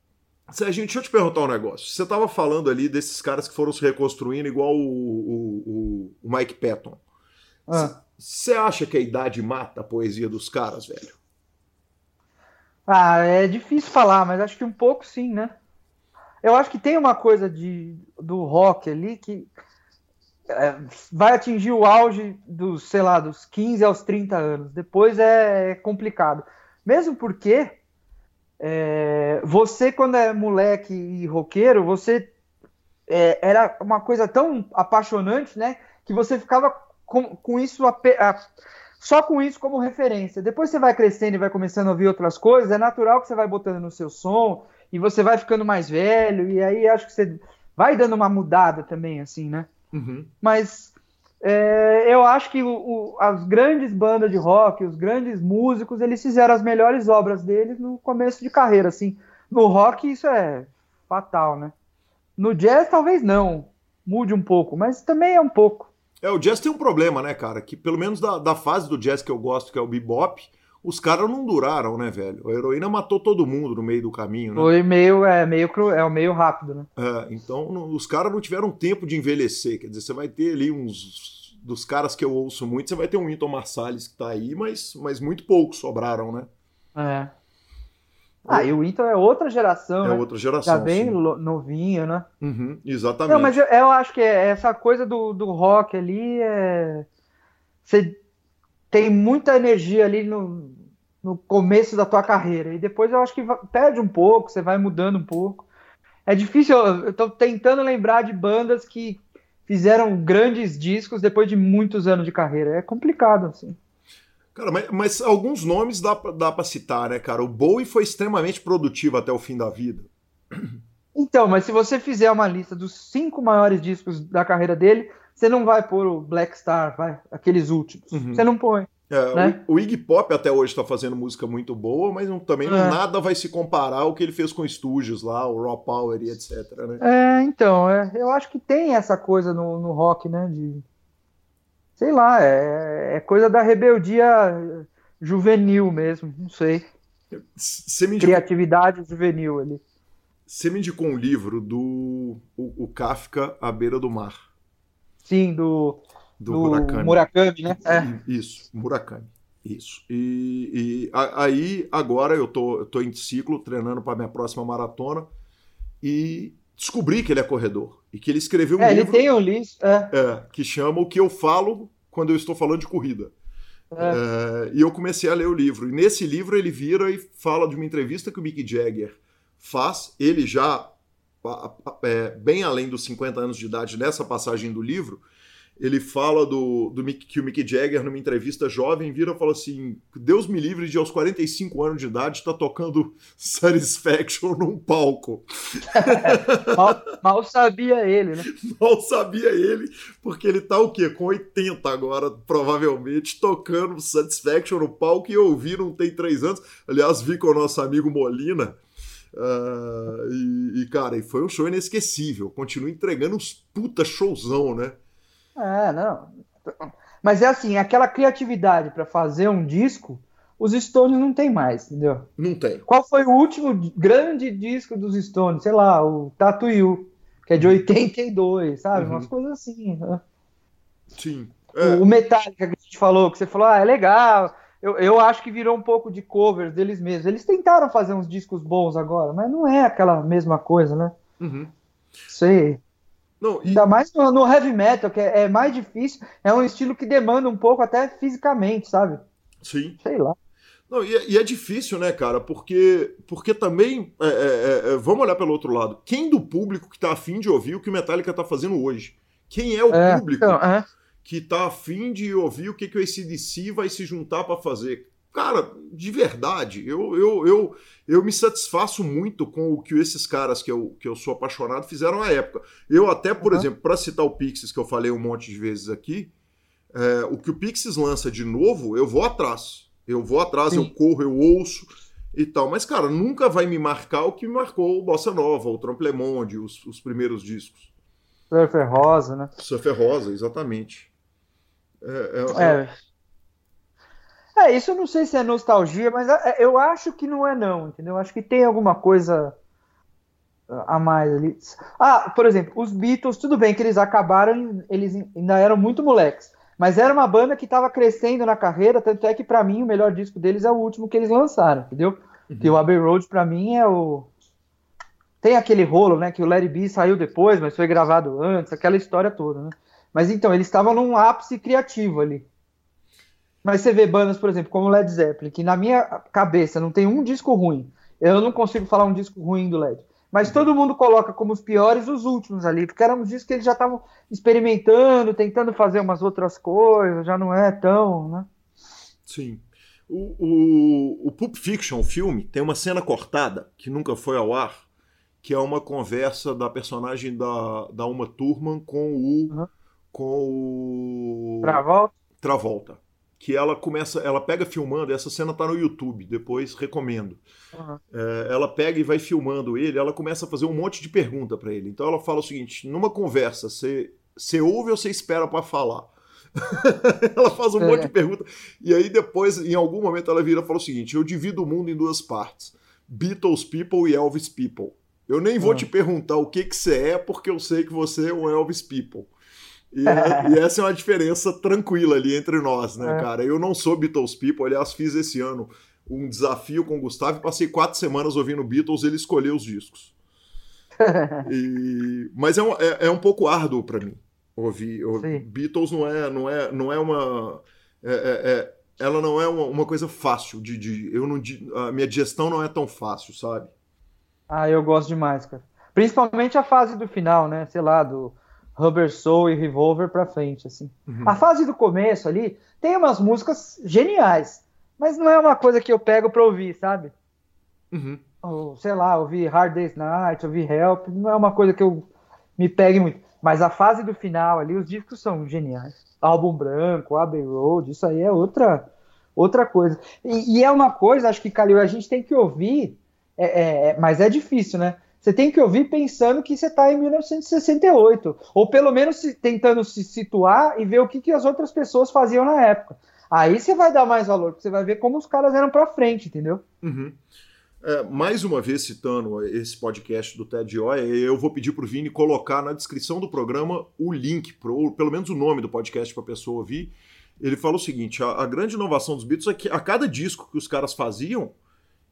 Serginho, deixa eu te perguntar um negócio. Você estava falando ali desses caras que foram se reconstruindo igual o, o, o Mike Patton. Você ah. acha que a idade mata a poesia dos caras, velho? Ah, é difícil falar, mas acho que um pouco sim, né? Eu acho que tem uma coisa de, do rock ali que é, vai atingir o auge dos, sei lá, dos 15 aos 30 anos. Depois é complicado. Mesmo porque é, você, quando é moleque e roqueiro, você é, era uma coisa tão apaixonante, né? Que você ficava com, com isso a, a, só com isso como referência. Depois você vai crescendo e vai começando a ouvir outras coisas, é natural que você vai botando no seu som e você vai ficando mais velho, e aí acho que você vai dando uma mudada também, assim, né? Uhum. Mas é, eu acho que o, o, as grandes bandas de rock, os grandes músicos, eles fizeram as melhores obras deles no começo de carreira, assim. No rock isso é fatal, né? No jazz talvez não, mude um pouco, mas também é um pouco. É, o jazz tem um problema, né, cara? Que pelo menos da, da fase do jazz que eu gosto, que é o bebop, os caras não duraram, né, velho? A heroína matou todo mundo no meio do caminho, né? Foi meio, é, meio, é meio rápido, né? É, então não, os caras não tiveram tempo de envelhecer. Quer dizer, você vai ter ali uns. Dos caras que eu ouço muito, você vai ter um Wynton Marsalis que tá aí, mas, mas muito poucos sobraram, né? É. Ah, e o Wynton é outra geração, É né? outra geração. Já bem sim. novinho, né? Uhum, exatamente. Não, mas eu, eu, acho que essa coisa do, do rock ali é. Você tem muita energia ali no, no começo da tua carreira. E depois eu acho que perde um pouco, você vai mudando um pouco. É difícil, eu tô tentando lembrar de bandas que fizeram grandes discos depois de muitos anos de carreira. É complicado, assim. Cara, mas, mas alguns nomes dá, dá pra citar, né, cara? O Bowie foi extremamente produtivo até o fim da vida. Então, mas se você fizer uma lista dos cinco maiores discos da carreira dele, você não vai pôr o Black Star, vai, aqueles últimos. Uhum. Você não põe. É, né? o, o, Iggy Pop até hoje está fazendo música muito boa, mas não, também é. nada vai se comparar ao que ele fez com estúdios lá, o Raw Power e etc. Né? É, então, é, eu acho que tem essa coisa no, no rock, né? De, sei lá, é, é coisa da rebeldia juvenil mesmo, não sei. Criatividade juvenil ali. Você me indicou um livro do o, o Kafka à beira do mar. Sim, do do, do Murakami. Murakami, né? É. Isso, Murakami. Isso. E, e a, aí, agora eu tô, eu tô em ciclo, treinando para minha próxima maratona, e descobri que ele é corredor. E que ele escreveu um é, livro. Ele tem um livro. É. é. que chama O que eu falo quando eu estou falando de corrida. É. É, e eu comecei a ler o livro. E nesse livro ele vira e fala de uma entrevista que o Mick Jagger faz, ele já é, bem além dos 50 anos de idade nessa passagem do livro, ele fala do, do Mick, que o Mick Jagger, numa entrevista jovem, vira e fala assim: Deus me livre de aos 45 anos de idade estar tá tocando Satisfaction num palco. mal, mal, sabia ele, né? Mal sabia ele, porque ele tá o quê? Com 80 agora, provavelmente, tocando Satisfaction no palco e eu ouvi não tem três anos. Aliás, vi com o nosso amigo Molina. Uh, e, e, cara, e foi um show inesquecível. Continua entregando uns puta showzão, né? É, não. Mas é assim, aquela criatividade para fazer um disco, os Stones não tem mais, entendeu? Não tem. Qual foi o último grande disco dos Stones? Sei lá, o Tattoo You, que é de 82, sabe? Uhum. Umas coisas assim. Né? Sim. É. O, Metallica que a gente falou, que você falou, ah, é legal. Eu, eu acho que virou um pouco de covers deles mesmos. Eles tentaram fazer uns discos bons agora, mas não é aquela mesma coisa, né? Uhum. Sei. Não, e... Ainda mais no, no, heavy metal, que é, é, mais difícil, é um estilo que demanda um pouco até fisicamente, sabe? Sim. Sei lá. Não, e, é, e é difícil, né, cara? Porque, porque também, é, é, é, vamos olhar pelo outro lado. Quem do público que tá afim de ouvir o que o Metallica tá fazendo hoje? Quem é o público então, que tá afim de ouvir o que, que o ACDC vai se juntar para fazer? Cara, de verdade, eu, eu, eu, eu me satisfaço muito com o que esses caras que eu, que eu sou apaixonado fizeram à época. Eu até, por uhum. exemplo, para citar o Pixies, que eu falei um monte de vezes aqui, é, o que o Pixies lança de novo, eu vou atrás. Eu vou atrás, Sim. eu corro, eu ouço e tal. Mas, cara, nunca vai me marcar o que me marcou o Bossa Nova, o Tramplemonde, os, os primeiros discos. Surfer Rosa, né? Surfer Rosa, exatamente. É, é, é. É, isso eu não sei se é nostalgia, mas é, eu acho que não é não, entendeu? Eu acho que tem alguma coisa a mais ali. Ah, por exemplo, os Beatles, tudo bem que eles acabaram, eles ainda eram muito moleques, mas era uma banda que estava crescendo na carreira, tanto é que para mim o melhor disco deles é o último que eles lançaram, entendeu? Uhum. Que o Abbey Road para mim é o tem aquele rolo, né, que o Larry B saiu depois, mas foi gravado antes, aquela história toda, né? Mas então, eles estavam num ápice criativo ali. Mas você vê bandas, por exemplo, como Led Zeppelin, que na minha cabeça não tem um disco ruim. Eu não consigo falar um disco ruim do Led. Mas uhum. todo mundo coloca como os piores os últimos ali, porque eram discos que eles já estavam experimentando, tentando fazer umas outras coisas, já não é tão, né? Sim. O, o, o Pulp Fiction, o filme, tem uma cena cortada que nunca foi ao ar, que é uma conversa da personagem da, da Uma Thurman com o. Uhum. Com o. Travolta? Travolta que ela começa, ela pega filmando, essa cena tá no YouTube, depois recomendo. Uhum. É, ela pega e vai filmando ele, ela começa a fazer um monte de pergunta para ele. Então ela fala o seguinte: numa conversa, você, você ouve ou você espera para falar? ela faz um é. monte de pergunta. E aí depois, em algum momento, ela vira e fala o seguinte: eu divido o mundo em duas partes: Beatles People e Elvis People. Eu nem vou te perguntar o que, que você é, porque eu sei que você é um Elvis People. E, e, essa é uma diferença tranquila ali entre nós, né, é. cara? Eu não sou Beatles People, aliás, fiz esse ano um desafio com o Gustavo e passei quatro semanas ouvindo Beatles, ele escolheu os discos. E... Mas é um, é, é um pouco árduo para mim ouvir. Beatles não é, não é, não é uma. É, é, é, ela não é uma, uma, coisa fácil de, de. eu não, a minha digestão não é tão fácil, sabe? Ah, eu gosto demais, cara. Principalmente a fase do final, né? Sei lá, do Rubber Soul e Revolver pra frente, assim. Uhum. A fase do começo ali tem umas músicas geniais, mas não é uma coisa que eu pego pra ouvir, sabe? Uhum. Ou, sei lá, ouvir Hard Day's Night, ouvir Help, não é uma coisa que eu me pegue muito. Mas a fase do final ali, os discos são geniais. Álbum Branco, Abbey Road, isso aí é outra, outra coisa. E, e é uma coisa, acho que, Calil, a gente tem que ouvir, é, é, é mas é difícil, né? Você tem que ouvir pensando que você está em 1968, ou pelo menos tentando se situar e ver o que, que as outras pessoas faziam na época. Aí você vai dar mais valor, porque você vai ver como os caras eram para frente, entendeu? Uhum. É, mais uma vez citando esse podcast do Ted Oia, eu vou pedir para o Vini colocar na descrição do programa o link, pro, pelo menos o nome do podcast para a pessoa ouvir. Ele fala o seguinte: a, a grande inovação dos Beatles é que a cada disco que os caras faziam,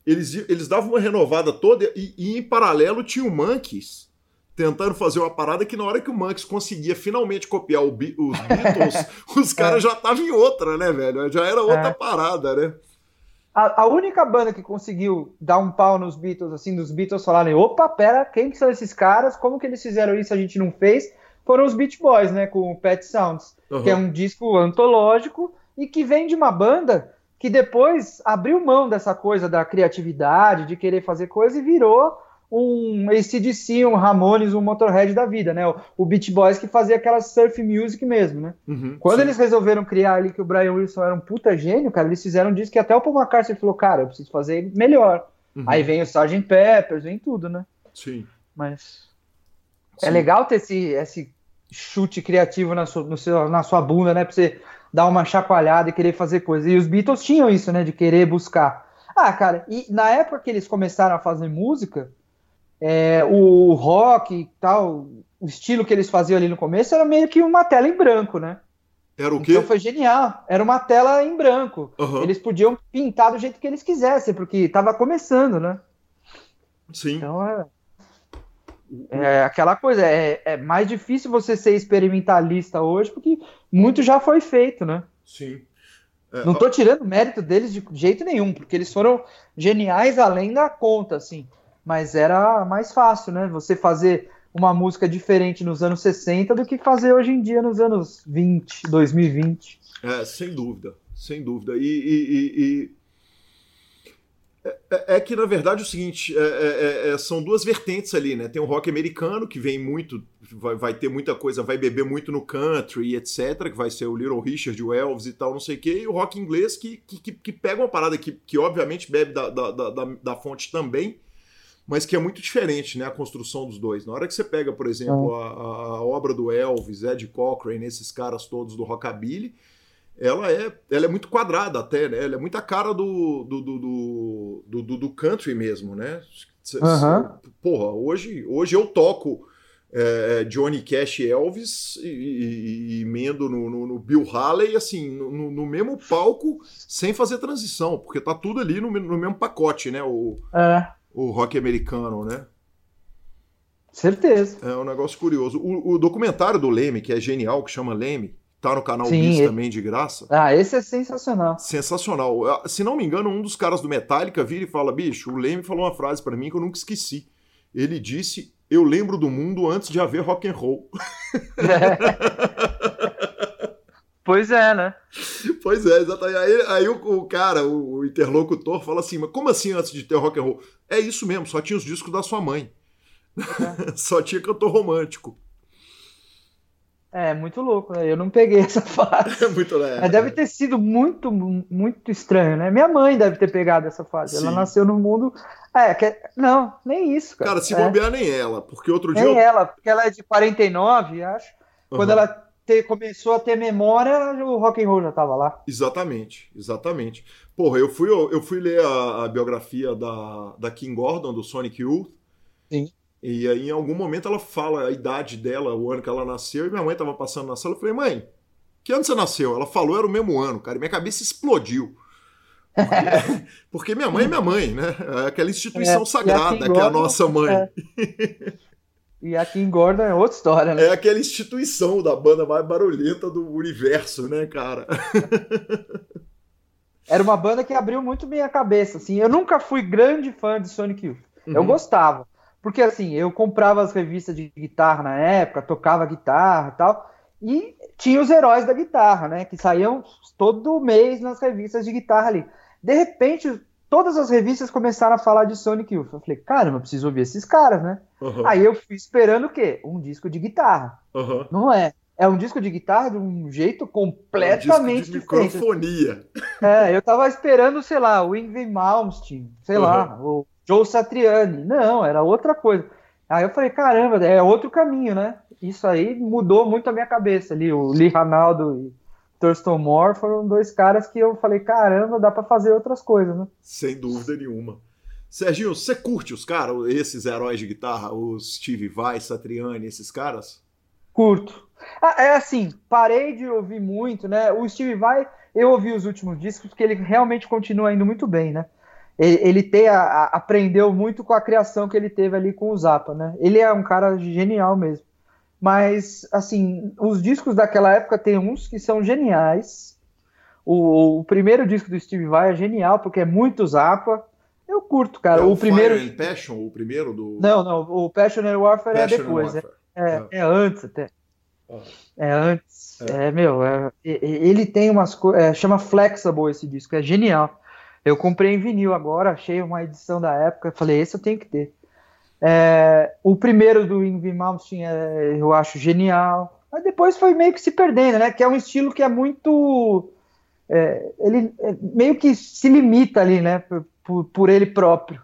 eles, eles davam uma renovada toda e, e, em paralelo tinha o Monkeys tentando fazer uma parada que na hora que o Monkeys conseguia finalmente copiar os Beatles, os caras é. já estavam em outra, né, velho? Já era outra é. parada, né? A, a, única banda que conseguiu dar um pau nos Beatles, assim, dos Beatles falarem, opa, pera, quem que são esses caras? Como que eles fizeram isso? A gente não fez. Foram os Beach Boys, né, com o Pet Sounds, uhum. que é um disco antológico e que vem de uma banda que depois abriu mão dessa coisa da criatividade, de querer fazer coisa e virou um ACDC, um Ramones, um Motorhead da vida, né? O, o Beach Boys que fazia aquela surf music mesmo, né? Uhum, Quando sim. eles resolveram criar ali que o Brian Wilson era um puta gênio, cara, eles fizeram um disco que até o Paul McCartney falou, cara, eu preciso fazer melhor. Uhum. Aí vem o Sgt. Peppers, vem tudo, né? Sim. Mas é sim. é legal ter esse, esse chute criativo na sua, seu, na sua bunda, né? Pra você dar uma chacoalhada e querer fazer coisa. E os Beatles tinham isso, né? De querer buscar. Ah, cara, e na época que eles começaram a fazer música, é, o rock e tal, o estilo que eles faziam ali no começo era meio que uma tela em branco, né? Era o quê? Então foi genial. Era uma tela em branco. Uhum. Eles podiam pintar do jeito que eles quisessem, porque estava começando, né? Sim. Então é, é aquela coisa, é, é mais difícil você ser experimentalista hoje, porque muito já foi feito, né? Sim. É, Não estou tirando mérito deles de jeito nenhum, porque eles foram geniais além da conta, assim. Mas era mais fácil, né? Você fazer uma música diferente nos anos 60 do que fazer hoje em dia nos anos 20, 2020. É, sem dúvida, sem dúvida. E, e, e, é, é, é, que, na verdade, é o seguinte: é, é, é, são duas vertentes ali, né? Tem o rock americano, que vem muito, vai, vai, ter muita coisa, vai beber muito no country, etc., que vai ser o Little Richard, o Elvis e tal, não sei o quê, e o rock inglês, que, que, que pega uma parada que, que obviamente, bebe da, da, da, da, fonte também, mas que é muito diferente, né? A construção dos dois. Na hora que você pega, por exemplo, a, a obra do Elvis, Ed Cochrane, esses caras todos do rockabilly ela é, ela é muito quadrada até, né? Ela é muito a cara do, do, do, do, do country mesmo, né? Uhum. Porra, hoje, hoje eu toco é, Johnny Cash e Elvis e, e, e emendo no, no, no, Bill Haley, assim, no, no, mesmo palco, sem fazer transição, porque tá tudo ali no, no mesmo pacote, né? O, é. o rock americano, né? Certeza. É um negócio curioso. O, o documentário do Leme, que é genial, que chama Leme, tá no canal Sim, Bis também de graça. Ah, esse é sensacional. Sensacional. Se não me engano, um dos caras do Metallica vira e fala: bicho, o Leme falou uma frase para mim que eu nunca esqueci. Ele disse: Eu lembro do mundo antes de haver rock and roll. É. Pois é, né? Pois é, exatamente. Aí, aí o, o, cara, o, o, interlocutor, fala assim: mas como assim antes de ter rock and roll? É isso mesmo, só tinha os discos da sua mãe. É. só tinha cantor romântico. É, muito louco, né? Eu não peguei essa fase. É muito legal. Mas deve ter sido muito, muito estranho, né? Minha mãe deve ter pegado essa fase. Sim. Ela nasceu no mundo. É, que... não, nem isso, cara. Cara, se é. bobear, nem ela, porque outro nem dia. Nem ela, porque ela é de 49, acho. Uhum. Quando ela ter, começou a ter memória, o rock and roll já estava lá. Exatamente, exatamente. Porra, eu fui, eu fui ler a, a, biografia da, da Kim Gordon, do Sonic Youth. Sim. E aí, em algum momento, ela fala a idade dela, o ano que ela nasceu, e minha mãe estava passando na sala. Eu falei, mãe, que ano você nasceu? Ela falou, era o mesmo ano, cara. E minha cabeça explodiu. Porque, porque minha mãe é minha mãe, né? É aquela instituição é, sagrada que é a nossa mãe. É. E aqui em Gordon é outra história, né? É aquela instituição da banda mais barulhenta do universo, né, cara? Era uma banda que abriu muito minha cabeça, assim. Eu nunca fui grande fã de Sonic Youth. Uhum. Eu gostava. Porque, assim, eu comprava as revistas de guitarra na época, tocava guitarra e tal. E tinha os heróis da guitarra, né? Que saíam todo mês nas revistas de guitarra ali. De repente, todas as revistas começaram a falar de Sonic Youth. Eu falei, caramba, eu preciso ouvir esses caras, né? Uhum. Aí eu fui esperando o quê? Um disco de guitarra. Uhum. Não é. É um disco de guitarra de um jeito completamente é um diferente. microfonia. É, eu tava esperando, sei lá, o Ingrid Malmsteen, sei uhum. lá, o Joe Satriani. Não, era outra coisa. Aí eu falei, caramba, é outro caminho, né? Isso aí mudou muito a minha cabeça ali. O Lee Ranaldo e Thurston Moore foram dois caras que eu falei, caramba, dá para fazer outras coisas, né? Sem dúvida nenhuma. Serginho, você curte os caras, esses heróis de guitarra, os Steve Vai, Satriani, esses caras? Curto. Ah, é assim, parei de ouvir muito, né? O Steve Vai, eu ouvi os últimos discos porque ele realmente continua indo muito bem, né? Ele, ele tem a, a, aprendeu muito com a criação que ele teve ali com o Zappa, né? Ele é um cara genial mesmo. Mas, assim, os discos daquela época tem uns que são geniais. O, o primeiro disco do Steve Vai é genial, porque é muito Zappa. Eu curto, cara. É o, o primeiro. Fire and Passion, o primeiro do. Não, não. O Passion and Warfare é Passion é depois. Warfare. É, é, é, antes até. Ah. É antes. É, é meu. É, ele tem umas coisas. Chama Flexible esse disco. É genial. Eu comprei em vinil agora, achei uma edição da época. Falei, esse eu tenho que ter. É, o primeiro do Ingrid Malmsteen é, eu acho genial, mas depois foi meio que se perdendo, né? Que é um estilo que é muito. É, ele é, meio que se limita ali, né? Por, por, por, ele próprio.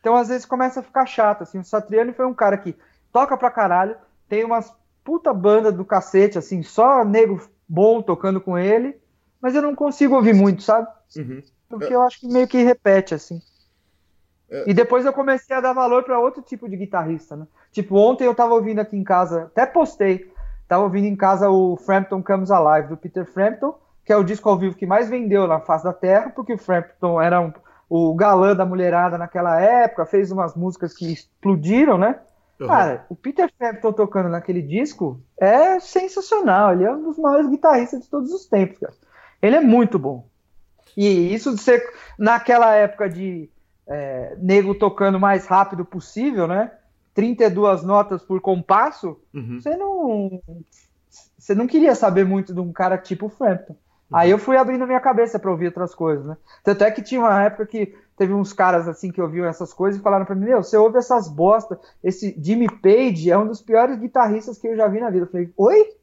Então às vezes começa a ficar chato. Assim. O Satriani foi um cara que toca pra caralho, tem umas puta banda do cacete, assim, só nego bom tocando com ele, mas eu não consigo ouvir muito, sabe? Uhum. Porque eu acho que meio que repete, assim. É. E depois eu comecei a dar valor para outro tipo de guitarrista, né? Tipo, ontem eu tava ouvindo aqui em casa, até postei, tava ouvindo em casa o Frampton Comes Alive, do Peter Frampton, que é o disco ao vivo que mais vendeu na face da Terra, porque o Frampton era um, o galã da mulherada naquela época, fez umas músicas que explodiram, né? Uhum. Cara, o Peter Frampton tocando naquele disco é sensacional, ele é um dos maiores guitarristas de todos os tempos, cara. Ele é muito bom. E isso de ser naquela época de é, nego tocando mais rápido possível, né? 32 notas por compasso, uhum. você não você não queria saber muito de um cara tipo Frampton. Uhum. Aí eu fui abrindo minha cabeça para ouvir outras coisas, né? Tanto é que tinha uma época que teve uns caras assim que ouviam essas coisas e falaram para mim: Meu, você ouve essas bosta. Esse Jimmy Page é um dos piores guitarristas que eu já vi na vida. Eu falei: Oi?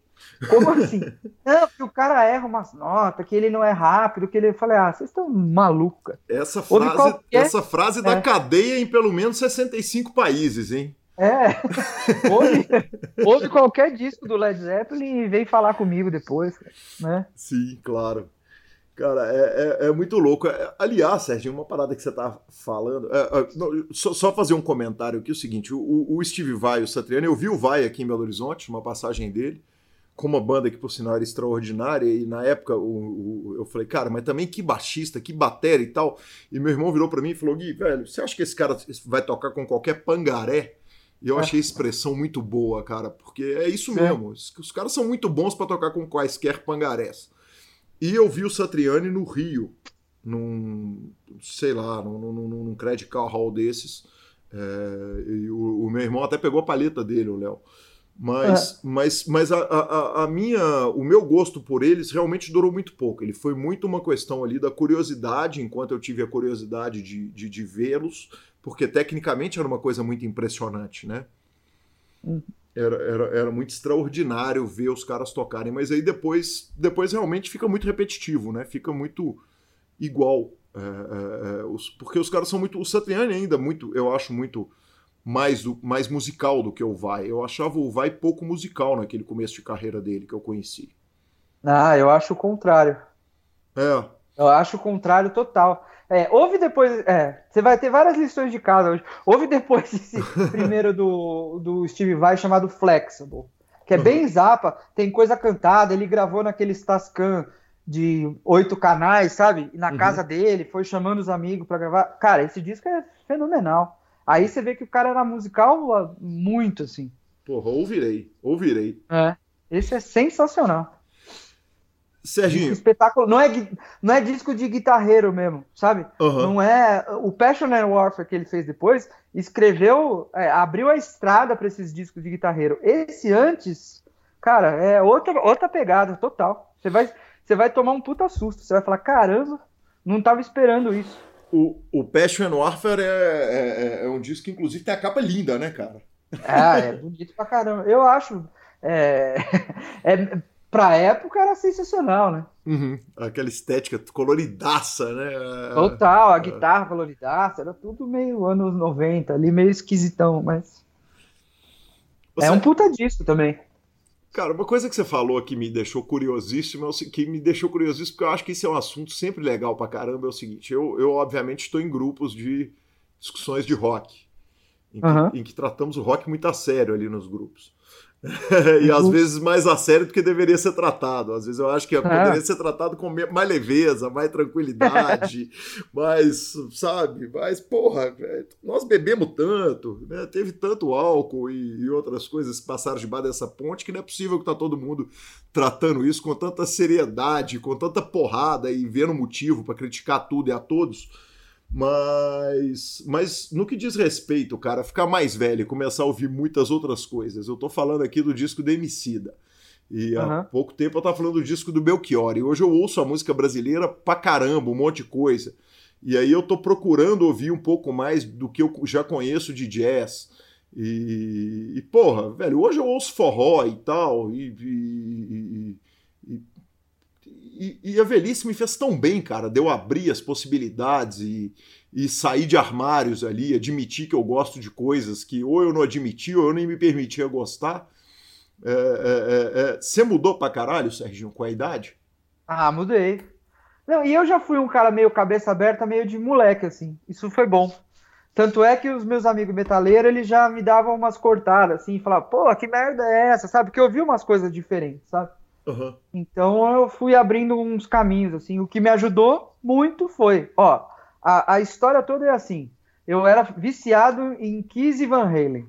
Como assim? não, que o cara erra umas notas, que ele não é rápido, que ele. Eu falei, ah, vocês estão malucos. Essa frase, qualquer... essa frase da é. cadeia em pelo menos 65 países, hein? É. Ouve, ouve qualquer disco do Led Zeppelin e vem falar comigo depois, né? Sim, claro. Cara, é, é, é, muito louco. É, aliás, Sérgio, uma parada que você tá falando. É, é, não, só, só, fazer um comentário aqui: é o seguinte, o, o Steve Vai, o Satriani, eu vi o Vai aqui em Belo Horizonte, uma passagem dele com uma banda que, por sinal, era extraordinária, e na época o, o, eu falei, cara, mas também que baixista, que bateria e tal. E meu irmão virou para mim e falou: Gui, velho, você acha que esse cara vai tocar com qualquer pangaré? E eu é. achei a expressão muito boa, cara, porque é isso mesmo. Os, os caras são muito bons para tocar com quaisquer pangarés. E eu vi o Satriani no Rio, num, sei lá, num, num, num Credit Car Hall desses. É, e o, o, meu irmão até pegou a paleta dele, o Léo. Mas, é. mas, mas a, a, a, minha, o meu gosto por eles realmente durou muito pouco. Ele foi muito uma questão ali da curiosidade, enquanto eu tive a curiosidade de, de, de vê-los, porque tecnicamente era uma coisa muito impressionante, né? Uhum. Era, era, era muito extraordinário ver os caras tocarem, mas aí depois, depois realmente fica muito repetitivo, né? Fica muito igual. É, é, é, os, porque os caras são muito. O Satriani ainda muito, eu acho muito mais, mais musical do que o Vai. Eu achava o Vai pouco musical naquele começo de carreira dele que eu conheci. Ah, eu acho o contrário. É. Eu acho o contrário total. É, houve depois. É, você vai ter várias lições de casa hoje. Houve depois esse primeiro do, do Steve Vai chamado Flexible, que é uhum. bem zapa, tem coisa cantada. Ele gravou naquele Tascam de oito canais, sabe? Na uhum. casa dele, foi chamando os amigos para gravar. Cara, esse disco é fenomenal. Aí você vê que o cara era musical muito, assim. Porra, ouvirei, ouvirei. É, esse é sensacional. Serginho. espetáculo. Não é, não é disco de guitarreiro mesmo, sabe? Uhum. Não é. O Passion and Warfare que ele fez depois escreveu, é, abriu a estrada para esses discos de guitarreiro. Esse antes, cara, é outra, outra pegada total. Você vai, você vai tomar um puta susto. Você vai falar: caramba, não tava esperando isso. O, o Passion Warfare é, é, é um disco que, inclusive, tem a capa linda, né, cara? Ah, é bonito pra caramba. Eu acho. É, é, pra época era sensacional, né? Uhum. Aquela estética coloridaça, né? Total, a é. guitarra coloridaça, era tudo meio anos 90, ali meio esquisitão, mas. Você... É um puta disco também. Cara, uma coisa que você falou que me deixou curiosíssimo, é que me deixou curiosíssimo, porque eu acho que isso é um assunto sempre legal pra caramba, é o seguinte, eu, eu obviamente estou em grupos de discussões de rock, em que, uhum. em que tratamos o rock muito a sério ali nos grupos. E às vezes mais a sério do que deveria ser tratado. Às vezes eu acho que é. poderia ser tratado com mais leveza, mais tranquilidade, mais, sabe? Mas, porra, nós bebemos tanto, né? teve tanto álcool e, e, outras coisas que passaram debaixo dessa ponte que não é possível que tá todo mundo tratando isso com tanta seriedade, com tanta porrada e vendo motivo para criticar tudo e a todos mas, mas no que diz respeito, cara, ficar mais velho e começar a ouvir muitas outras coisas. Eu tô falando aqui do disco do Emicida. E há uhum. pouco tempo eu tava falando do disco do Belchior. E hoje eu ouço a música brasileira pra caramba, um monte de coisa. E aí eu tô procurando ouvir um pouco mais do que eu já conheço de jazz. E, e porra, velho, hoje eu ouço forró e tal. E, e, e e, e, a velhice me fez tão bem, cara, de eu abrir as possibilidades e, e sair de armários ali, admitir que eu gosto de coisas que ou eu não admiti ou eu nem me permitia gostar. É, é, é, é você mudou pra caralho, Serginho, com a idade? Ah, mudei. Não, e eu já fui um cara meio cabeça aberta, meio de moleque, assim. Isso foi bom. Tanto é que os meus amigos metaleiros, eles já me davam umas cortadas, assim, e falavam, pô, que merda é essa, sabe? Porque eu vi umas coisas diferentes, sabe? Uhum. Então eu fui abrindo uns caminhos, assim. O que me ajudou muito foi, ó, a, a história toda é assim. Eu era viciado em Kiss e Van Halen.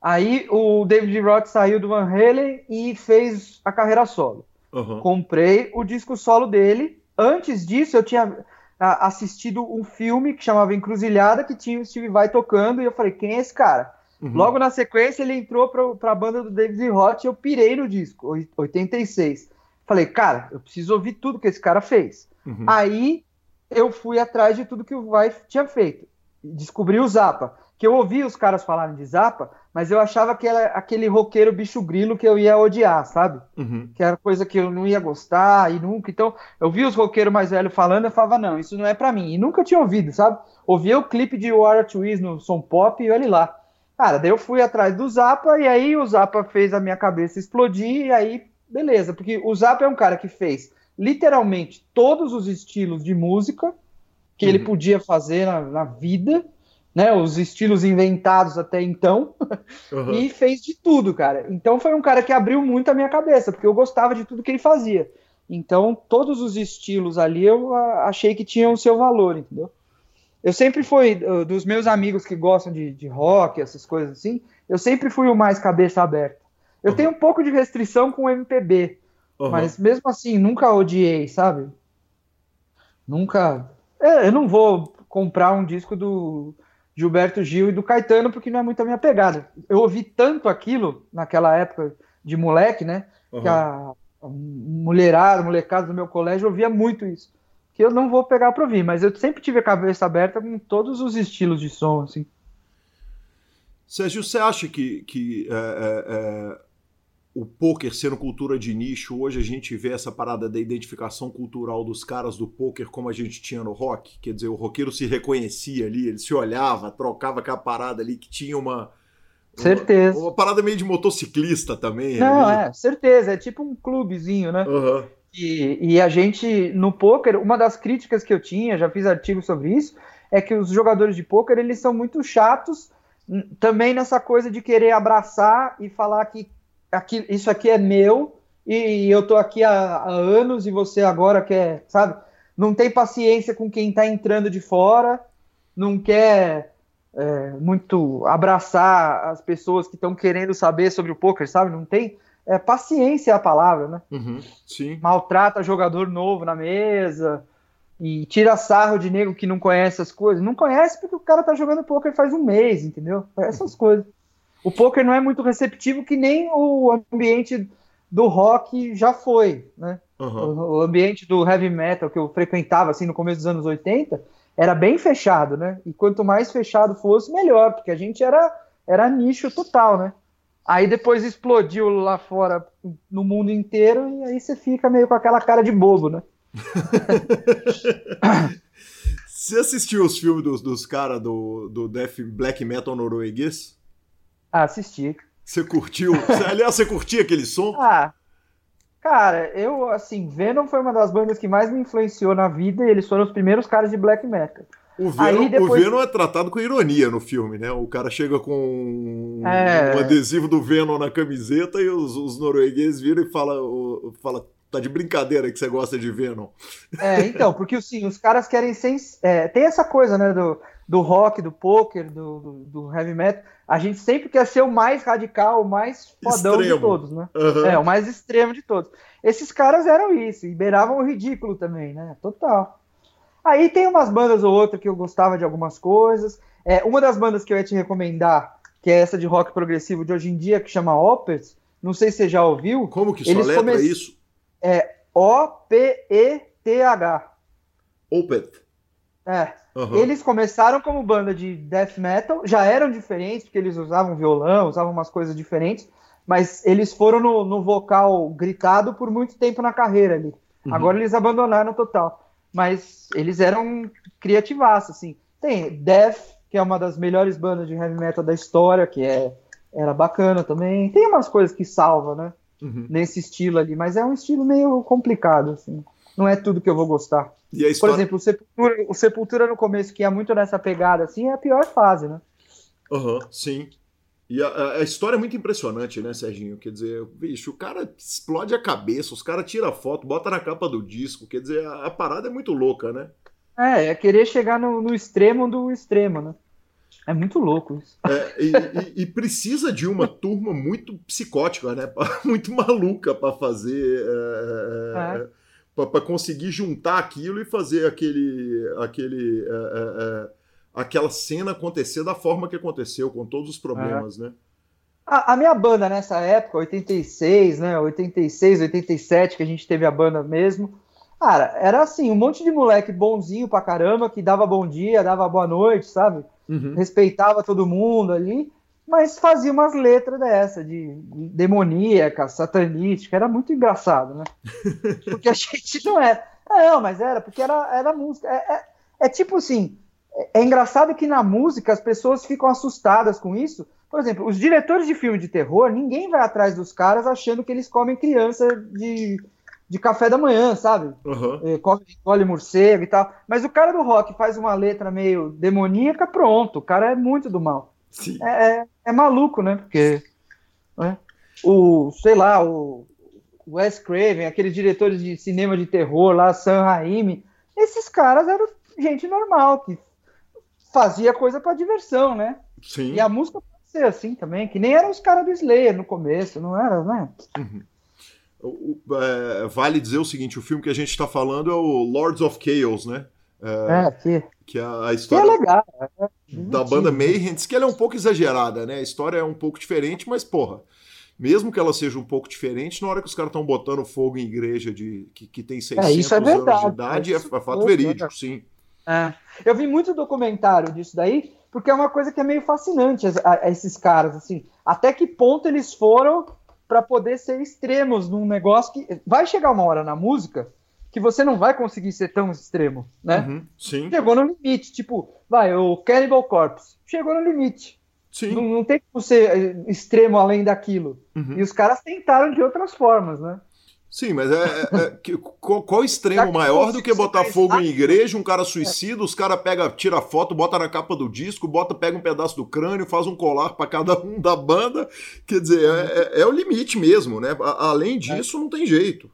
Aí o David Roth saiu do Van Halen e fez a carreira solo. Uhum. Comprei o disco solo dele. Antes disso, eu tinha assistido um filme que chamava Encruzilhada, que tinha o Steve Vai tocando, e eu falei, quem é esse cara? Uhum. Logo na sequência, ele entrou para a banda do David Roth e eu pirei no disco, 86. Falei, cara, eu preciso ouvir tudo que esse cara fez. Uhum. Aí eu fui atrás de tudo que o Vai tinha feito. Descobri o Zappa. Que eu ouvi os caras falarem de Zappa, mas eu achava que era aquele roqueiro bicho grilo que eu ia odiar, sabe? Uhum. Que era coisa que eu não ia gostar e nunca. Então, eu vi os roqueiros mais velhos falando, eu falava, não, isso não é para mim. E nunca tinha ouvido, sabe? Ouvia o clipe de War Twist no som pop e olha lá. Cara, daí eu fui atrás do Zappa e aí o Zappa fez a minha cabeça explodir e aí, beleza. Porque o Zappa é um cara que fez literalmente todos os estilos de música que uhum. ele podia fazer na, na, vida, né? Os estilos inventados até então. Uhum. e fez de tudo, cara. Então foi um cara que abriu muito a minha cabeça, porque eu gostava de tudo que ele fazia. Então, todos os estilos ali eu achei que tinham o seu valor, entendeu? Eu sempre fui, dos meus amigos que gostam de, de rock, essas coisas assim, eu sempre fui o mais cabeça aberta. Eu uhum. tenho um pouco de restrição com o MPB, uhum. mas mesmo assim, nunca odiei, sabe? Nunca. É, eu não vou comprar um disco do Gilberto Gil e do Caetano porque não é muito a minha pegada. Eu ouvi tanto aquilo naquela época de moleque, né? Uhum. Que a, a mulherada, molecada do meu colégio ouvia muito isso que eu não vou pegar para ouvir, mas eu sempre tive a cabeça aberta com todos os estilos de som, assim. Sérgio, você acha que, que é, é, é, o poker sendo cultura de nicho, hoje a gente vê essa parada da identificação cultural dos caras do poker como a gente tinha no rock? Quer dizer, o roqueiro se reconhecia ali, ele se olhava, trocava aquela parada ali que tinha uma. Certeza. Uma, uma parada meio de motociclista também. Não, ali. é, certeza. É tipo um clubezinho, né? Uhum. E, e a gente, no poker, uma das críticas que eu tinha, já fiz artigo sobre isso, é que os jogadores de poker eles são muito chatos também nessa coisa de querer abraçar e falar que aqui, isso aqui é meu e eu tô aqui há, há, anos e você agora quer, sabe? Não tem paciência com quem tá entrando de fora, não quer é, muito abraçar as pessoas que estão querendo saber sobre o poker, sabe? Não tem é, paciência é a palavra, né? Uhum, sim. Maltrata jogador novo na mesa e tira sarro de nego que não conhece as coisas. Não conhece porque o cara tá jogando poker faz um mês, entendeu? Essas uhum. coisas. O poker não é muito receptivo que nem o ambiente do rock já foi, né? Uhum. O, o ambiente do heavy metal que eu frequentava assim no começo dos anos 80 era bem fechado, né? E quanto mais fechado fosse, melhor, porque a gente era era nicho total, né? Aí depois explodiu lá fora no mundo inteiro e aí você fica meio com aquela cara de bobo, né? você assistiu os filmes dos, dos caras do, do death black metal norueguês? Ah, assisti. Você curtiu? aliás, você curtia aquele som? Ah, cara, eu, assim, Venom foi uma das bandas que mais me influenciou na vida e eles foram os primeiros caras de black metal. O Venom, depois... o Venom é tratado com ironia no filme, né? O cara chega com é... um adesivo do Venom na camiseta e os, os noruegueses viram e falam, fala, tá de brincadeira que você gosta de Venom. É, então, porque assim, os caras querem ser. É, tem essa coisa, né, do, do rock, do poker, do, do, do, heavy metal. A gente sempre quer ser o mais radical, o mais fodão extremo. de todos, né? Uhum. É, o mais extremo de todos. Esses caras eram isso, e beiravam o ridículo também, né? Total. Aí tem umas bandas ou outra que eu gostava de algumas coisas. É, uma das bandas que eu ia te recomendar, que é essa de rock progressivo de hoje em dia, que chama Opeth, não sei se você já ouviu. Como que só letra come... é isso? É O-P-E-T-H. Opeth. É. Uhum. Eles começaram como banda de death metal, já eram diferentes, porque eles usavam violão, usavam umas coisas diferentes, mas eles foram no, no vocal gritado por muito tempo na carreira ali. Uhum. Agora eles abandonaram total mas eles eram criativaços, assim. Tem Death, que é uma das melhores bandas de heavy metal da história, que é era bacana também. Tem umas coisas que salva, né? Uhum. Nesse estilo ali, mas é um estilo meio complicado, assim. Não é tudo que eu vou gostar. História... Por exemplo, o Sepultura, o Sepultura no começo, que é muito nessa pegada, assim, é a pior fase, né? Aham, uhum, sim. E a, a, história é muito impressionante, né, Serginho? Quer dizer, bicho, o cara explode a cabeça, os caras tiram foto, bota na capa do disco. Quer dizer, a, a parada é muito louca, né? É, é querer chegar no, no extremo do extremo, né? É muito louco isso. É, e, e, e, precisa de uma turma muito psicótica, né? Muito maluca para fazer. É, é. é. para conseguir juntar aquilo e fazer aquele. aquele é, é, aquela cena acontecer da forma que aconteceu, com todos os problemas, é. né? A, a, minha banda nessa época, 86, né? 86, 87, que a gente teve a banda mesmo. Cara, era assim, um monte de moleque bonzinho pra caramba, que dava bom dia, dava boa noite, sabe? Uhum. Respeitava todo mundo ali, mas fazia umas letras dessa, de demoníaca, satanística, era muito engraçado, né? Porque a gente não era. Não, mas era, porque era, era música. É, é, é tipo assim, é engraçado que na música as pessoas ficam assustadas com isso. Por exemplo, os diretores de filme de terror, ninguém vai atrás dos caras achando que eles comem criança de, de café da manhã, sabe? Uhum. É, colhe morcego e tal. Mas o cara do rock faz uma letra meio demoníaca, pronto. O cara é muito do mal. É, é, é maluco, né? Porque né? o, sei lá, o Wes Craven, aqueles diretores de cinema de terror lá, Sam Raimi, esses caras eram gente normal, que fazia coisa para diversão, né? Sim. E a música pode ser assim também, que nem eram os caras do Slayer no começo, não era, né? Uhum. O, é, vale dizer o seguinte: o filme que a gente está falando é o Lords of Chaos, né? É, que, que é a que é história legal. é da banda. Mayhem. Diz que ela é um pouco exagerada, né? A história é um pouco diferente, mas, porra, mesmo que ela seja um pouco diferente, na hora que os caras estão botando fogo em igreja de, que, que tem 600 É, isso é anos de verdade. idade, é, Isso é fato verídico, verdade. sim. É. Eu vi muito documentário disso daí, porque é uma coisa que é meio fascinante a- a- esses caras, assim. Até que ponto eles foram para poder ser extremos num negócio que vai chegar uma hora na música que você não vai conseguir ser tão extremo, né? Uhum, sim, Chegou no limite, tipo, vai, o Cannibal Corpse chegou no limite. sim. Não, não tem como ser eh, extremo além daquilo. uhum. E os caras tentaram de outras formas, né? Sim, mas é, é- é que- qual, qual extremo maior do que botar fogo em igreja, um cara suicida, os caras pega, tira foto, bota na capa do disco, bota, pega um pedaço do crânio, faz um colar para cada um da banda. Quer dizer, é, é- é o limite mesmo, né? A- além disso, não tem jeito.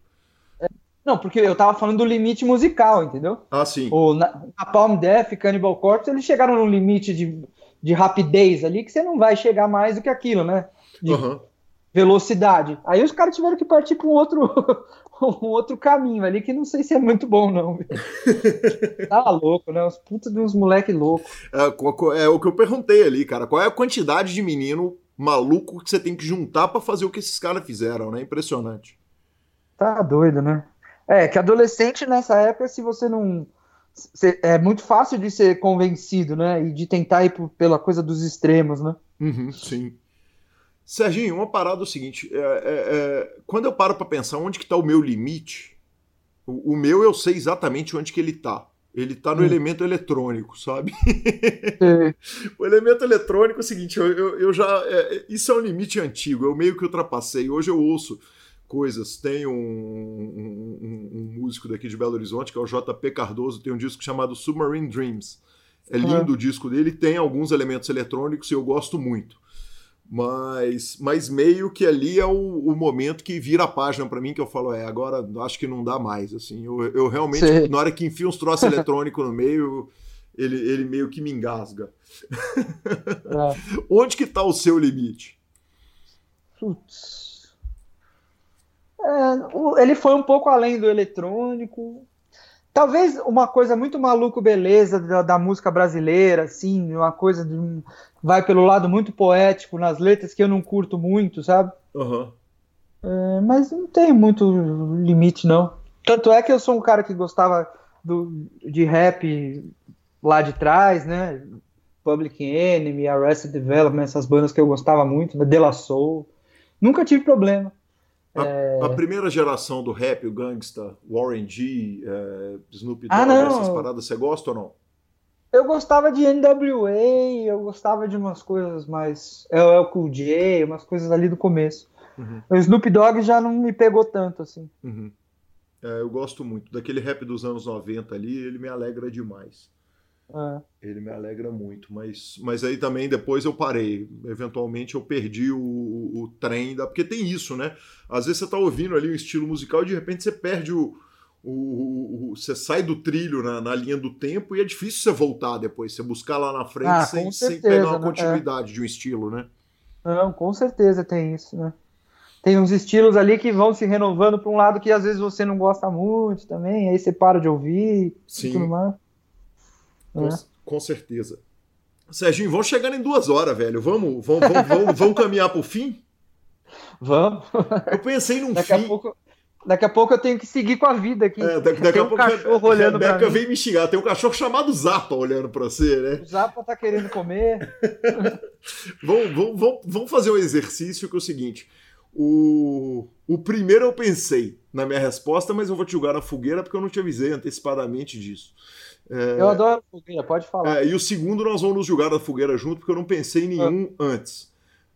Não, porque eu tava falando do limite musical, entendeu? Ah, sim. O Na- Napalm Death Cannibal Corpse, eles chegaram num limite de, de rapidez ali que você não vai chegar mais do que aquilo, né? De Aham. Velocidade. Aí os caras tiveram que partir para um outro, um outro caminho ali que não sei se é muito bom, não. tá louco, né? Os putos de uns moleque louco. É, é o que eu perguntei ali, cara. Qual é a quantidade de menino maluco que você tem que juntar para fazer o que esses caras fizeram, né? Impressionante. Tá doido, né? É, que adolescente nessa época, se você não. É muito fácil de ser convencido, né? E de tentar ir pela coisa dos extremos, né? Uhum, sim. Serginho, uma parada é o seguinte: é, é, é, quando eu paro para pensar onde que tá o meu limite, o, o meu eu sei exatamente onde que ele tá. Ele tá no Hum. elemento eletrônico, sabe? O elemento eletrônico é o seguinte, eu, eu, eu já. é, isso é um limite antigo, eu meio que ultrapassei. Hoje eu ouço coisas. Tem um, um- um- um músico daqui de Belo Horizonte, que é o JP Cardoso, tem um disco chamado Submarine Dreams. É lindo o disco dele, tem alguns elementos eletrônicos e eu gosto muito. Mas, mas meio que ali é o, o momento que vira a página pra mim, que eu falo, é, agora acho que não dá mais. Assim, eu, eu realmente, Sei. na hora que enfia uns troços eletrônicos no meio, ele, ele meio que me engasga. É. Onde que tá o seu limite? Putz. É, ele foi um pouco além do eletrônico. Talvez uma coisa muito maluco beleza da, da música brasileira, assim, uma coisa de um- vai pelo lado muito poético nas letras que eu não curto muito, sabe? Aham. É, mas não tem muito limite, não. Tanto é que eu sou um cara que gostava do, de rap lá de trás, né? Public Enemy, Arrested Development, essas bandas que eu gostava muito, né? De La Soul. Nunca tive problema. A primeira geração do rap, o Gangsta, Warren G, é, Snoop Dogg, Ah, essas paradas, você gosta ou não? Eu gostava de NWA, eu gostava de umas coisas mais. LL Cool J, umas coisas ali do começo. Uhum. O Snoop Dogg já não me pegou tanto, assim. Uhum. É, eu gosto muito. Daquele rap dos anos 90 ali, ele me alegra demais. É. Ele me alegra muito, mas, mas aí também depois eu parei. Eventualmente eu perdi o, o, o trem da. Porque tem isso, né? Às vezes você tá ouvindo ali um estilo musical e de repente você perde o. o, o- o- você sai do trilho na, na linha do tempo e é difícil você voltar depois, você buscar lá na frente Ah, sem, com sem certeza, pegar uma né? continuidade de um estilo, né? Não, com certeza tem isso, né? Tem uns estilos ali que vão se renovando para um lado que às vezes você não gosta muito também, aí você para de ouvir e Sim. tudo mais. Com, É. com certeza. Serginho, vamos chegando em duas horas, velho. Vamos, vamos, vamos, vamos, vamos caminhar pro fim? Vamos. Eu pensei num Daqui a fim. pouco, daqui a pouco eu tenho que seguir com a vida aqui. É, daqui, daqui Tem a um pouco cachorro olhando pra mim. vem me xingar. Tem um cachorro chamado Zapa olhando pra você, né? O Zapa tá querendo comer. Vamos, vamos, vamos, vamos fazer um exercício que é o seguinte. O, o primeiro eu pensei na minha resposta, mas eu vou te jogar na fogueira porque eu não te avisei antecipadamente disso. É, Eu adoro fogueira, pode falar. É, e o segundo nós vamos nos jogar na fogueira junto, porque eu não pensei em nenhum antes.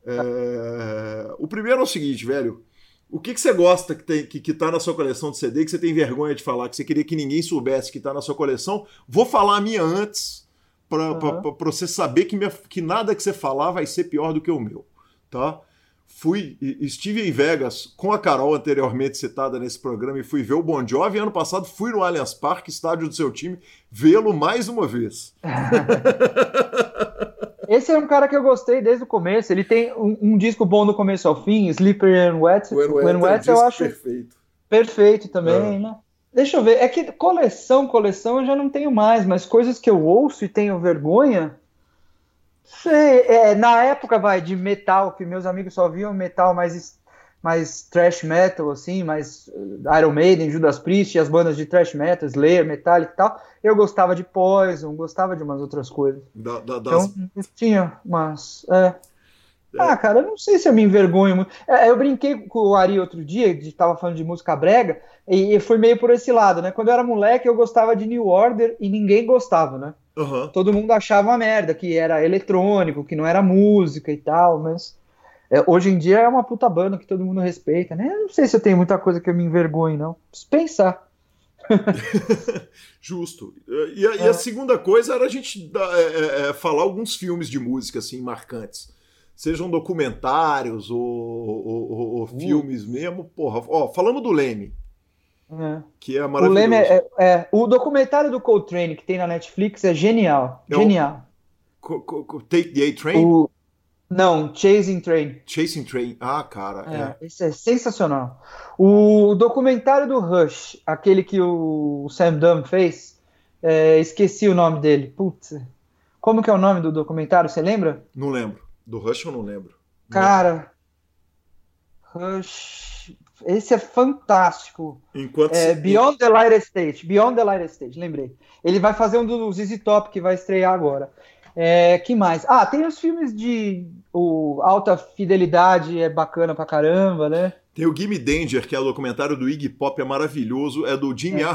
É, o primeiro é o seguinte, velho. O que, que você gosta que, tem, que, que tá na sua coleção de CD, que você tem vergonha de falar, que você queria que ninguém soubesse que tá na sua coleção? Vou falar a minha antes, pra, Uhum. você saber que, minha- que nada que você falar vai ser pior do que o meu, tá? Fui estive em Vegas com a Carol anteriormente citada nesse programa e fui ver o Bon Jovi. Ano passado fui no Allianz Parque, estádio do seu time, vê-lo mais uma vez. Esse é um cara que eu gostei desde o começo. Ele tem um, um disco bom do começo ao fim, Slippery and Wet. When Wet, When Wet é um eu acho perfeito, perfeito também, é. né? Deixa eu ver, é que coleção, coleção eu já não tenho mais, mas coisas que eu ouço e tenho vergonha. Sei, é, na época, vai, de metal, que meus amigos só viam metal mais, mais trash metal, assim, mais uh, Iron Maiden, Judas Priest, as bandas de trash metal, Slayer, Metallica e tal. Eu gostava de Poison, gostava de umas outras coisas. Da, da, das... Então, tinha umas. É. É. Ah, cara, eu não sei se eu me envergonho muito. É, eu brinquei com o Ari outro dia, de tava falando de música brega, e, e foi meio por esse lado, né? Quando eu era moleque, eu gostava de New Order e ninguém gostava, né? Uhum. Todo mundo achava uma merda, que era eletrônico, que não era música e tal, mas é, hoje em dia é uma puta banda que todo mundo respeita, né? Eu não sei se eu tenho muita coisa que eu me envergonho, não. Preciso pensar. Justo. E a, é. e a, segunda coisa era a gente é, é, é, falar alguns filmes de música assim marcantes sejam documentários ou, ou, ou, ou uh. filmes mesmo. Porra, ó, falamos do Leme. É. Que é maravilhoso. O Leme é, é, o documentário do Coltrane que tem na Netflix é genial. É genial. O, Take the A-Train? O, não, Chasing Train. Chasing Train. Ah, cara. É, Esse é sensacional. O documentário do Rush, aquele que o Sam Dunn fez, é, esqueci o nome dele. Putz. Como que é o nome do documentário? Você lembra? Não lembro. Do Rush eu não lembro. Cara, Rush. Esse é fantástico. Enquanto é, Beyond the Light Stage. Beyond the Light Stage, lembrei. Ele vai fazer um dos Easy Top que vai estrear agora. É, que mais? Ah, tem os filmes de o, alta fidelidade, é bacana pra caramba, né? Tem o Gimme Danger, que é o documentário do Iggy Pop, é maravilhoso, é do Jim é.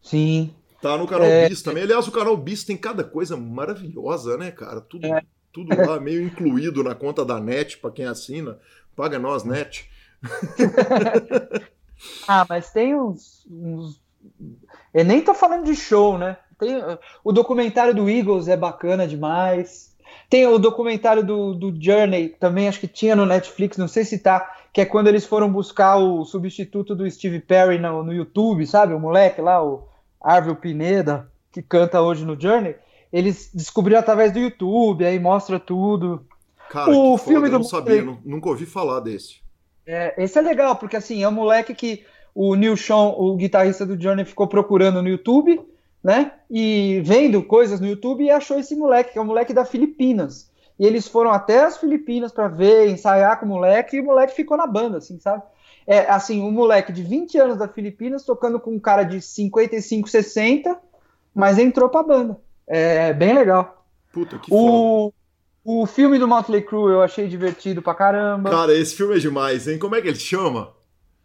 Sim. Tá no canal é... Bis também. Aliás, o canal Bis tem cada coisa maravilhosa, né, cara? Tudo é tudo lá meio incluído na conta da NET para quem assina. Paga nós, NET. ah, mas tem uns, uns, Eu nem tô falando de show, né? Tem... O documentário do Eagles é bacana demais. Tem o documentário do, do Journey, também acho que tinha no Netflix, não sei se tá, que é quando eles foram buscar o substituto do Steve Perry no, no YouTube, sabe? O moleque lá, o Arvel Pineda, que canta hoje no Journey eles descobriram através do YouTube, aí mostra tudo. Cara, o filme foda, do eu não sabia, nunca ouvi falar desse. É, esse é legal, porque assim, é um moleque que o Neil Sean, o guitarrista do Journey, ficou procurando no YouTube, né? E vendo coisas no YouTube e achou esse moleque, que é um moleque da Filipinas. E eles foram até as Filipinas para ver, ensaiar com o moleque, e o moleque ficou na banda, assim, sabe? É assim, um moleque de 20 anos da Filipinas tocando com um cara de 55, 60, mas entrou pra banda. É bem legal. Puta, que o, foda. O filme do Motley Crue eu achei divertido pra caramba. Cara, esse filme é demais, hein? Como é que ele chama?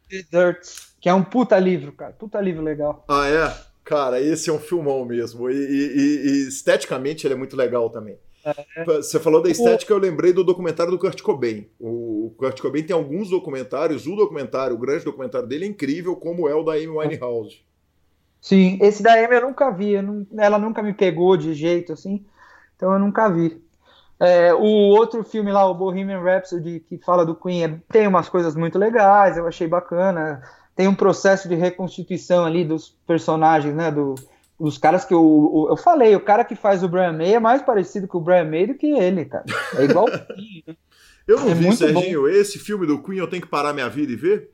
The Dirt, que é um puta livro, cara. Puta livro legal. Ah, é? Cara, esse é um filmão mesmo. E, e, e esteticamente ele é muito legal também. É. Você falou da estética, eu lembrei do documentário do Kurt Cobain. O Kurt Cobain tem alguns documentários, o documentário, o grande documentário dele é incrível, como é o da Amy Winehouse. Sim, esse da Amy eu nunca vi, eu não, ela nunca me pegou de jeito assim, então eu nunca vi. É, o outro filme lá, o Bohemian Rhapsody, que fala do Queen, é, tem umas coisas muito legais, eu achei bacana. Tem um processo de reconstituição ali dos personagens, né? Do, dos caras que eu, eu falei, o cara que faz o Brian May é mais parecido com o Brian May do que ele, cara. É igual. eu não é vi, Serginho. Bom. Esse filme do Queen eu tenho que parar minha vida e ver?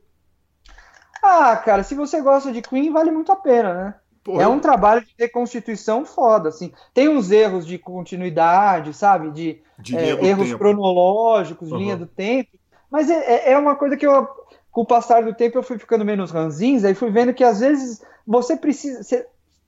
Ah, cara, se você gosta de Queen, vale muito a pena, né? Porra. É um trabalho de reconstituição foda, assim. Tem uns erros de continuidade, sabe? De, de é, erros tempo. cronológicos, uhum. linha do tempo. Mas é, é, é uma coisa que eu, com o passar do tempo, eu fui ficando menos ranzinza e fui vendo que às vezes você precisa. Você,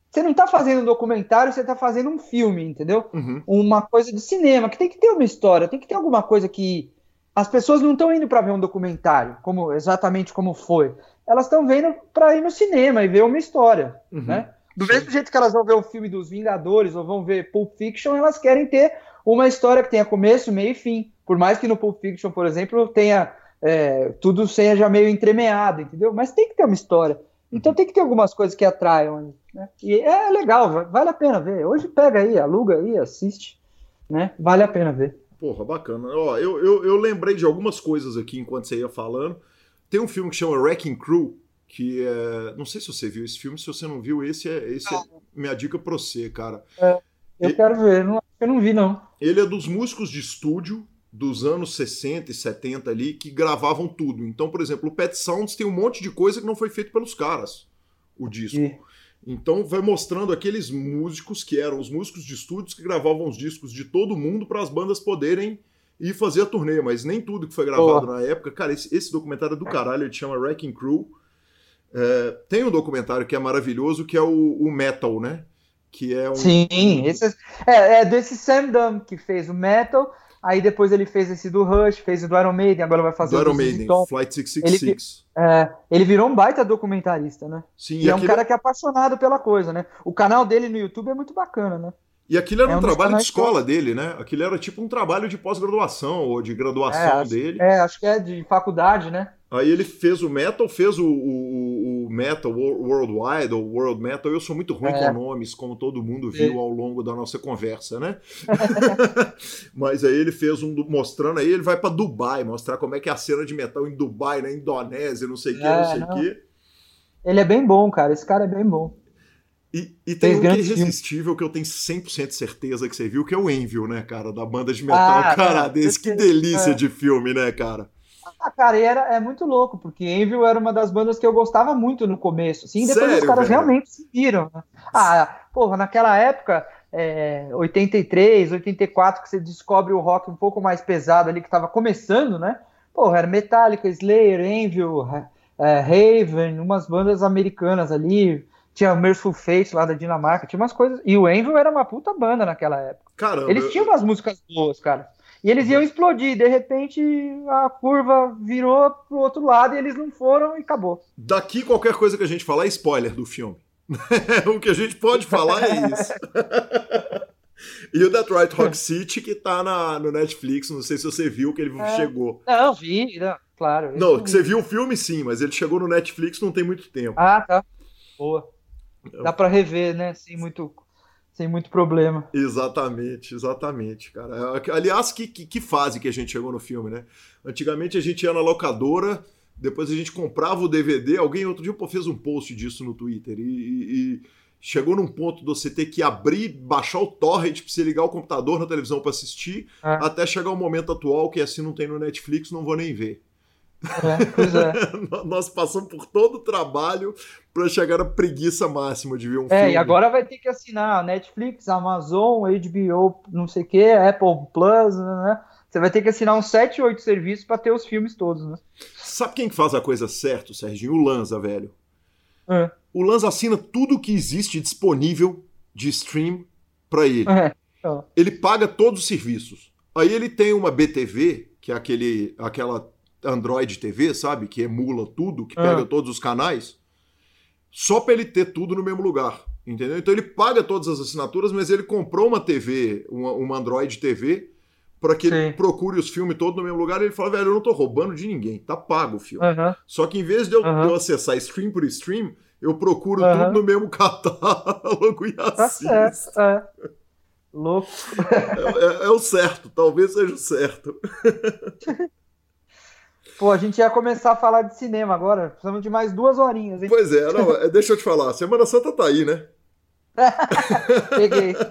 você não está fazendo um documentário, você está fazendo um filme, entendeu? Uhum. Uma coisa de cinema, que tem que ter uma história, tem que ter alguma coisa que. As pessoas não estão indo para ver um documentário, como exatamente como foi elas estão vendo para ir no cinema e ver uma história, uhum. né? Do mesmo jeito que elas vão ver o filme dos Vingadores ou vão ver Pulp Fiction, elas querem ter uma história que tenha começo, meio e fim. Por mais que no Pulp Fiction, por exemplo, tenha é, tudo seja meio entremeado, entendeu? Mas tem que ter uma história. Então tem que ter algumas coisas que atraiam. Né? E é legal, vale a pena ver. Hoje pega aí, aluga aí, assiste. Né? Vale a pena ver. Porra, bacana. Ó, eu, eu, eu lembrei de algumas coisas aqui enquanto você ia falando. Tem um filme que chama Wrecking Crew, que é. Não sei se você viu esse filme, se você não viu, esse é, esse é minha dica pra você, cara. É, eu quero ver, não, eu não vi, não. Ele é dos músicos de estúdio dos anos 60 e 70 ali que gravavam tudo. Então, por exemplo, o Pet Sounds tem um monte de coisa que não foi feito pelos caras, o disco. E... Então vai mostrando aqueles músicos que eram os músicos de estúdios que gravavam os discos de todo mundo para as bandas poderem ir fazer a turnê, mas nem tudo que foi gravado oh. na época. Cara, esse, esse, documentário é do caralho, ele chama Wrecking Crew. É, tem um documentário que é maravilhoso, que é o, o Metal, né? Que é um. Sim, esse é, é desse Sam Dunn que fez o Metal. Aí depois ele fez esse do Rush, fez o do Iron Maiden, agora vai fazer do o do Iron Maiden, Tom. Flight 666. Ele, é, ele virou um baita documentarista, né? Sim, e é um cara que é apaixonado pela coisa, né? O canal dele no YouTube é muito bacana, né? E aquilo era é um, um trabalho de escola dele, né? Aquilo era tipo um trabalho de pós-graduação ou de graduação é, dele. É, acho que é de faculdade, né? Aí ele fez o Metal, fez o, o, o Metal Worldwide, ou World Metal. Eu sou muito ruim é. com nomes, como todo mundo viu ao longo da nossa conversa, né? Mas aí ele fez um mostrando, aí ele vai para Dubai, mostrar como é que é a cena de metal em Dubai, na Indonésia, não sei o que, é, não sei o que. Ele é bem bom, cara. Esse cara é bem bom. E, e tem um que é irresistível que eu tenho 100% certeza que você viu, que é o Envil, né, cara? Da banda de metal ah, canadense. Que delícia é. de filme, né, cara? Ah, cara, e era, é muito louco, porque Envil era uma das bandas que eu gostava muito no começo. Assim, depois Sério, os caras velho? realmente se viram. Né? Ah, porra, naquela época, é, 83, 84, que você descobre o rock um pouco mais pesado ali, que tava começando, né? Porra, era Metallica, Slayer, Envil, é, Raven, umas bandas americanas ali tinha o Merciful Fate lá da Dinamarca, tinha umas coisas. E o Envil era uma puta banda naquela época. Caramba. Eles tinham umas músicas boas, cara. E eles iam explodir, de repente a curva virou pro outro lado e eles não foram e acabou. Daqui qualquer coisa que a gente falar é spoiler do filme. o que a gente pode falar é isso. e o Detroit Rock City que tá na, no Netflix, não sei se você viu que ele é. chegou. Não, vi, não, claro. Não, que você viu o filme sim, mas ele chegou no Netflix não tem muito tempo. Ah, tá. Boa. Dá para rever, né? Sem muito, sem muito problema. Exatamente, exatamente, cara. Aliás, que, que, que, fase que a gente chegou no filme, né? Antigamente a gente ia na locadora, depois a gente comprava o DVD. Alguém outro dia pô, fez um post disso no Twitter e, e, chegou num ponto de você ter que abrir, baixar o torrent pra você ligar o computador na televisão para assistir, é. até chegar o momento atual que assim não tem no Netflix, não vou nem ver. É, pois é. Nós passamos por todo o trabalho para chegar à preguiça máxima de ver um é, filme. É, e agora vai ter que assinar Netflix, Amazon, HBO, não sei o que, Apple Plus, né? Você vai ter que assinar uns 7, 8 serviços para ter os filmes todos, né? Sabe quem faz a coisa certa, Serginho? O Lanza, velho. É. O Lanza assina tudo que existe disponível de stream para ele. É. Ele paga todos os serviços. Aí ele tem uma BTV, que é aquele, aquela Android TV, sabe? Que emula tudo, que pega ah. todos os canais, só para ele ter tudo no mesmo lugar. Entendeu? Então ele paga todas as assinaturas, mas ele comprou uma TV, uma, uma Android TV, para que Sim. ele procure os filmes todos no mesmo lugar. E ele fala, velho, eu não tô roubando de ninguém, tá pago o filme. Só que em vez de eu, de eu, acessar stream por stream, eu procuro tudo no mesmo catálogo e tá assisto. Tá certo, é. Louco. É, é, é o certo, talvez seja o certo. Pô, a gente ia começar a falar de cinema agora. Precisamos de mais duas horinhas, hein? Pois é, não, é, deixa eu te falar. Semana Santa tá aí, né? Peguei.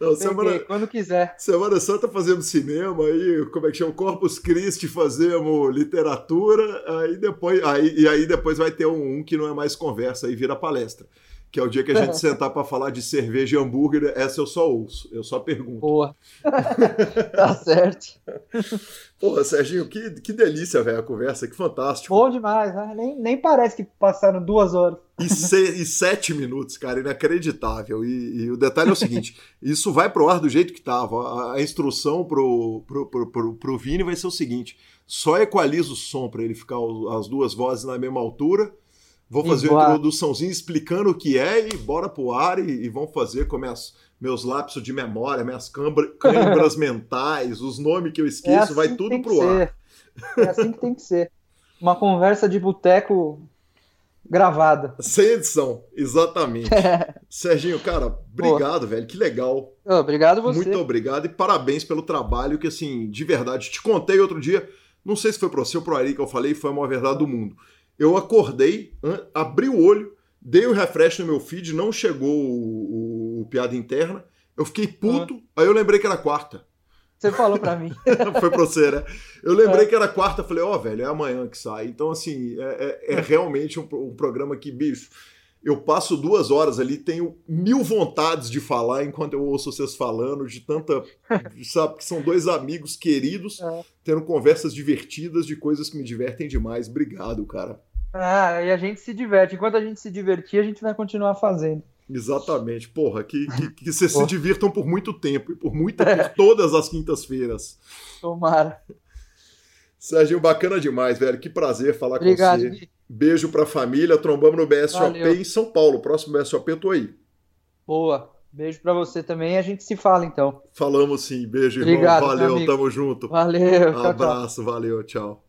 Não, Peguei, semana, quando quiser. Semana Santa fazemos cinema, aí, como é que chama? Corpus Christi fazemos literatura, aí depois, aí, e aí depois vai ter um, um que não é mais conversa, aí vira palestra que é o dia que a gente sentar para falar de cerveja e hambúrguer, essa eu só ouço, eu só pergunto. Boa. tá certo. Porra, Serginho, que, que delícia, velho, a conversa, que fantástico. Bom demais, né? nem, nem parece que passaram duas horas. E, se, e sete minutos, cara, inacreditável. E, e, o detalhe é o seguinte: isso vai pro ar do jeito que tava. A, a instrução pro, pro, pro, pro, pro Vini vai ser o seguinte: só equaliza o som para ele ficar as duas vozes na mesma altura Vou fazer uma introduçãozinha explicando o que é e bora pro ar e, e vão fazer com minhas, meus lapsos de memória, minhas câimbras mentais, os nomes que eu esqueço, é assim vai tudo pro ar. É assim que tem que ser. Uma conversa de boteco gravada. Sem edição, exatamente. Serginho, cara, obrigado, velho. Que legal. Obrigado você. Muito obrigado e parabéns pelo trabalho que, assim, de verdade, te contei outro dia, não sei se foi para você ou pro Ari que eu falei, foi a maior verdade do mundo. Eu acordei, abri o olho, dei o um refresh no meu feed, não chegou o, o, o piada interna, eu fiquei puto, uhum. aí eu lembrei que era quarta. Você falou para mim. Foi pra você, né? Eu lembrei é. que era quarta, falei, ó, oh, velho, é amanhã que sai. Então, assim, é, é, é realmente um, um, programa que, bicho, eu passo duas horas ali, tenho mil vontades de falar enquanto eu ouço vocês falando, de tanta. sabe, que são dois amigos queridos, é. Tendo conversas divertidas de coisas que me divertem demais. Obrigado, cara. Ah, e a gente se diverte. Enquanto a gente se divertir, a gente vai continuar fazendo. Exatamente. Porra, que, que, que vocês se divirtam por muito tempo e por muito por todas as quintas-feiras. Tomara. Sérgio, bacana demais, velho. Que prazer falar Obrigado, com você. Gui. Beijo pra família. Trombamos no BSOP Valeu. em São Paulo. Próximo BSOP eu tô aí. Boa. Beijo para você também. A gente se fala então. Falamos sim. Beijo, irmão. Obrigado, valeu, tamo junto. Valeu. Abraço, tchau. valeu, tchau.